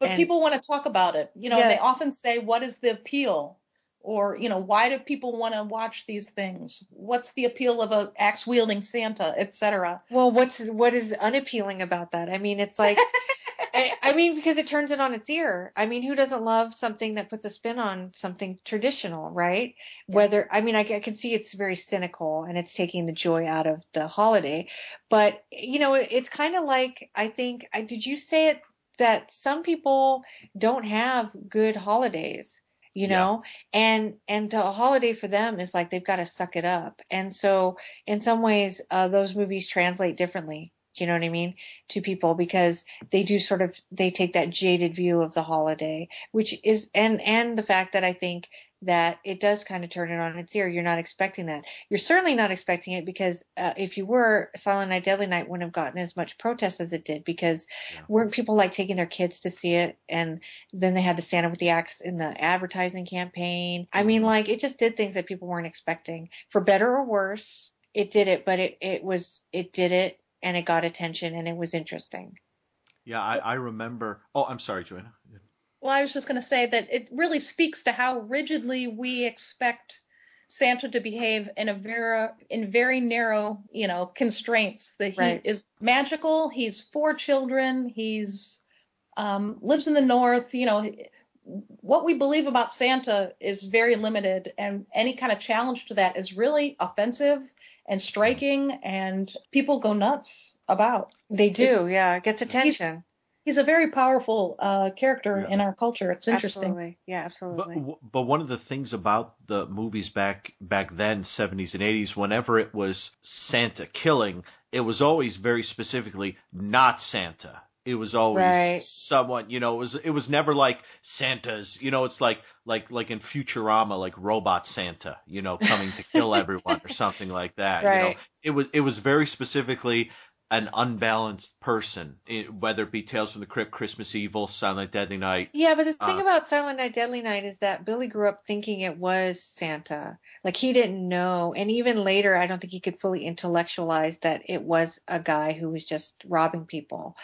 But And- people want to talk about it. You know, Yeah. they often say, "What is the appeal?" Or, you know, why do people want to watch these things? What's the appeal of a axe wielding Santa, etc. Well, what's what is unappealing about that? I mean, it's like, [LAUGHS] I, I mean, because it turns it on its ear. I mean, who doesn't love something that puts a spin on something traditional, right? Whether I mean, I, I can see it's very cynical and it's taking the joy out of the holiday, but you know, it, it's kind of like I think. I did you say it that some people don't have good holidays you Yeah. know and and a holiday for them is like they've got to suck it up and so in some ways uh, those movies translate differently do you know what i mean to people because they do sort of they take that jaded view of the holiday which is and and the fact that i think that it does kind of turn it on its ear you're not expecting that you're certainly not expecting it because uh, if you were silent night deadly night wouldn't have gotten as much protest as it did because weren't people like taking their kids to see it and then they had the Santa with the axe in the advertising campaign. I mean, like it just did things that people weren't expecting, for better or worse. It did it, but it it was it did it, and it got attention, and it was interesting. Yeah, I, I remember. Oh, I'm sorry, Joanna. Well, I was just going to say that it really speaks to how rigidly we expect Santa to behave in a very in very narrow, you know, constraints. That he Right. is magical. He's for children. He's um, lives in the north. You know, what we believe about Santa is very limited, and any kind of challenge to that is really offensive and striking, and people go nuts about. They do, It's- yeah, it gets attention. He's a very powerful uh, character in our culture. It's interesting. Absolutely, yeah, absolutely. w- but one of the things about the movies back back then, 70s and 80s, whenever it was Santa killing, it was always very specifically not Santa. It was always Right. someone, you know, it was it was never like Santa's, you know, it's like like like in Futurama, like robot Santa, you know, coming to kill [LAUGHS] everyone or something like that. You know, Right. it was it was very specifically an unbalanced person, it, whether it be Tales from the Crypt, Christmas Evil, Silent Deadly Night. Yeah, but the thing Uh, about Silent Night Deadly Night is that Billy grew up thinking it was Santa. Like he didn't know, and even later, I don't think he could fully intellectualize that it was a guy who was just robbing people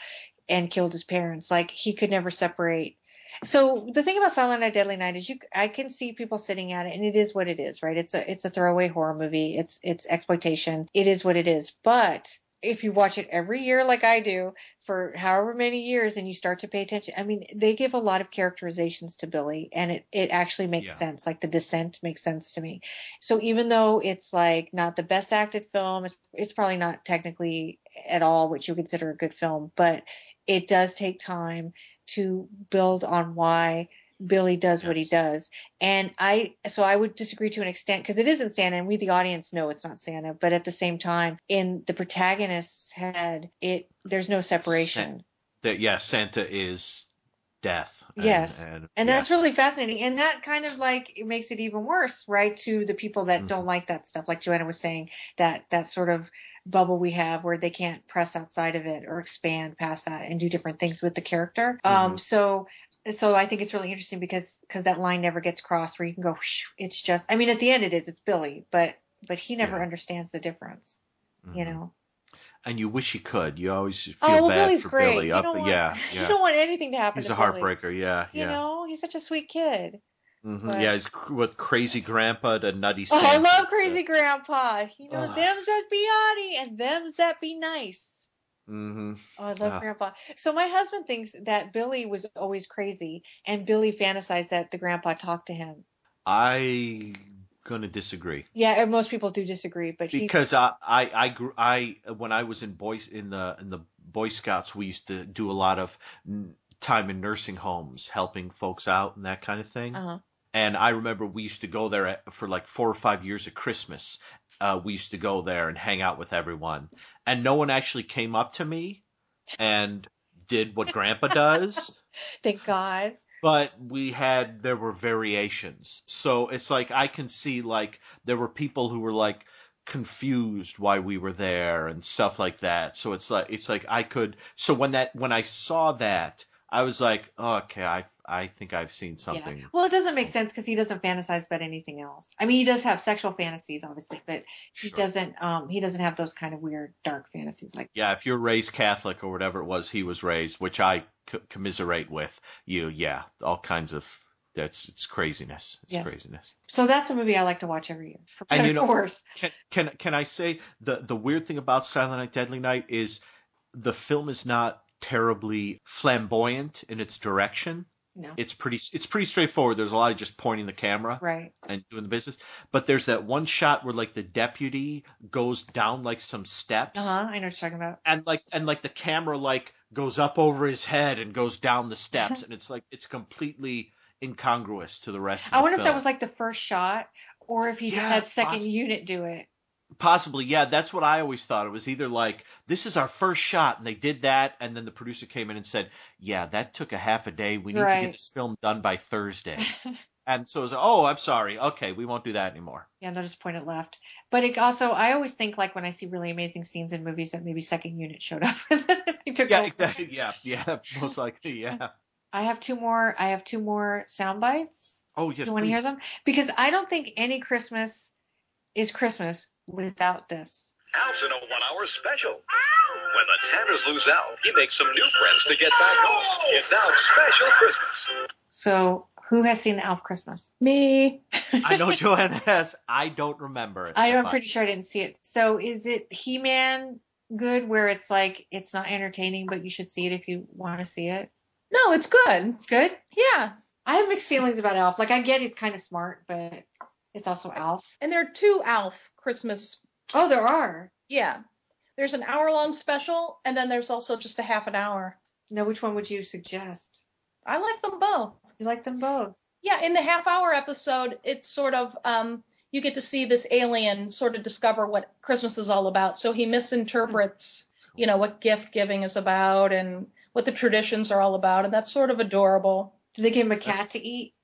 and killed his parents. Like he could never separate. So the thing about Silent Night, Deadly Night is you, I can see people sitting at it, and it is what it is, right? It's a, it's a throwaway horror movie. It's, it's exploitation. It is what it is. But if you watch it every year, like I do, for however many years, and you start to pay attention, I mean, they give a lot of characterizations to Billy, and it, it actually makes Yeah. sense. Like the descent makes sense to me. So even though it's like not the best acted film, it's, it's probably not technically at all what you consider a good film, but it does take time to build on why Billy does what he does. And I, so I would disagree to an extent because it isn't Santa and we, the audience, know it's not Santa. But at the same time, in the protagonist's head, it, there's no separation. That yeah, Santa is death. And, yes. and, And that's yes. really fascinating. And that kind of like it makes it even worse, right? To the people that Mm-hmm. don't like that stuff. Like Joanna was saying, that that sort of bubble we have where they can't press outside of it or expand past that and do different things with the character. Um Mhm. so so I think it's really interesting because because that line never gets crossed where you can go it's just I mean at the end it is it's Billy, but but he never understands the difference. You Mm-hmm. know. and you wish he could. You always feel Oh, well, bad Billy's for great. Billy. You Up- want- yeah, [LAUGHS] yeah. You don't want anything to happen to him. He's to a Billy. heartbreaker. Yeah, You know, he's such a sweet kid. Mhm, but- Yeah, he's with crazy grandpa to nutty Oh, I love Crazy Grandpa. He knows Ugh. them's that be naughty and them's that be nice. Hmm Oh, I love Ah. Grandpa. So my husband thinks that Billy was always crazy, and Billy fantasized that the Grandpa talked to him. I gonna disagree Yeah, most people do disagree, but he's because I I I grew I when I was in boys in the in the Boy Scouts we used to do a lot of time in nursing homes helping folks out and that kind of thing. uh-huh. And I remember we used to go there at, for like four or five years at Christmas. Uh, we used to go there and hang out with everyone, and no one actually came up to me and did what Grandpa does. [LAUGHS] thank God. But we had there were variations, so it's like I can see like there were people who were like confused why we were there and stuff like that. So it's like it's like I could. So when that when I saw that, I was like, oh, okay, I I think I've seen something. Yeah. Well, it doesn't make sense because he doesn't fantasize about anything else. I mean, he does have sexual fantasies, obviously, but he doesn't. Um, he doesn't have those kind of weird, dark fantasies like. Yeah, if you're raised Catholic or whatever it was he was raised, which I c- commiserate with you, yeah, all kinds of that's it's craziness. It's Yes. craziness. So that's a movie I like to watch every year. For And you know, worse. can can can I say the the weird thing about Silent Night, Deadly Night is the film is not terribly flamboyant in its direction. No. It's pretty it's pretty straightforward. There's a lot of just pointing the camera Right. and doing the business. But there's that one shot where like the deputy goes down like some steps Uh huh. I know what you're talking about. and like and like the camera like goes up over his head and goes down the steps [LAUGHS] and it's like it's completely incongruous to the rest of I wonder if that was like the first shot, or if he just had second unit do it. Possibly, yeah. That's what I always thought. It was either like this is our first shot, and they did that, and then the producer came in and said, "Yeah, that took a half a day. We need to get this film done by Thursday." [LAUGHS] and so it was, "Oh, I'm sorry. Okay, we won't do that anymore." Yeah, they'll just point it left. But it also, I always think like when I see really amazing scenes in movies that maybe second unit showed up. [LAUGHS] Yeah, over. exactly. Yeah, yeah. [LAUGHS] Most likely, yeah. I have two more. I have two more sound bites. Oh yes, Do you want to hear them? Because I don't think any Christmas is Christmas without this. Alf's in a one-hour special. When the Tanners lose Alf, he makes some new friends to get back home. It's Alf's special Christmas. So, who has seen the Alf Christmas? Me. [LAUGHS] I know Joanna has. I don't remember it. I, I'm pretty sure I didn't see it. So, is it He Man good where it's like it's not entertaining, but you should see it if you want to see it? No, it's good. It's good. Yeah. I have mixed feelings about Alf. Like, I get he's kind of smart, but it's also Alf. And there are two Alf Christmas. Oh, there are. Yeah. There's an hour long special, and then there's also just a half an hour. Now, which one would you suggest? I like them both. You like them both? Yeah, in the half hour episode, it's sort of um you get to see this alien sort of discover what Christmas is all about. So he misinterprets, you know, what gift giving is about and what the traditions are all about, and that's sort of adorable. Do they give him a cat to eat?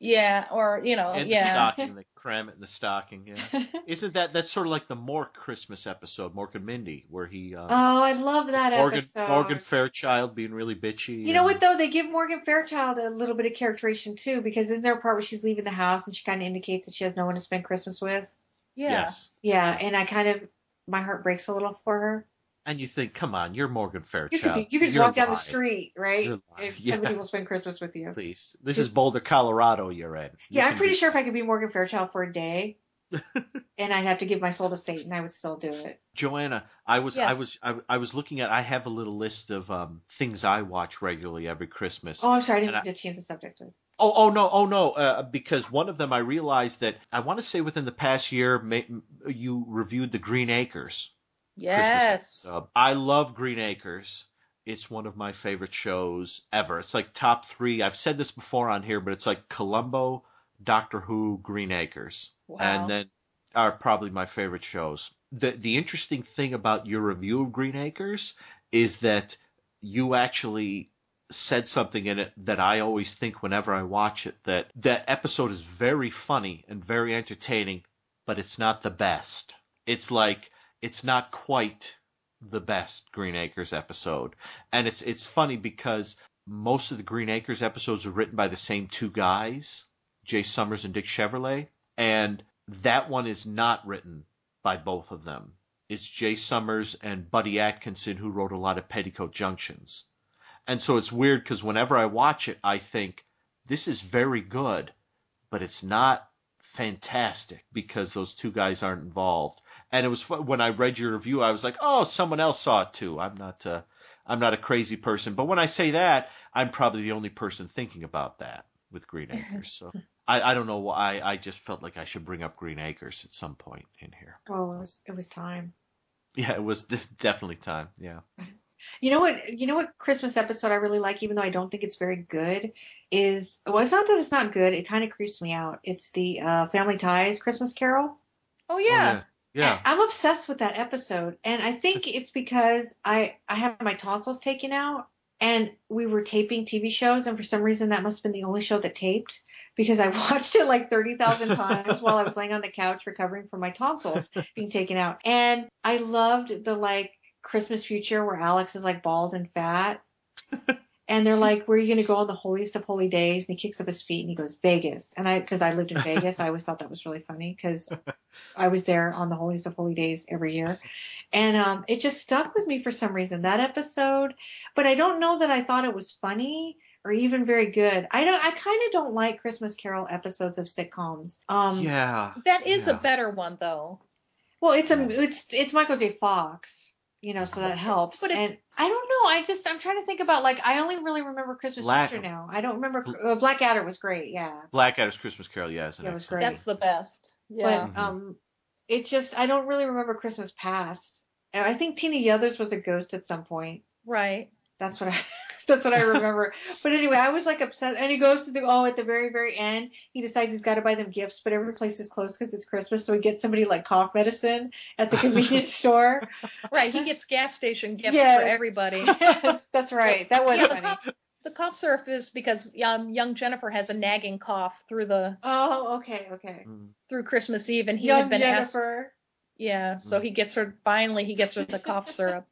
Yeah, or you know, in the yeah. stocking, they cram it in the stocking. Yeah, [LAUGHS] isn't that that's sort of like the Mork Christmas episode, Mork and Mindy, where he uh, Oh, I love that Morgan episode. Morgan Fairchild being really bitchy. You know what though? They give Morgan Fairchild a little bit of characterization too, because isn't there a part where she's leaving the house and she kind of indicates that she has no one to spend Christmas with? Yeah. Yes. Yeah, and I kind of my heart breaks a little for her. And you think, come on, you're Morgan You Fairchild. could, you could just You're walk down the street, right? You're. If Yeah. somebody will spend Christmas with you. Please. This is Boulder, Colorado you're in. You Yeah, I'm pretty be- sure if I could be Morgan Fairchild for a day, [LAUGHS] and I'd have to give my soul to Satan, I would still do it. Joanna, I was I was I, I was looking at I have a little list of um things I watch regularly every Christmas. Oh, I'm sorry, I didn't And mean to change the subject. Oh, oh no, oh no, uh, because one of them I realized that I want to say within the past year ma- you reviewed the Green Acres. Yes. I love Green Acres. It's one of my favorite shows ever. It's like top three. I've said this before on here, but it's like Columbo, Doctor Who, Green Acres, Wow. and then are probably my favorite shows. The the interesting thing about your review of Green Acres is that you actually said something in it that I always think whenever I watch it that that episode is very funny and very entertaining, but it's not the best. It's like it's not quite the best Green Acres episode. And it's it's funny because most of the Green Acres episodes are written by the same two guys, Jay Summers and Dick Chevillat, and that one is not written by both of them. It's Jay Summers and Buddy Atkinson who wrote a lot of Petticoat Junctions. And so it's weird because whenever I watch it, I think this is very good, but it's not fantastic because those two guys aren't involved. And it was fun. when I read your review, I was like, oh, someone else saw it too. I'm not, uh, I'm not a crazy person. But when I say that, I'm probably the only person thinking about that with Green [LAUGHS] Acres. So I, I don't know why. I just felt like I should bring up Green Acres at some point in here. Oh, it was it was time. Yeah, it was definitely time. Yeah. [LAUGHS] You know what? You know what Christmas episode I really like, even though I don't think it's very good, is well, it's not that it's not good. It kind of creeps me out. It's the uh, Family Ties Christmas Carol. Oh yeah. Yeah. I'm obsessed with that episode, and I think it's because I I have my tonsils taken out, and we were taping TV shows, and for some reason that must have been the only show that taped because I [LAUGHS] watched it like thirty thousand [LAUGHS] times while I was laying on the couch recovering from my tonsils being taken out, and I loved the like Christmas future where Alex is like bald and fat. [LAUGHS] And they're like, "Where are you going to go on the holiest of holy days?" And he kicks up his feet and he goes, "Vegas." And I, because I lived in Vegas, I always thought that was really funny because [LAUGHS] I was there on the holiest of holy days every year, and um, it just stuck with me for some reason that episode. But I don't know that I thought it was funny or even very good. I don't. I kind of don't like Christmas Carol episodes of sitcoms. Um, yeah. That is Yeah. a better one though. Well, it's a it's it's Michael J. Fox, you know, so that helps. But it's- and I don't know. I just I'm trying to think about like I only really remember Christmas Black- Future now. I don't remember uh, Blackadder was great. Yeah, Blackadder's Christmas Carol, yes. Yeah, it was great. That's the best. Yeah. but um, it just I don't really remember Christmas Past. And I think Tina Yothers was a ghost at some point. right. That's what I [LAUGHS] [LAUGHS] that's what I remember. but anyway, I was like obsessed. And he goes to the oh at the very very end, he decides he's got to buy them gifts, but every place is closed because it's Christmas. So he gets somebody like cough medicine at the convenience [LAUGHS] store. Right. He gets gas station gifts Yes. for everybody. [LAUGHS] yes, that's right. That was Yeah, the funny. cough, the cough syrup is because um, young Jennifer has a nagging cough through the Oh, okay, okay. through Christmas Eve, and he Young had been asked. Yeah, so he gets her. Finally, he gets her the cough syrup.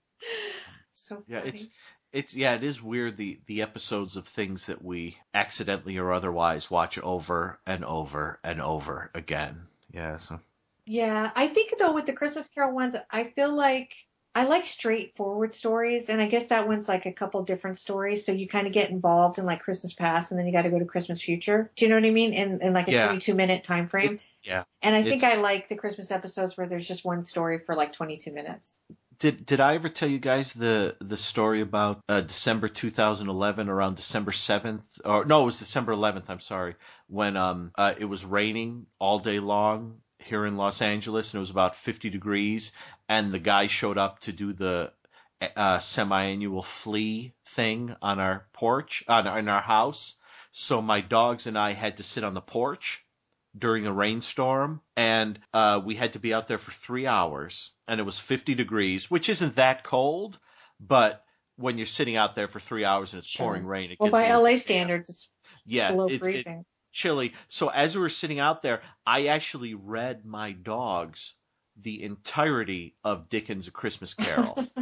So Yeah, funny. it's it's yeah, it is weird the the episodes of things that we accidentally or otherwise watch over and over and over again. Yeah, so Yeah, I think though with the Christmas Carol ones, I feel like I like straightforward stories, and I guess that one's like a couple different stories. So you kind of get involved in like Christmas Past, and then you got to go to Christmas Future. Do you know what I mean? In in like a Yeah. 22 minute time frame. yeah. And I think I like the Christmas episodes where there's just one story for like 22 minutes. Did did I ever tell you guys the the story about uh, December 2011 around December 7th or no it was December 11th I'm sorry. When um uh, it was raining all day long here in Los Angeles and it was about 50 degrees and the guy showed up to do the uh, semi-annual flea thing on our porch on in our house. So my dogs and I had to sit on the porch during a rainstorm and uh, we had to be out there for three hours and it was 50 degrees which isn't that cold but when you're sitting out there for three hours and it's pouring rain it Well, gets a by little- LA standards, it's yeah below it's- it- freezing. chilly so as we were sitting out there i actually read my dogs the entirety of dickens a christmas carol [LAUGHS]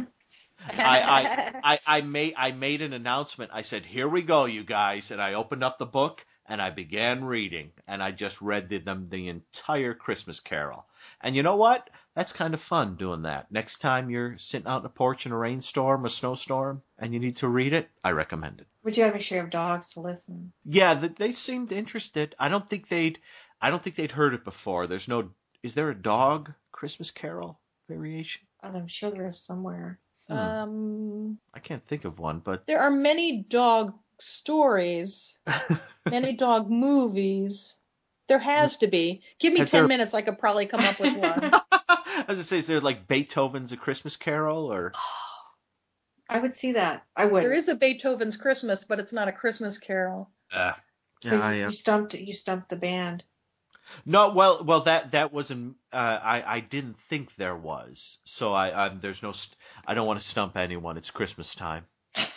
I, I, I, I made I made an announcement. I said, "Here we go, you guys!" And I opened up the book and I began reading, and I just read them the entire Christmas Carol. And you know what? that's kind of fun doing that. Next time you're sitting out on a porch in a rainstorm, a snowstorm, and you need to read it, I recommend it. Would you gotta make sure you have dogs to listen. Yeah, they seemed interested. I don't think they'd. I don't think they'd heard it before. There's no. Is there a dog Christmas Carol variation? And I'm sure there is somewhere. Hmm. Um, I can't think of one, but there are many dog stories, [LAUGHS] many dog movies. There has to be. Give me Has 10 there- minutes, I could probably come up with one. [LAUGHS] I was gonna say, is there like Beethoven's A Christmas Carol or? [GASPS] I would see that. I would. there is a Beethoven's Christmas, but it's not a Christmas carol. Uh, So yeah, you, yeah. you stumped you stumped the band. No, well, well, that that wasn't. Uh, I I didn't think there was. So I I'm, there's no. St- I don't want to stump anyone. It's Christmas time.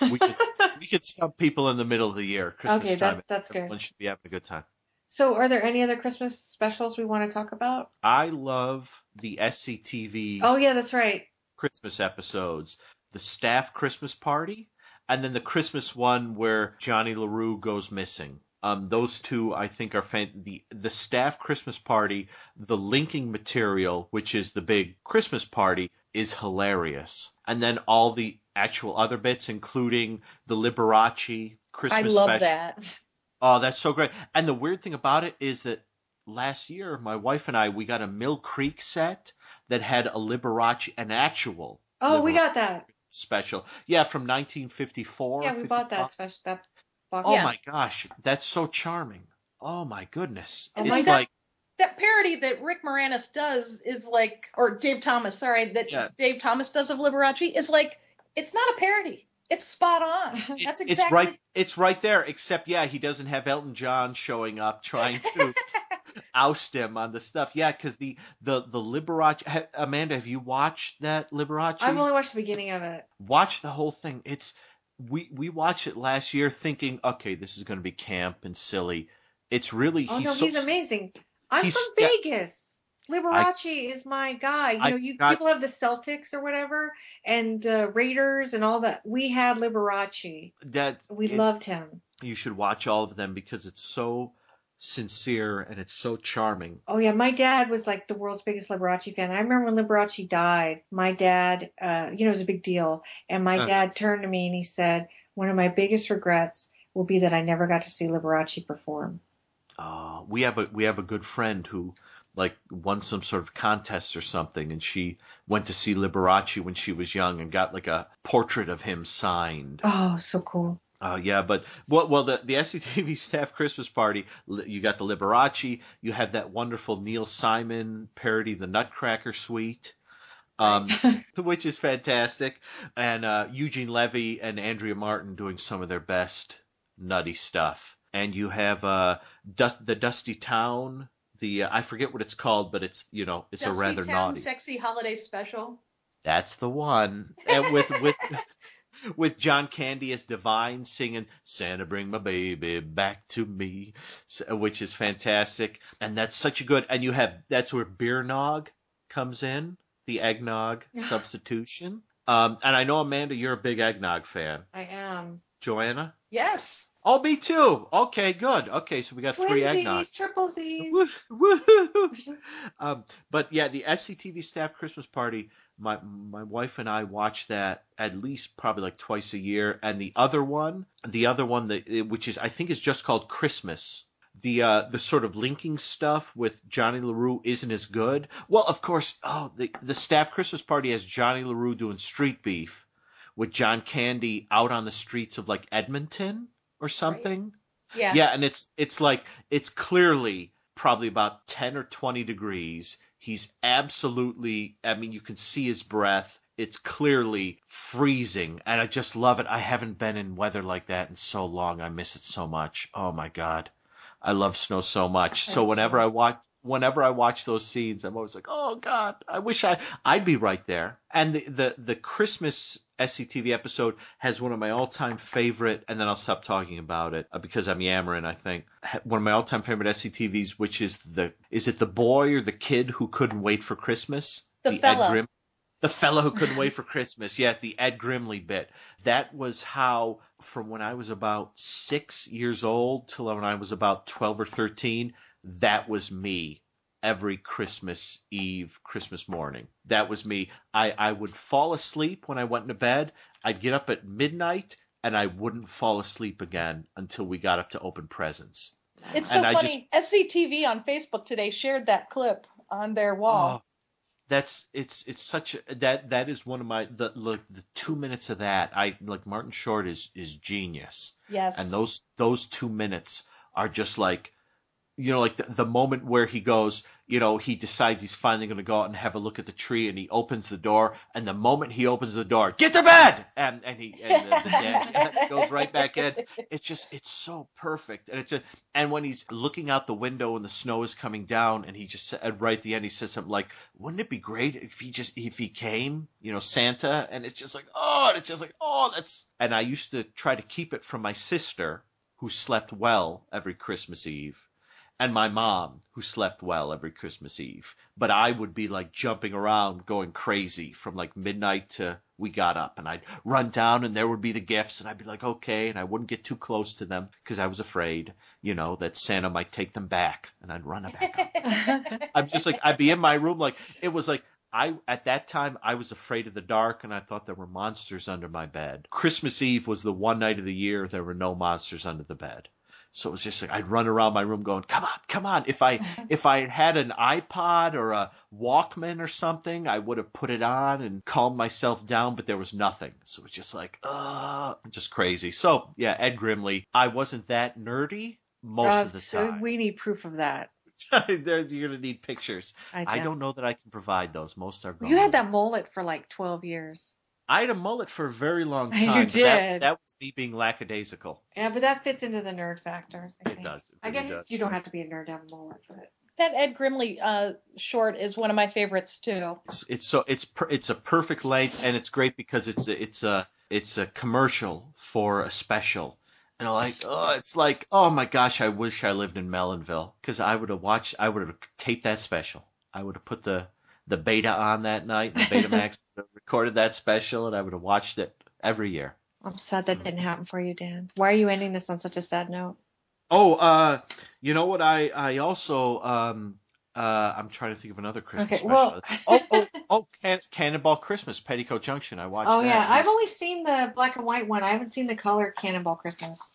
We could [LAUGHS] we could stump people in the middle of the year. Christmas Okay, time. that's- that's good. Everyone should be having a good time. So are there any other Christmas specials we want to talk about? I love the SCTV Oh yeah, that's right. Christmas episodes. The staff Christmas party, and then the Christmas one where Johnny LaRue goes missing. Um, those two I think are fan- the the staff Christmas party. The linking material, which is the big Christmas party, is hilarious, and then all the actual other bits, including the Liberace Christmas. I love special. that. Oh, that's so great. And the weird thing about it is that last year, my wife and I, we got a Mill Creek set that had a Liberace, an actual Oh, we got that. special. Yeah, from 1954. Yeah, we bought that special that box. Oh my gosh, that's so charming. Oh my goodness. Oh it's my like, That parody that Rick Moranis does is like, or Dave Thomas, sorry, that Yeah. Dave Thomas does of Liberace is like, it's not a parody. It's spot on. [LAUGHS] That's exactly. it's right it's right there, except yeah, he doesn't have Elton John showing up trying to [LAUGHS] oust him on the stuff. Yeah, because the, the, the Liberace, ha, Amanda, have you watched that Liberace? I've only watched the beginning of it. watch the whole thing. It's we we watched it last year thinking, okay, this is going to be camp and silly. It's really Oh he's no, so he's amazing. I'm he's- from yeah. Vegas. Liberace is my guy. You I know, you forgot- people have the Celtics or whatever, and uh, Raiders and all that. We had Liberace. that We it- loved him. You should watch all of them because it's so sincere and it's so charming. Oh yeah, my dad was like the world's biggest Liberace fan. I remember when Liberace died. My dad, uh, you know, it was a big deal, and my Uh-huh. dad turned to me and he said, "One of my biggest regrets will be that I never got to see Liberace perform." Uh, we have a we have a good friend who like won some sort of contest or something, and she went to see Liberace when she was young and got like a portrait of him signed. Oh, so cool. Uh, yeah, but well, well, the the SCTV [LAUGHS] staff Christmas party, you got the Liberace, you have that wonderful Neil Simon parody, the Nutcracker Suite, um, [LAUGHS] [LAUGHS] which is fantastic, and uh, Eugene Levy and Andrea Martin doing some of their best nutty stuff, and you have uh, Dust, the Dusty Towne, the uh, I forget what it's called, but it's you know it's a rather naughty. Sexy Holiday Special. That's the one. And with with [LAUGHS] with John Candy as Divine singing "Santa Bring My Baby Back to Me," which is fantastic, and that's such a good. And you have that's where Beer Nog comes in, the eggnog [LAUGHS] substitution. Um, and I know Amanda, you're a big eggnog fan. I am. Joanna, Yes. Oh me too. Okay, good. Okay, so we got three eggnogs. Triple Z's. Woohoo! um, but yeah, the SCTV staff Christmas party. My my wife and I watch that at least probably like twice a year, and the other one, the other one that which is I think is just called Christmas. The uh, the sort of linking stuff with Johnny LaRue isn't as good. Well, of course, oh the the staff Christmas party has Johnny LaRue doing street beef with John Candy out on the streets of like Edmonton or something. Yeah. Yeah, and it's it's like it's clearly probably about 10 or 20 degrees. He's absolutely I mean you can see his breath. It's clearly freezing and I just love it. I haven't been in weather like that in so long. I miss it so much. Oh my god. I love snow so much. So whenever I watch whenever I watch those scenes, I'm always like, "Oh God, I wish I I'd be right there." And the the the Christmas SCTV episode has one of my all time favorite, and then I'll stop talking about it uh, because I'm yammering. I think one of my all time favorite SCTVs, which is the is it the boy or the kid who couldn't wait for Christmas? The fella. Ed Grim. The fellow who couldn't wait for Christmas. [LAUGHS] Yes, the Ed Grimley bit. That was how, from when I was about six years old till when I was about 12 or 13, that was me every Christmas Eve, Christmas morning. That was me. I, I would fall asleep when I went into bed. I'd get up at midnight and I wouldn't fall asleep again until we got up to open presents. It's so I funny. SCTV on Facebook today shared that clip on their wall. Oh, that's it's it's such a that that is one of my the look the two minutes of that I like Martin Short is is genius. Yes. And those those two minutes are just like you know like the, the moment where he goes you know he decides he's finally going to go out and have a look at the tree and he opens the door and the moment he opens the door get to bed! And and he and the, the dad [LAUGHS] goes right back in. It's just it's so perfect. And it's a and when he's looking out the window and the snow is coming down and he just said right at the end he says something like wouldn't it be great if he just if he came you know santa? And it's just like oh and it's just like oh that's and i used to try to keep it from my sister who slept well every christmas eve and my mom who slept well every christmas eve but i would be like jumping around going crazy from like midnight to we got up and i'd run down and there would be the gifts and i'd be like okay and i wouldn't get too close to them because i was afraid you know that santa might take them back and i'd run back up. [LAUGHS] i'm just like i'd be in my room like it was like I at that time I was afraid of the dark and I thought there were monsters under my bed. Christmas Eve was the one night of the year there were no monsters under the bed. So it was just like I'd run around my room going, "Come on, come on!" If I [LAUGHS] if I had an iPod or a Walkman or something, I would have put it on and calmed myself down. But there was nothing, so it was just like, uh, just crazy. So yeah, Ed Grimley. I wasn't that nerdy most Uh, of the so time. we need proof of that. [LAUGHS] You're gonna need pictures. I I don't. know that I can provide those. Most are gone. You had that mullet for like 12 years. I had a mullet for a very long [LAUGHS] time. but that- did. That, was me being lackadaisical. Yeah, but that fits into the nerd factor. I It think. does. It I guess does. you don't have to be a nerd to have a mullet, but That Ed Grimley uh, short is one of my favorites too. It's, it's so it's per, it's a perfect length and it's great because it's a, it's a it's a commercial for a special. And I'm like, oh, it's like, oh my gosh, I wish I lived in Melonville because I would have watched, I would have taped that special. I would have put the the beta on that night, the Betamax [LAUGHS] recorded that special, and I would have watched it every year. I'm sad that didn't happen for you, Dan. Why are you ending this on such a sad note? Oh, uh, you know what? I I also um uh I'm trying to think of another Christmas Okay, special. well- [LAUGHS] oh oh oh, Can- Cannonball Christmas, Petticoat Junction. I watched. Oh that. yeah, I've only seen the black and white one. I haven't seen the color Cannonball Christmas.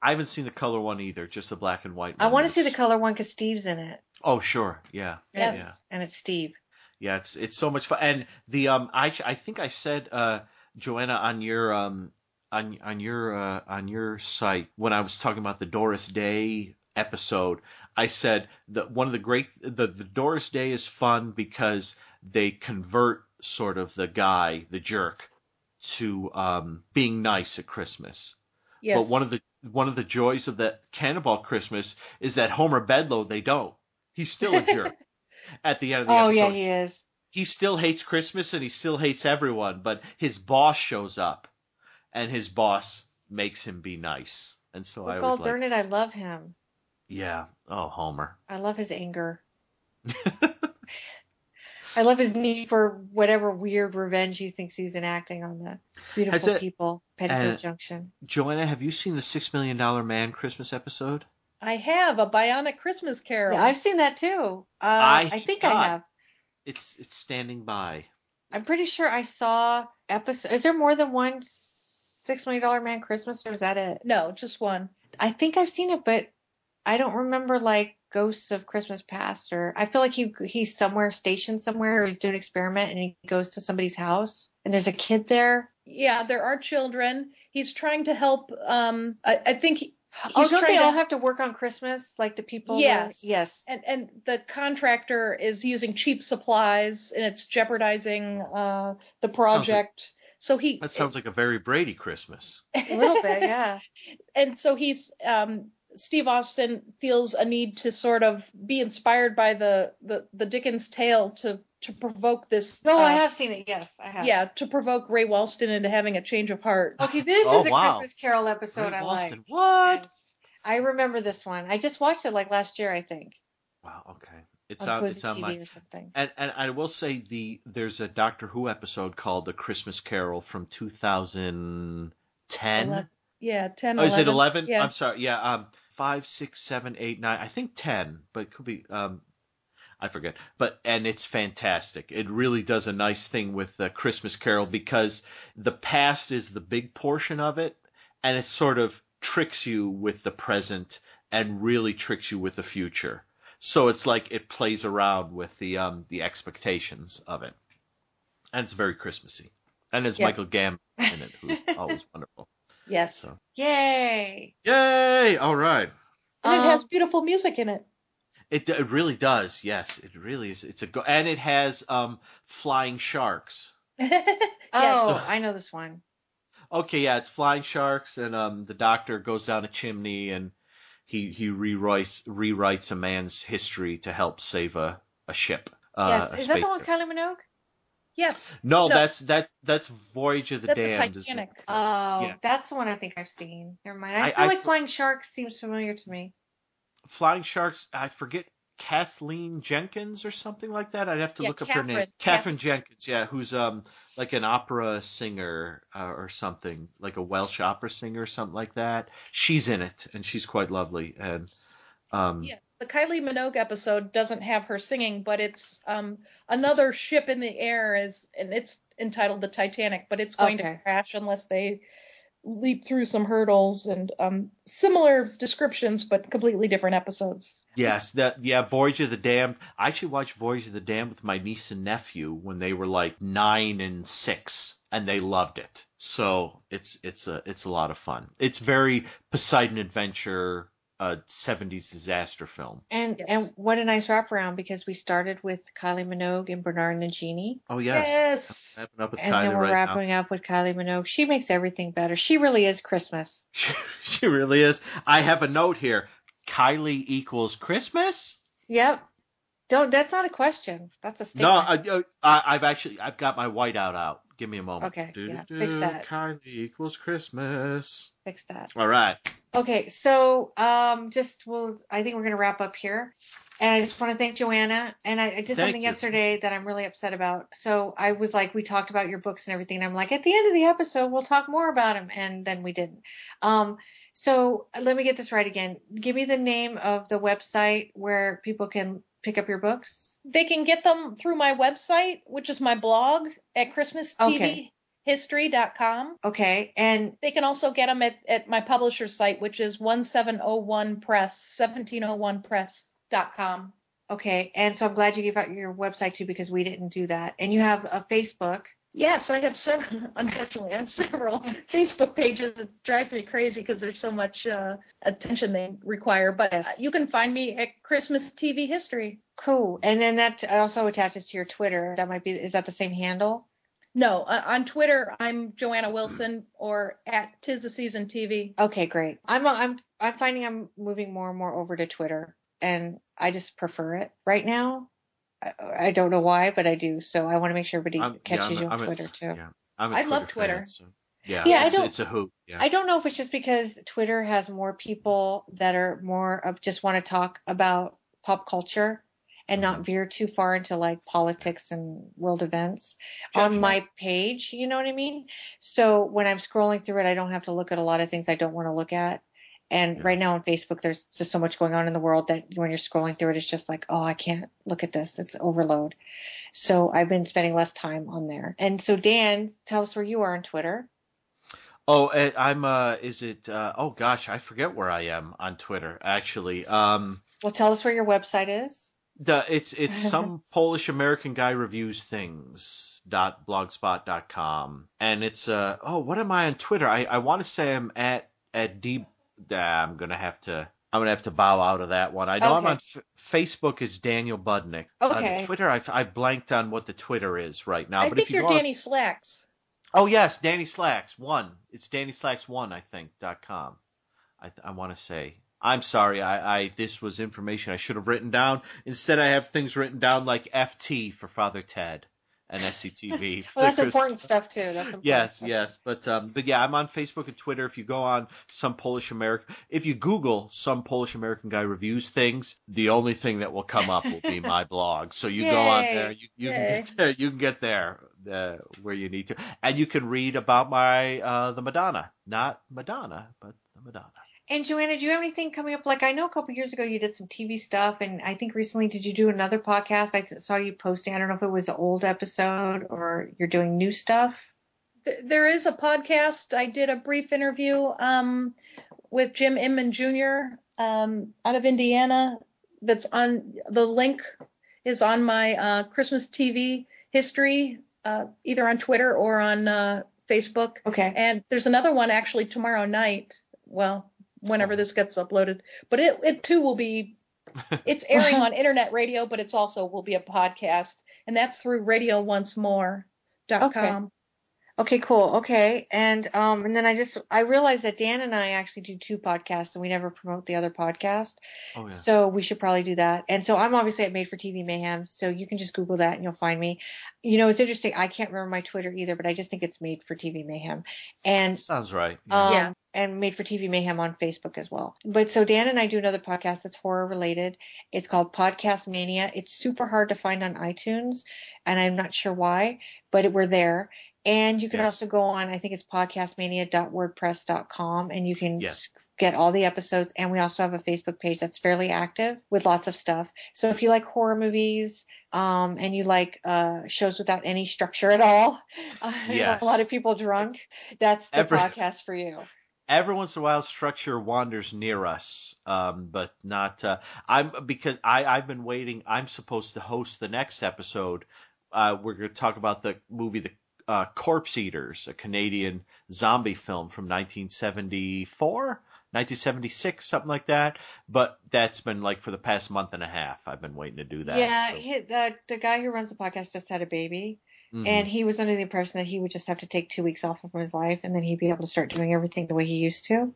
I haven't seen the color one either, just the black and white. One. I one. want to see the color one because Steve's in it. Oh sure, yeah, Yes, yeah, and it's Steve. Yeah. It's it's so much fun. And the um, I I think I said uh, Joanna on your um on on your uh, on your site when I was talking about the Doris Day episode, I said that one of the great the, the Doris Day is fun because they convert sort of the guy, the jerk, to um, being nice at Christmas. Yes. But one of the one of the joys of that Cannonball Christmas is that Homer Bedloe they don't. He's still a jerk [LAUGHS] at the end of the Oh episode. yeah, he is. He still hates Christmas and he still hates everyone, but his boss shows up and his boss makes him be nice. And so I Well, was God like, darn it, I love him. yeah, oh Homer. I love his anger. [LAUGHS] I love his need for whatever weird revenge he thinks he's enacting on the beautiful it- people, Petticoat Junction. Joanna, have you seen the Six Million Dollar Man Christmas episode? I have a Bionic Christmas Carol. Yeah, I've seen that too. Uh, I I, think thought- I have. It's it's standing by. I'm pretty sure I saw episode. Is there more than one Six Million Dollar Man Christmas, or is that it? No, just one. I think I've seen it, but I don't remember like Ghosts of Christmas Past, or I feel like he he's somewhere stationed somewhere, or he's doing an experiment, and he goes to somebody's house, and there's a kid there. Yeah, there are children. He's trying to help. Um, I, I think. He, Oh, he's don't they to- all have to work on Christmas, like the people? Yes. yes. And and the contractor is using cheap supplies, and it's jeopardizing uh, the project. so he That sounds like a very Brady Christmas. [LAUGHS] A little bit, yeah. and so he's um Steve Austin feels a need to sort of be inspired by the the, the Dickens tale to to provoke this. No, I uh, have seen it. Yes, I have. Yeah, to provoke Ray Walston into having a change of heart. Okay, this Oh, is a wow. Christmas Carol episode Ray I Walston, like. What? Yes. I remember this one. I just watched it like last year, I think. Wow. Okay. It's on on. Twizy It's on TV my. or something. And and I will say the there's a Doctor Who episode called The Christmas Carol from 2010. Ele- Yeah, 10, Oh, is it 11? Yeah. I'm sorry. Yeah. Um, five, six, seven, eight, nine. I think 10, but it could be. Um, I forget, but and it's fantastic. It really does a nice thing with uh, Christmas Carol because the past is the big portion of it, and it sort of tricks you with the present and really tricks you with the future. So it's like it plays around with the um the expectations of it, and it's very Christmassy. And there's Yes. Michael Gambon in it, who's [LAUGHS] always wonderful. Yes. So Yay! yay! All right. And it has Um, beautiful music in it. It, it really does. Yes, it really is. It's a go, and it has um flying sharks. [LAUGHS] Oh, So- I know this one. Okay, yeah, it's flying sharks, and um the doctor goes down a chimney and he he rewrites rewrites a man's history to help save a a ship. Uh, yes, a is that the space one with ship. Kylie Minogue? Yes. No, No. that's that's that's Voyage of the That's Damned. is- Titanic. Oh, Yeah. that's the one I think I've seen. Never mind. I, I- feel I like f- Flying Sharks seems familiar to me. Flying Sharks. I forget Kathleen Jenkins or something like that. I'd have to Yeah, look up her name. Katherine. Katherine Jenkins. Yeah, who's um like an opera singer uh, or something, like a Welsh opera singer or something like that. She's in it, and she's quite lovely. And um, Yeah, the Kylie Minogue episode doesn't have her singing, but it's um another ship in the air is and it's entitled the Titanic, but it's going Okay. to crash unless they leap through some hurdles and um similar descriptions but completely different episodes. Yes, that yeah, Voyage of the Damned. I actually watched Voyage of the Damned with my niece and nephew when they were like nine and six, and they loved it. So it's it's a it's a lot of fun. It's very Poseidon Adventure, a '70s disaster film. And and what a nice wraparound because we started with Kylie Minogue and Bernard and the Genie. Oh yes, Yes. Wrapping up with And Kylie then we're right now. wrapping up with Kylie Minogue. She makes everything better. She really is Christmas. [LAUGHS] She really is. I have a note here. Kylie equals Christmas. Yep. Don't. That's not a question. That's a No, statement. I, I, I've actually I've got my whiteout out. Give me a moment. Okay, yeah, Do-do-do, fix that. Kylie equals Christmas. Fix that. All right. Okay, so um, just we'll. I think we're gonna wrap up here, and I just want to thank Joanna. And I, I did Thank something you. yesterday that I'm really upset about. So I was like, we talked about your books and everything, and I'm like, at the end of the episode, we'll talk more about them, and then we didn't. Um, so let me get this right again. Give me the name of the website where people can pick up your books. They can get them through my website, which is my blog at Christmas TV. Okay. christmastvhistory.com. Okay, and They can also get them at, at my publisher's site, which is 1701 Press, 1701press.com. okay, and so I'm glad you gave out your website too because we didn't do that. And you have a Facebook. Yes, I have several. [LAUGHS] Unfortunately, I have several Facebook pages. It drives me crazy because there's so much uh, attention they require. But uh, you can find me at Christmas TV History. Cool. And then that also attaches to your Twitter. That might be. Is that the same handle? No, uh, on Twitter I'm Joanna Wilson or at Tis the Season TV. Okay, great. I'm I'm I'm finding I'm moving more and more over to Twitter, and I just prefer it right now. I, I don't know why, but I do. So I want to make sure everybody I'm- yeah, catches I'm a- you on I'm a- Twitter too. Yeah, I'm a I Twitter love fan, Twitter. so- yeah, Yeah, I it's, don't- it's a hoot. Yeah. I don't know if it's just because Twitter has more people that are more of just want to talk about pop culture and Mm-hmm. not veer too far into like politics and world events on my page. You know what I mean? So when I'm scrolling through it, I don't have to look at a lot of things I don't want to look at. And right now on Facebook, there's just so much going on in the world that when you're scrolling through it, it's just like, oh, I can't look at this. It's overload. So I've been spending less time on there. And so Dan, tell us where you are on Twitter. Oh, eh, I'm. Uh, is it? Uh, oh gosh, I forget where I am on Twitter. Actually, um, Well, tell us where your website is. The it's it's [LAUGHS] some Polish American guy reviews things dot blogspot dot com, and it's uh oh what am I on Twitter? I I want to say I'm at at d. ah, I'm gonna have to. I'm gonna have to bow out of that one. I know I'm on F- Facebook. It's Daniel Budnick. Okay. On Twitter, I I blanked on what the Twitter is right now. I but think if you you're go on- Danny Slacks. Oh yes, Danny Slacks one. It's Danny Slacks one, I think dot com. I I want to say. I'm sorry. I, I this was information I should have written down. Instead, I have things written down like FT for Father Ted and SCTV. [LAUGHS] Well, that's important stuff too. That's important. Yes, stuff. yes, but um, but yeah, I'm on Facebook and Twitter. If you go on some Polish American, if you Google some Polish American guy reviews things, the only thing that will come up will be [LAUGHS] my blog. So you go on there, you, you can get there, you can get there uh, where you need to, and you can read about my uh, the Madonna, not Madonna, but the Madonna. And Joanna, do you have anything coming up? Like I know a couple years ago you did some TV stuff, and I think recently did you do another podcast? I saw you posting. I don't know if it was an old episode or you're doing new stuff. There is a podcast. I did a brief interview um, with Jim Inman Jr. Um, out of Indiana. That's on the link is on my uh, Christmas TV history, uh, either on Twitter or on uh, Facebook. Okay. And there's another one actually tomorrow night. Well, whenever oh. this gets uploaded, but it it too will be. [LAUGHS] It's airing on internet radio, but it's also will be a podcast, and that's through RadioOnceMore.com. Okay, cool. Okay, and um, and then I just I realized that Dan and I actually do two podcasts, and we never promote the other podcast. Oh yeah. So we should probably do that. And so I'm obviously at Made for TV Mayhem, so you can just Google that and you'll find me. You know, it's interesting. I can't remember my Twitter either, but I just think it's Made for TV Mayhem. And Sounds right. um, Yeah. and Made for TV Mayhem on Facebook as well. But so Dan and I do another podcast that's horror related. It's called Podcast Mania. It's super hard to find on iTunes, and I'm not sure why, but it, we're there. And you can Yes. also go on, I think it's podcastmania.wordpress.com, and you can Yes. get all the episodes. And we also have a Facebook page that's fairly active with lots of stuff. So if you like horror movies, um, and you like uh, shows without any structure at all, [LAUGHS] Yes. a lot of people drunk, that's the Every- podcast for you. every once in a while structure wanders near us um but not uh i'm because i i've been waiting i'm supposed to host the next episode uh we're going to talk about the movie the uh corpse eaters a canadian zombie film from 1974 1976 something like that but that's been like for the past month and a half i've been waiting to do that yeah, so- he, the the guy who runs the podcast just had a baby, Mhm. and he was under the impression that he would just have to take two weeks off from his life, and then he'd be able to start doing everything the way he used to.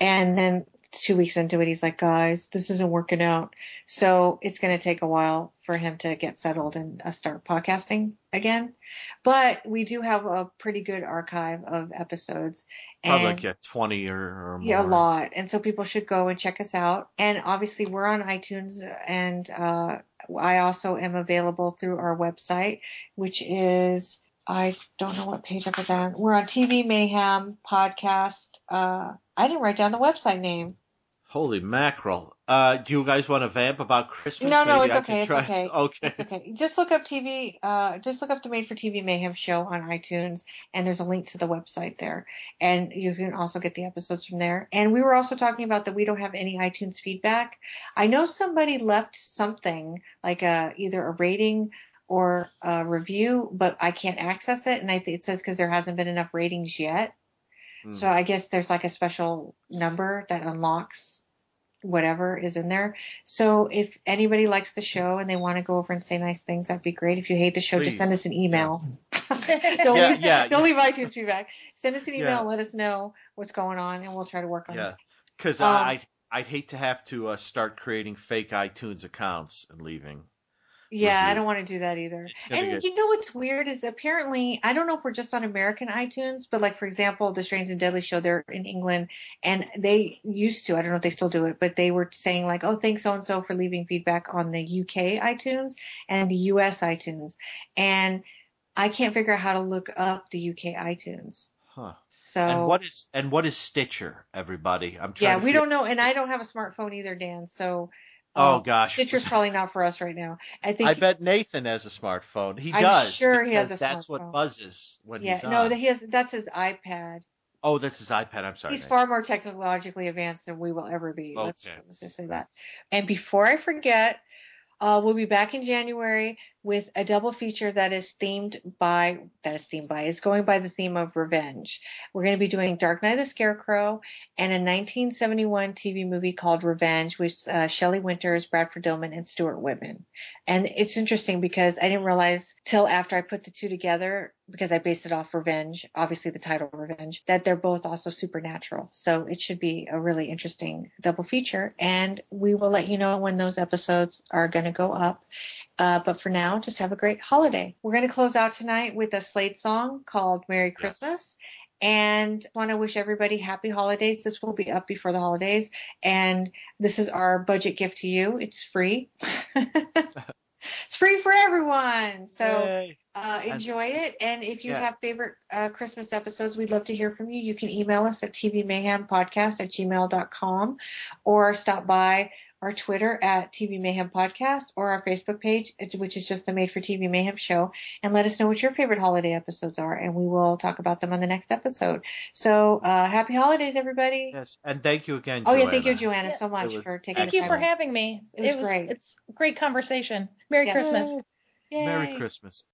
And then two weeks into it, he's like, "Guys, this isn't working out." So it's going to take a while for him to get settled and uh, start podcasting again. But we do have a pretty good archive of episodes. probably and- like yeah, 20 or, or more yeah, a lot. And so people should go and check us out. And obviously, we're on iTunes, and uh, I also am available through our website, which is I don't know what page I put that on. We're on TV Mayhem podcast. Uh, I didn't write down the website name. Holy mackerel uh do you guys want to vamp about christmas No, no, Maybe it's I okay. It's try- okay. [LAUGHS] okay It's okay. Just look up TV. Uh, just look up the Made for TV Mayhem show on iTunes, and there's a link to the website there, and you can also get the episodes from there. And we were also talking about that we don't have any iTunes feedback. I know somebody left something like a either a rating or a review, but I can't access it, and I think it says because there hasn't been enough ratings yet. Hmm. So I guess there's like a special number that unlocks whatever is in there. So if anybody likes the show and they want to go over and say nice things, that'd be great. If you hate the show, just send us an email. [LAUGHS] don't Yeah, leave, yeah, don't yeah. leave iTunes feedback. Send us an email Yeah. and let us know what's going on, and we'll try to work on Yeah, it. because Um, I I'd hate to have to uh, start creating fake iTunes accounts and leaving. Yeah, I don't want to do that either. And you know what's weird is apparently I don't know if we're just on American iTunes, but like for example, the Strange and Deadly show they're in England and they used to, I don't know if they still do it, but they were saying like, "Oh, thanks so and so for leaving feedback on the UK iTunes and the US iTunes." And I can't figure out how to look up the UK iTunes. Huh. So and what is and what is Stitcher? Everybody, I'm trying. yeah, we don't know, and I don't have a smartphone either, Dan. So Oh, um, gosh. Stitcher's probably not for us right now. I think I bet Nathan has a smartphone. He I'm does. sure he has a That's smartphone. what buzzes when yeah, he's on. Yeah, no, that he has. That's his iPad. oh, that's his iPad. I'm sorry. He's far more technologically advanced than we will ever be. Let's, let's just say that. And before I forget, uh, we'll be back in January with a double feature that is themed by that is themed by is going by the theme of revenge. We're going to be doing Dark Night of the Scarecrow and a 1971 TV movie called Revenge with uh, Shelley Winters, Bradford Dillman, and Stuart Whitman. And it's interesting because I didn't realize till after I put the two together because I based it off Revenge, obviously the title Revenge, that they're both also supernatural. So it should be a really interesting double feature. And we will let you know when those episodes are going to go up. Uh, but for now, just have a great holiday. We're going to close out tonight with a Slade song called Merry Christmas. And want to wish everybody happy holidays. This will be up before the holidays. And this is our budget gift to you. It's free. [LAUGHS] It's free for everyone. So uh, enjoy it. And if you Yeah. have favorite uh, Christmas episodes, we'd love to hear from you. You can email us at tvmayhempodcast at gmail.com or stop by our Twitter at TV Mayhem Podcast or our Facebook page, which is just the Made for TV Mayhem show, and let us know what your favorite holiday episodes are, and we will talk about them on the next episode. So uh, happy holidays, everybody. Yes, and thank you again. Oh yeah, thank you, Joanna. Joanna, so much It was for taking Thank the you time. for having me. It was great. It's great conversation. Merry Yeah. Christmas. Merry Christmas.